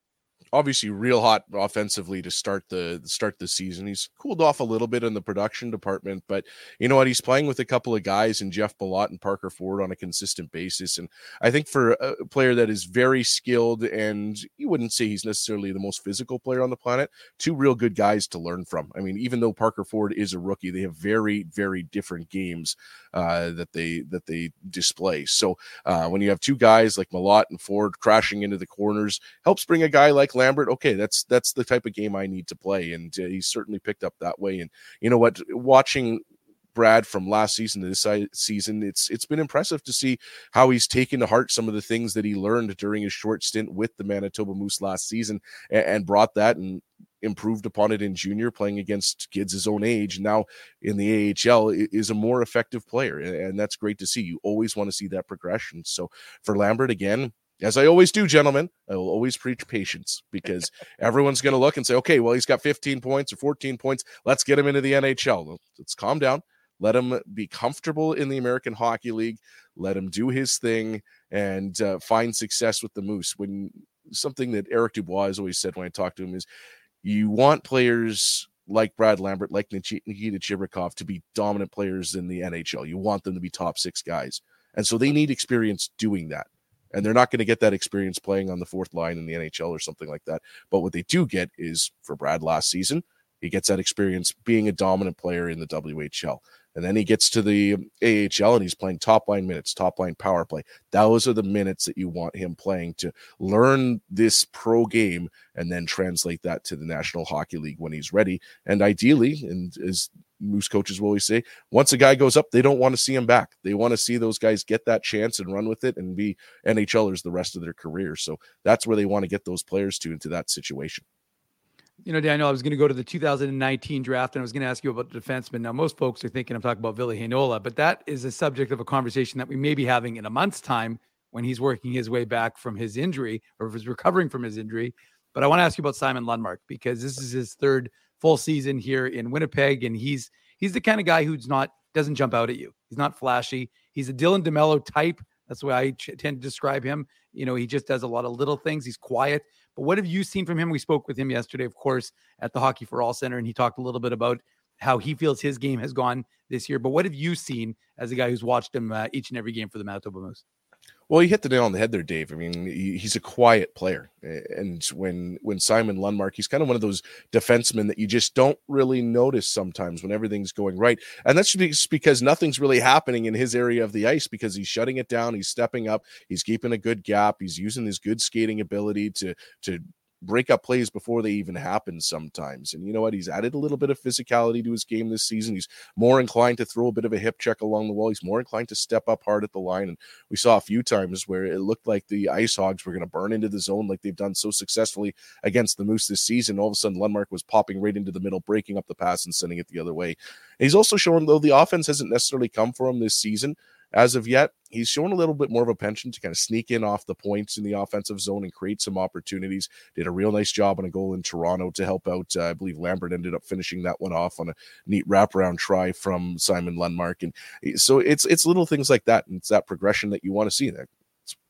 Obviously real hot offensively to start the start the season. He's cooled off a little bit in the production department, but you know what? He's playing with a couple of guys and Jeff Malott and Parker Ford on a consistent basis. And I think for a player that is very skilled and you wouldn't say he's necessarily the most physical player on the planet, two real good guys to learn from. I mean, even though Parker Ford is a rookie, they have very, very different games uh, that they that they display. So uh, when you have two guys like Malott and Ford crashing into the corners, helps bring a guy like Lambert, okay, that's that's the type of game I need to play, and uh, he's certainly picked up that way. And you know what, watching Brad from last season to this season, it's it's been impressive to see how he's taken to heart some of the things that he learned during his short stint with the Manitoba Moose last season, and, and brought that and improved upon it in junior, playing against kids his own age. Now in the AHL is a more effective player, and that's great to see. You always want to see that progression. So for Lambert again, as I always do, gentlemen, I will always preach patience because everyone's going to look and say, okay, well, he's got 15 points or 14 points. Let's get him into the NHL. Let's calm down. Let him be comfortable in the American Hockey League. Let him do his thing and uh, find success with the Moose. When something that Eric Dubois has always said when I talk to him is, you want players like Brad Lambert, like Nikita Chibrikov to be dominant players in the NHL. You want them to be top six guys. And so they need experience doing that and they're not going to get that experience playing on the fourth line in the NHL or something like that. But what they do get is for Brad last season, he gets that experience being a dominant player in the WHL. And then he gets to the AHL and he's playing top line minutes, top line power play. Those are the minutes that you want him playing to learn this pro game and then translate that to the National Hockey League when he's ready. And ideally, and as Moose coaches will always say, once a guy goes up, they don't want to see him back. They want to see those guys get that chance and run with it and be NHLers the rest of their career. So that's where they want to get those players to into that situation. You know, Daniel, I was going to go to the 2019 draft and I was going to ask you about the defenseman. Now, most folks are thinking I'm talking about Heinola, but that is a subject of a conversation that we may be having in a month's time when he's working his way back from his injury or if he's recovering from his injury. But I want to ask you about Simon Lundmark because this is his third full season here in Winnipeg, and he's he's the kind of guy who's not doesn't jump out at you. He's not flashy. He's a Dylan DeMello type. That's the way I ch- tend to describe him. You know, he just does a lot of little things. He's quiet. But what have you seen from him? We spoke with him yesterday, of course, at the Hockey for All Center, and he talked a little bit about how he feels his game has gone this year. But what have you seen as a guy who's watched him uh, each and every game for the Manitoba Moose? Well, you hit the nail on the head there, Dave. I mean, he's a quiet player, and when when Simon Lundmark, he's kind of one of those defensemen that you just don't really notice sometimes when everything's going right, and that's just because nothing's really happening in his area of the ice because he's shutting it down, he's stepping up, he's keeping a good gap, he's using his good skating ability to to break up plays before they even happen sometimes. And you know what? He's added a little bit of physicality to his game this season. He's more inclined to throw a bit of a hip check along the wall. He's more inclined to step up hard at the line. And we saw a few times where it looked like the Ice Hogs were going to burn into the zone like they've done so successfully against the Moose this season. All of a sudden, Lundmark was popping right into the middle, breaking up the pass and sending it the other way. And he's also shown, though the offense hasn't necessarily come for him this season, as of yet, he's shown a little bit more of a penchant to kind of sneak in off the points in the offensive zone and create some opportunities. Did a real nice job on a goal in Toronto to help out. Uh, I believe Lambert ended up finishing that one off on a neat wraparound try from Simon Lundmark. And eh, so it's it's little things like that. And it's that progression that you want to see. That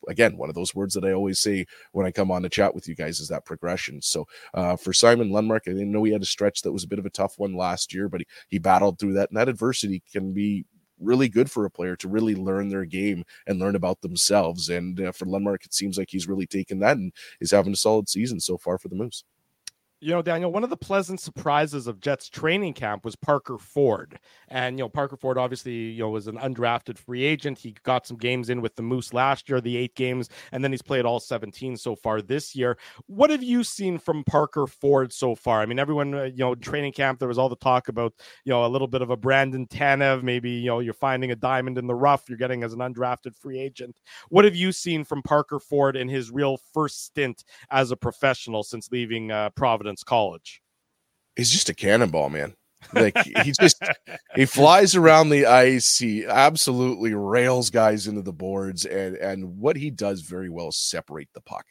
again one of those words that I always say when I come on to chat with you guys is that progression. So uh, for Simon Lundmark, I didn't know he had a stretch that was a bit of a tough one last year, but he, he battled through that, and that adversity can be really good for a player to really learn their game and learn about themselves. And uh, for Lundmark, it seems like he's really taken that and is having a solid season so far for the Moose you know, Daniel, one of the pleasant surprises of Jets training camp was Parker Ford. And, you know, Parker Ford obviously, you know, was an undrafted free agent. He got some games in with the Moose last year, the eight games, and then he's played all 17 so far this year. What have you seen from Parker Ford so far? I mean, everyone, uh, you know, training camp, there was all the talk about, you know, a little bit of a Brandon Tanev. Maybe, you know, you're finding a diamond in the rough you're getting as an undrafted free agent. What have you seen from Parker Ford in his real first stint as a professional since leaving uh, Providence? Providence College. He's just a cannonball, man. Like he just he flies around the ice. He absolutely rails guys into the boards, and and what he does very well is separate the puck.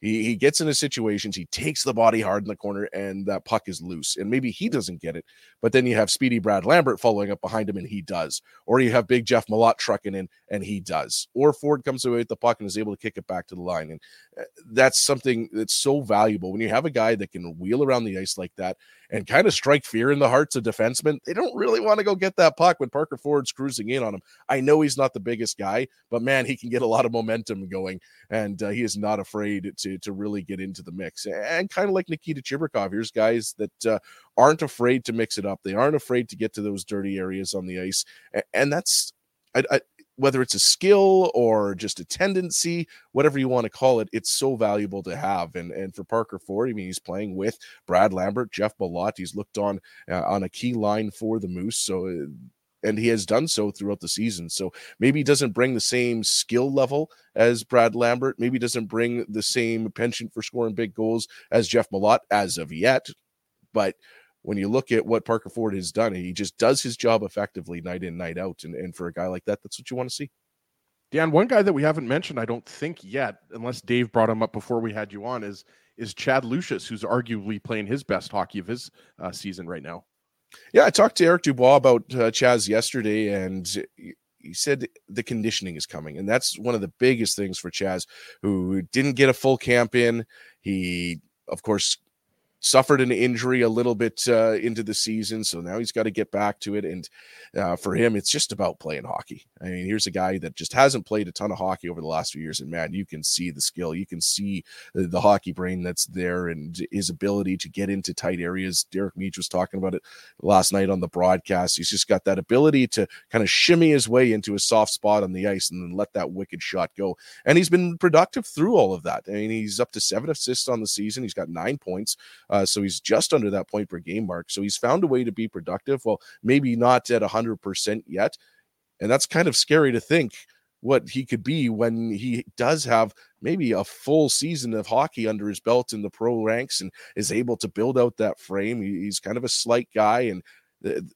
He, he gets into situations, he takes the body hard in the corner, and that puck is loose. And maybe he doesn't get it, but then you have speedy Brad Lambert following up behind him, and he does. Or you have big Jeff Malott trucking in, and he does. Or Ford comes away with the puck and is able to kick it back to the line. And uh, that's something that's so valuable when you have a guy that can wheel around the ice like that and kind of strike fear in the hearts of defensemen. They don't really want to go get that puck when Parker Ford's cruising in on him. I know he's not the biggest guy, but man, he can get a lot of momentum going, and uh, he is not afraid to to really get into the mix. And kind of like Nikita Chibrikov, here's guys that uh, aren't afraid to mix it up. They aren't afraid to get to those dirty areas on the ice, and that's. I, I, whether it's a skill or just a tendency, whatever you want to call it, it's so valuable to have. And and for Parker Ford, I mean, he's playing with Brad Lambert, Jeff Malott. He's looked on uh, on a key line for the Moose, so. Uh, and he has done so throughout the season. So maybe he doesn't bring the same skill level as Brad Lambert. Maybe doesn't bring the same penchant for scoring big goals as Jeff Malott as of yet. But when you look at what Parker Ford has done, he just does his job effectively night in, night out. And, and for a guy like that, that's what you want to see. Dan, one guy that we haven't mentioned, I don't think yet, unless Dave brought him up before we had you on, is is Chaz Lucius, who's arguably playing his best hockey of his uh, season right now. Yeah, I talked to Eric Dubois about uh, Chaz yesterday, and he said the conditioning is coming, and that's one of the biggest things for Chaz, who didn't get a full camp in. He, of course, suffered an injury a little bit uh, into the season, so now he's got to get back to it. And uh, for him, it's just about playing hockey. I mean, here's a guy that just hasn't played a ton of hockey over the last few years, and man, you can see the skill, you can see the, hockey brain that's there, and his ability to get into tight areas. Derek Meech was talking about it last night on the broadcast. He's just got that ability to kind of shimmy his way into a soft spot on the ice and then let that wicked shot go. And he's been productive through all of that. I mean, he's up to seven assists on the season. He's got nine points. Uh, so he's just under that point per game mark. So he's found a way to be productive. Well, maybe not at 100% yet. And that's kind of scary to think what he could be when he does have maybe a full season of hockey under his belt in the pro ranks and is able to build out that frame. He's kind of a slight guy and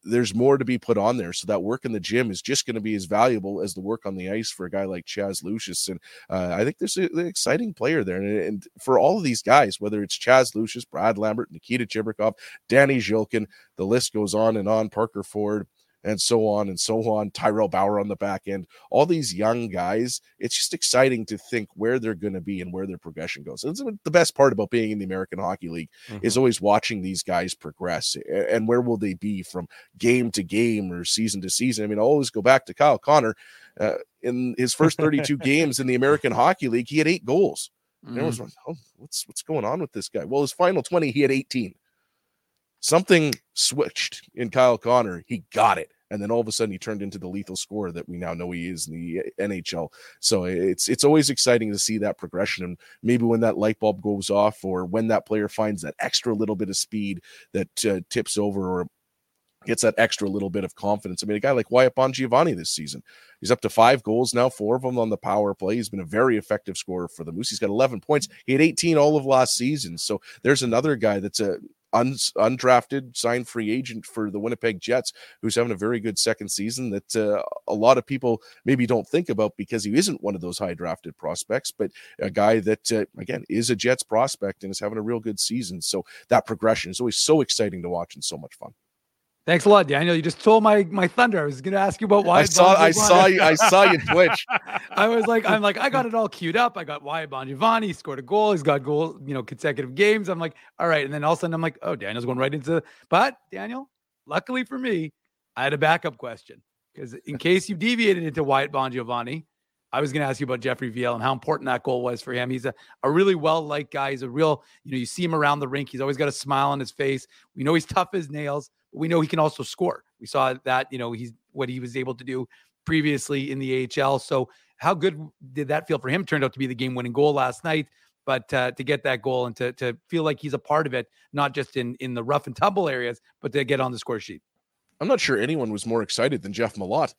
there's more to be put on there. So that work in the gym is just going to be as valuable as the work on the ice for a guy like Chaz Lucius. And uh, I think there's an exciting player there. And, and, for all of these guys, whether it's Chaz Lucius, Brad Lambert, Nikita Chibrikov, Danny Zhilkin, the list goes on and on, Parker Ford, and so on and so on. Tyrel Bauer on the back end, all these young guys. It's just exciting to think where they're going to be and where their progression goes. It's the best part about being in the American Hockey League mm-hmm. is always watching these guys progress and where will they be from game to game or season to season. I mean, I always go back to Kyle Connor. Uh, in his first 32 games in the American Hockey League, he had eight goals. Mm-hmm. And was like, oh, what's what's going on with this guy? Well, his final 20, he had 18 something switched in Kyle Connor. He got it. And then all of a sudden he turned into the lethal scorer that we now know he is in the NHL. So it's it's always exciting to see that progression. And maybe when that light bulb goes off or when that player finds that extra little bit of speed that uh, tips over or gets that extra little bit of confidence. I mean, a guy like Wyatt Bongiovanni this season, he's up to five goals now, four of them on the power play. He's been a very effective scorer for the Moose. He's got 11 points. He had 18 all of last season. So there's another guy that's a un, undrafted signed free agent for the Winnipeg Jets, who's having a very good second season that uh, a lot of people maybe don't think about because he isn't one of those high drafted prospects, but a guy that, uh, again, is a Jets prospect and is having a real good season. So that progression is always so exciting to watch and so much fun. Thanks a lot, Daniel. You just told my my thunder. I was going to ask you about why. I saw. I saw you. I saw you twitch. I was like, I'm like, I got it all queued up. I got Wyatt Bongiovanni. He scored a goal. He's got goal, you know, consecutive games. I'm like, all right. And then all of a sudden, I'm like, oh, Daniel's going right into. But Daniel, luckily for me, I had a backup question because in case you deviated into Wyatt Bongiovanni, I was going to ask you about Jeffrey Viel and how important that goal was for him. He's a, a really well liked guy. He's a real, you know, you see him around the rink. He's always got a smile on his face. We know he's tough as nails we know he can also score. We saw that, you know, he's what he was able to do previously in the AHL. So, how good did that feel for him? Turned out to be the game winning goal last night. But uh, to get that goal and to, to feel like he's a part of it, not just in, in the rough and tumble areas, but to get on the score sheet. I'm not sure anyone was more excited than Jeff Malott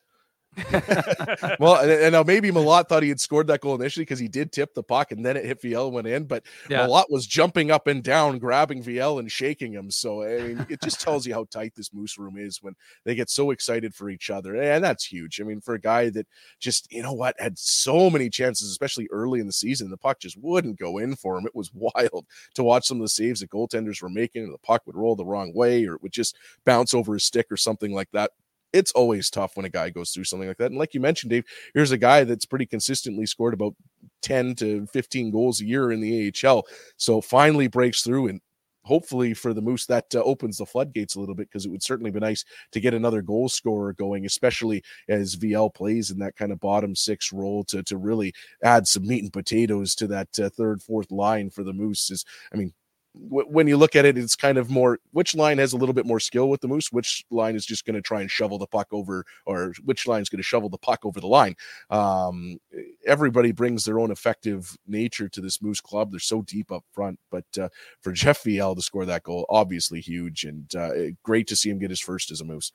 well, and, and now maybe Malott thought he had scored that goal initially because he did tip the puck and then it hit Viel and went in. But Yeah. Malott was jumping up and down, grabbing Viel and shaking him. So I mean, it just tells you how tight this Moose room is when they get so excited for each other, and that's huge. I mean, for a guy that just you know what had so many chances, especially early in the season, the puck just wouldn't go in for him. It was wild to watch some of the saves that goaltenders were making. and The puck would roll the wrong way, or it would just bounce over his stick or something like that it's always tough when a guy goes through something like that. And like you mentioned, Dave, here's a guy that's pretty consistently scored about 10 to 15 goals a year in the AHL. So finally breaks through and hopefully for the Moose that uh, opens the floodgates a little bit because it would certainly be nice to get another goal scorer going, especially as Viel plays in that kind of bottom six role to to really add some meat and potatoes to that uh, third fourth line for the Moose. Is I mean when you look at it, it's kind of more which line has a little bit more skill with the Moose, which line is just going to try and shovel the puck over, or which line is going to shovel the puck over the line. Um, everybody brings their own effective nature to this Moose club. They're so deep up front, but uh, for Jeff Viel to score that goal, obviously huge and uh, great to see him get his first as a Moose.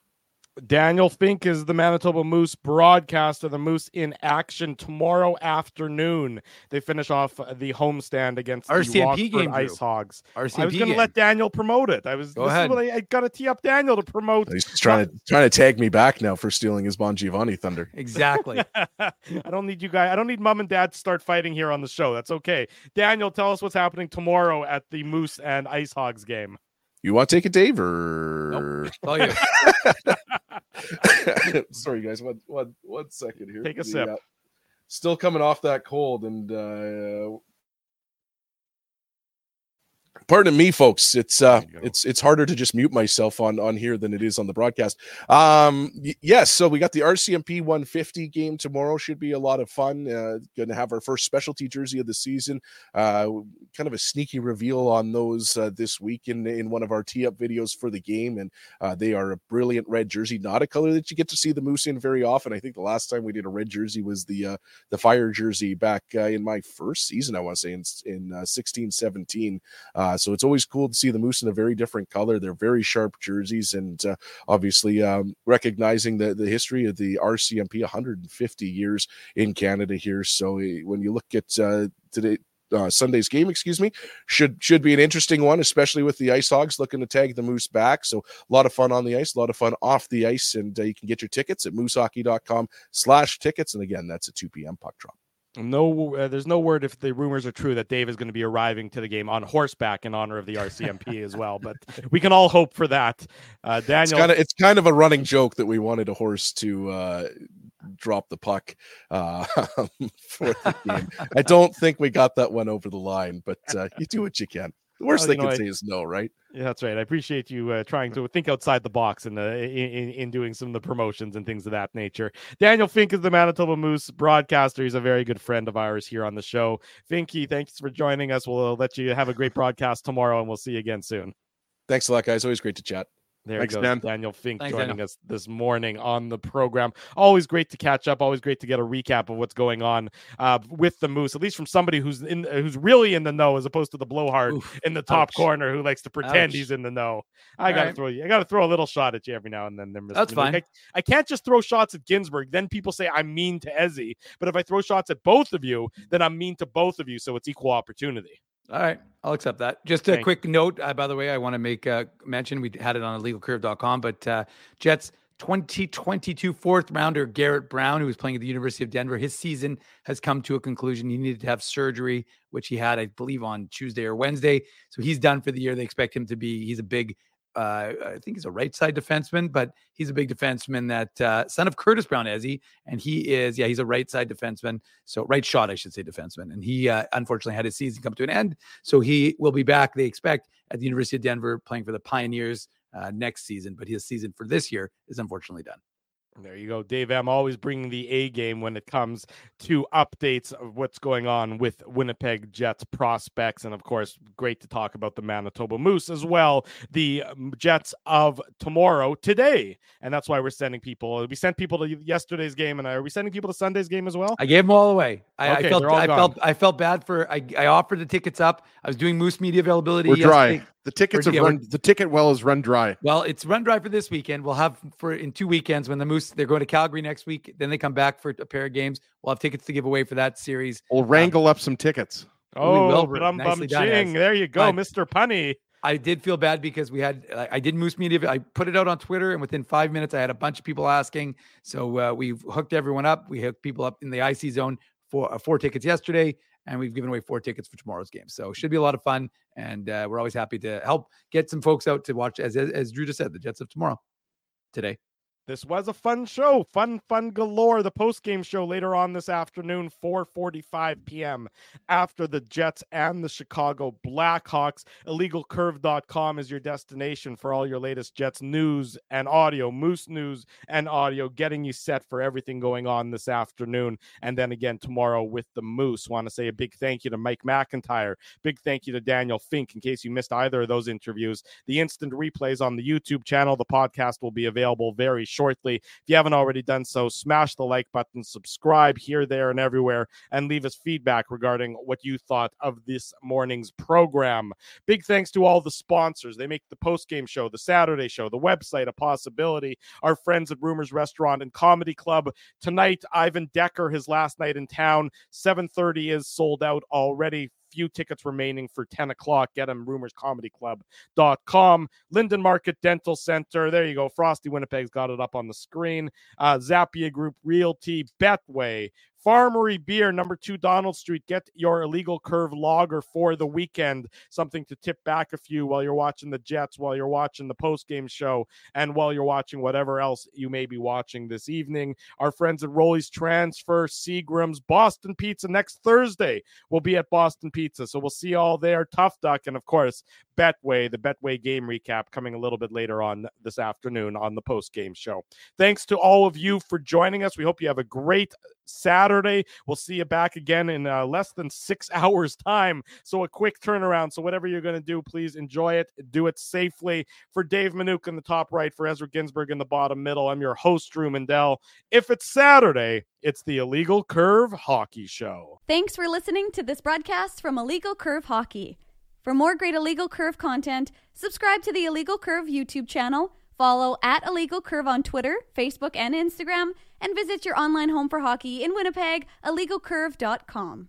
Daniel Fink is the Manitoba Moose broadcaster. The Moose in action tomorrow afternoon. They finish off the homestand against the RCMP Rockford game, Drew. Ice Hogs. I was going to let Daniel promote it. I was. Go this is ahead. what I, I got to tee up Daniel to promote. He's trying to trying to tag me back now for stealing his Bongiovanni thunder. Exactly. I don't need you guys. I don't need mom and dad to start fighting here on the show. That's okay. Daniel, tell us what's happening tomorrow at the Moose and Ice Hogs game. You want to take it, Dave, or All you. Sorry, guys. One, one, one second here. Take a The, sip. uh, still coming off that cold, and uh, pardon me, folks. It's uh, it's it's harder to just mute myself on on here than it is on the broadcast. Um, y- yes. So we got the RCMP 150 game tomorrow. Should be a lot of fun. Uh, going to have our first specialty jersey of the season. Uh, kind of a sneaky reveal on those uh, this week in in one of our tee up videos for the game, and uh, they are a brilliant red jersey, not a color that you get to see the moose in very often. I think the last time we did a red jersey was the uh, the fire jersey back uh, in my first season. I want to say in in uh, 16, 17. Uh, so it's always cool to see the moose in a very different color. They're very sharp jerseys, and uh, obviously um, recognizing the the history of the RCMP, 150 years in Canada here. So uh, when you look at uh, today uh, Sunday's game, excuse me, should should be an interesting one, especially with the Ice Hogs looking to tag the Moose back. So a lot of fun on the ice, a lot of fun off the ice, and uh, you can get your tickets at moosehockey.com slash tickets. And again, that's a 2 p.m. puck drop. No, uh, there's no word if the rumors are true that Dave is going to be arriving to the game on horseback in honor of the RCMP as well. But we can all hope for that. Uh, It's Daniel, kind of it's kind of a running joke that we wanted a horse to uh, drop the puck uh, for the game. I don't think we got that one over the line, but uh, you do what you can. The worst Well, they you know, can I- say is no, right? Yeah, that's right. I appreciate you uh, trying to think outside the box and uh, in, in in doing some of the promotions and things of that nature. Daniel Fink is the Manitoba Moose broadcaster. He's a very good friend of ours here on the show. Finky, thanks for joining us. We'll let you have a great broadcast tomorrow, and we'll see you again soon. Thanks a lot, guys. Always great to chat. There Thanks, goes Dan. Daniel Fink Thanks, joining Daniel. us this morning on the program. Always great to catch up. Always great to get a recap of what's going on uh, with the Moose, at least from somebody who's in, who's really in the know, as opposed to the blowhard Oof. in the top Ouch. corner who likes to pretend Ouch. he's in the know. I All gotta right. throw you. I gotta throw a little shot at you every now and then. There, Mr. That's Minuk. fine. I, I can't just throw shots at Ginsburg. Then people say I'm mean to Ezzy. But if I throw shots at both of you, then I'm mean to both of you. So it's equal opportunity. All right, I'll accept that. Just a Thank quick note, uh, by the way, I want to make uh, mention we had it on illegalcurve.com, but uh, Jets 2022 fourth rounder Garrett Brown, who was playing at the University of Denver, his season has come to a conclusion. He needed to have surgery, which he had, I believe, on Tuesday or Wednesday. So he's done for the year. They expect him to be. He's a big. Uh, I think he's a right side defenseman, but he's a big defenseman that uh, son of Curtis Brown, Ezzy, and he is yeah he's a right side defenseman, so right shot I should say defenseman, and he uh, unfortunately had his season come to an end, so he will be back. They expect at the University of Denver playing for the Pioneers uh, next season, but his season for this year is unfortunately done. There you go. Dave I'm always bringing the A game when it comes to updates of what's going on with Winnipeg Jets prospects. And of course, great to talk about the Manitoba Moose as well. The um, Jets of tomorrow, today. And that's why we're sending people. We sent people to yesterday's game. And are we sending people to Sunday's game as well? I gave them all away. I, Okay, I felt they're all I gone. felt I felt bad for I, I offered the tickets up. I was doing Moose Media availability. We're dry. Yesterday. The tickets Or- have yeah, run. The ticket well is run dry. Well, it's run dry for this weekend. We'll have for in two weekends when the Moose they're going to Calgary next week. Then they come back for a pair of games. We'll have tickets to give away for that series. We'll wrangle up some tickets. Oh, will, but I'm done, ching. There you go, Mr. Punny. I did feel bad because we had I I did Moose Media. I put it out on Twitter, and within five minutes, I had a bunch of people asking. So uh, we've hooked everyone up. We hooked people up in the IC zone for uh, four tickets yesterday, and we've given away four tickets for tomorrow's game. So it should be a lot of fun, and uh, we're always happy to help get some folks out to watch. As as, as Drew just said, the Jets of tomorrow, today. This was a fun show. Fun, fun galore. The post game show later on this afternoon, 4:45 p.m. after the Jets and the Chicago Blackhawks. IllegalCurve.com is your destination for all your latest Jets news and audio, Moose news and audio, getting you set for everything going on this afternoon. And then again tomorrow with the Moose. Want to say a big thank you to Mike McIntyre. Big thank you to Daniel Fink. In case you missed either of those interviews, the instant replays on the YouTube channel. The podcast will be available very shortly. If you haven't already done so, smash the like button, subscribe here, there, and everywhere, and leave us feedback regarding what you thought of this morning's program. Big thanks to all the sponsors. They make the post game show, the Saturday show, the website a possibility. Our friends at Rumors Restaurant and Comedy Club. Tonight, Ivan Decker, his last night in town. 7:30 is sold out already few tickets remaining for 10 o'clock. Get them rumorscomedyclub.com. Linden Market Dental Center. There you go. Frosty Winnipeg's got it up on the screen. Uh, Zappia Group Realty, Betway, Farmery Beer, number two Donald Street. Get your illegal curve logger for the weekend. Something to tip back a few while you're watching the Jets, while you're watching the post game show, and while you're watching whatever else you may be watching this evening. Our friends at Rolly's Transfer, Seagram's, Boston Pizza next Thursday. We'll be at Boston Pizza. So we'll see you all there. Tough Duck, and of course, Betway, the Betway game recap coming a little bit later on this afternoon on the post game show. Thanks to all of you for joining us. We hope you have a great Saturday. We'll see you back again in uh, less than six hours' time. So, a quick turnaround. So, whatever you're going to do, please enjoy it. Do it safely. For Dave Minuk in the top right, for Ezra Ginsburg in the bottom middle, I'm your host, Drew Mandel. If it's Saturday, it's the Illegal Curve Hockey Show. Thanks for listening to this broadcast from Illegal Curve Hockey. For more great Illegal Curve content, subscribe to the Illegal Curve YouTube channel, follow at Illegal Curve on Twitter, Facebook, and Instagram, and visit your online home for hockey in Winnipeg, illegalcurve.com.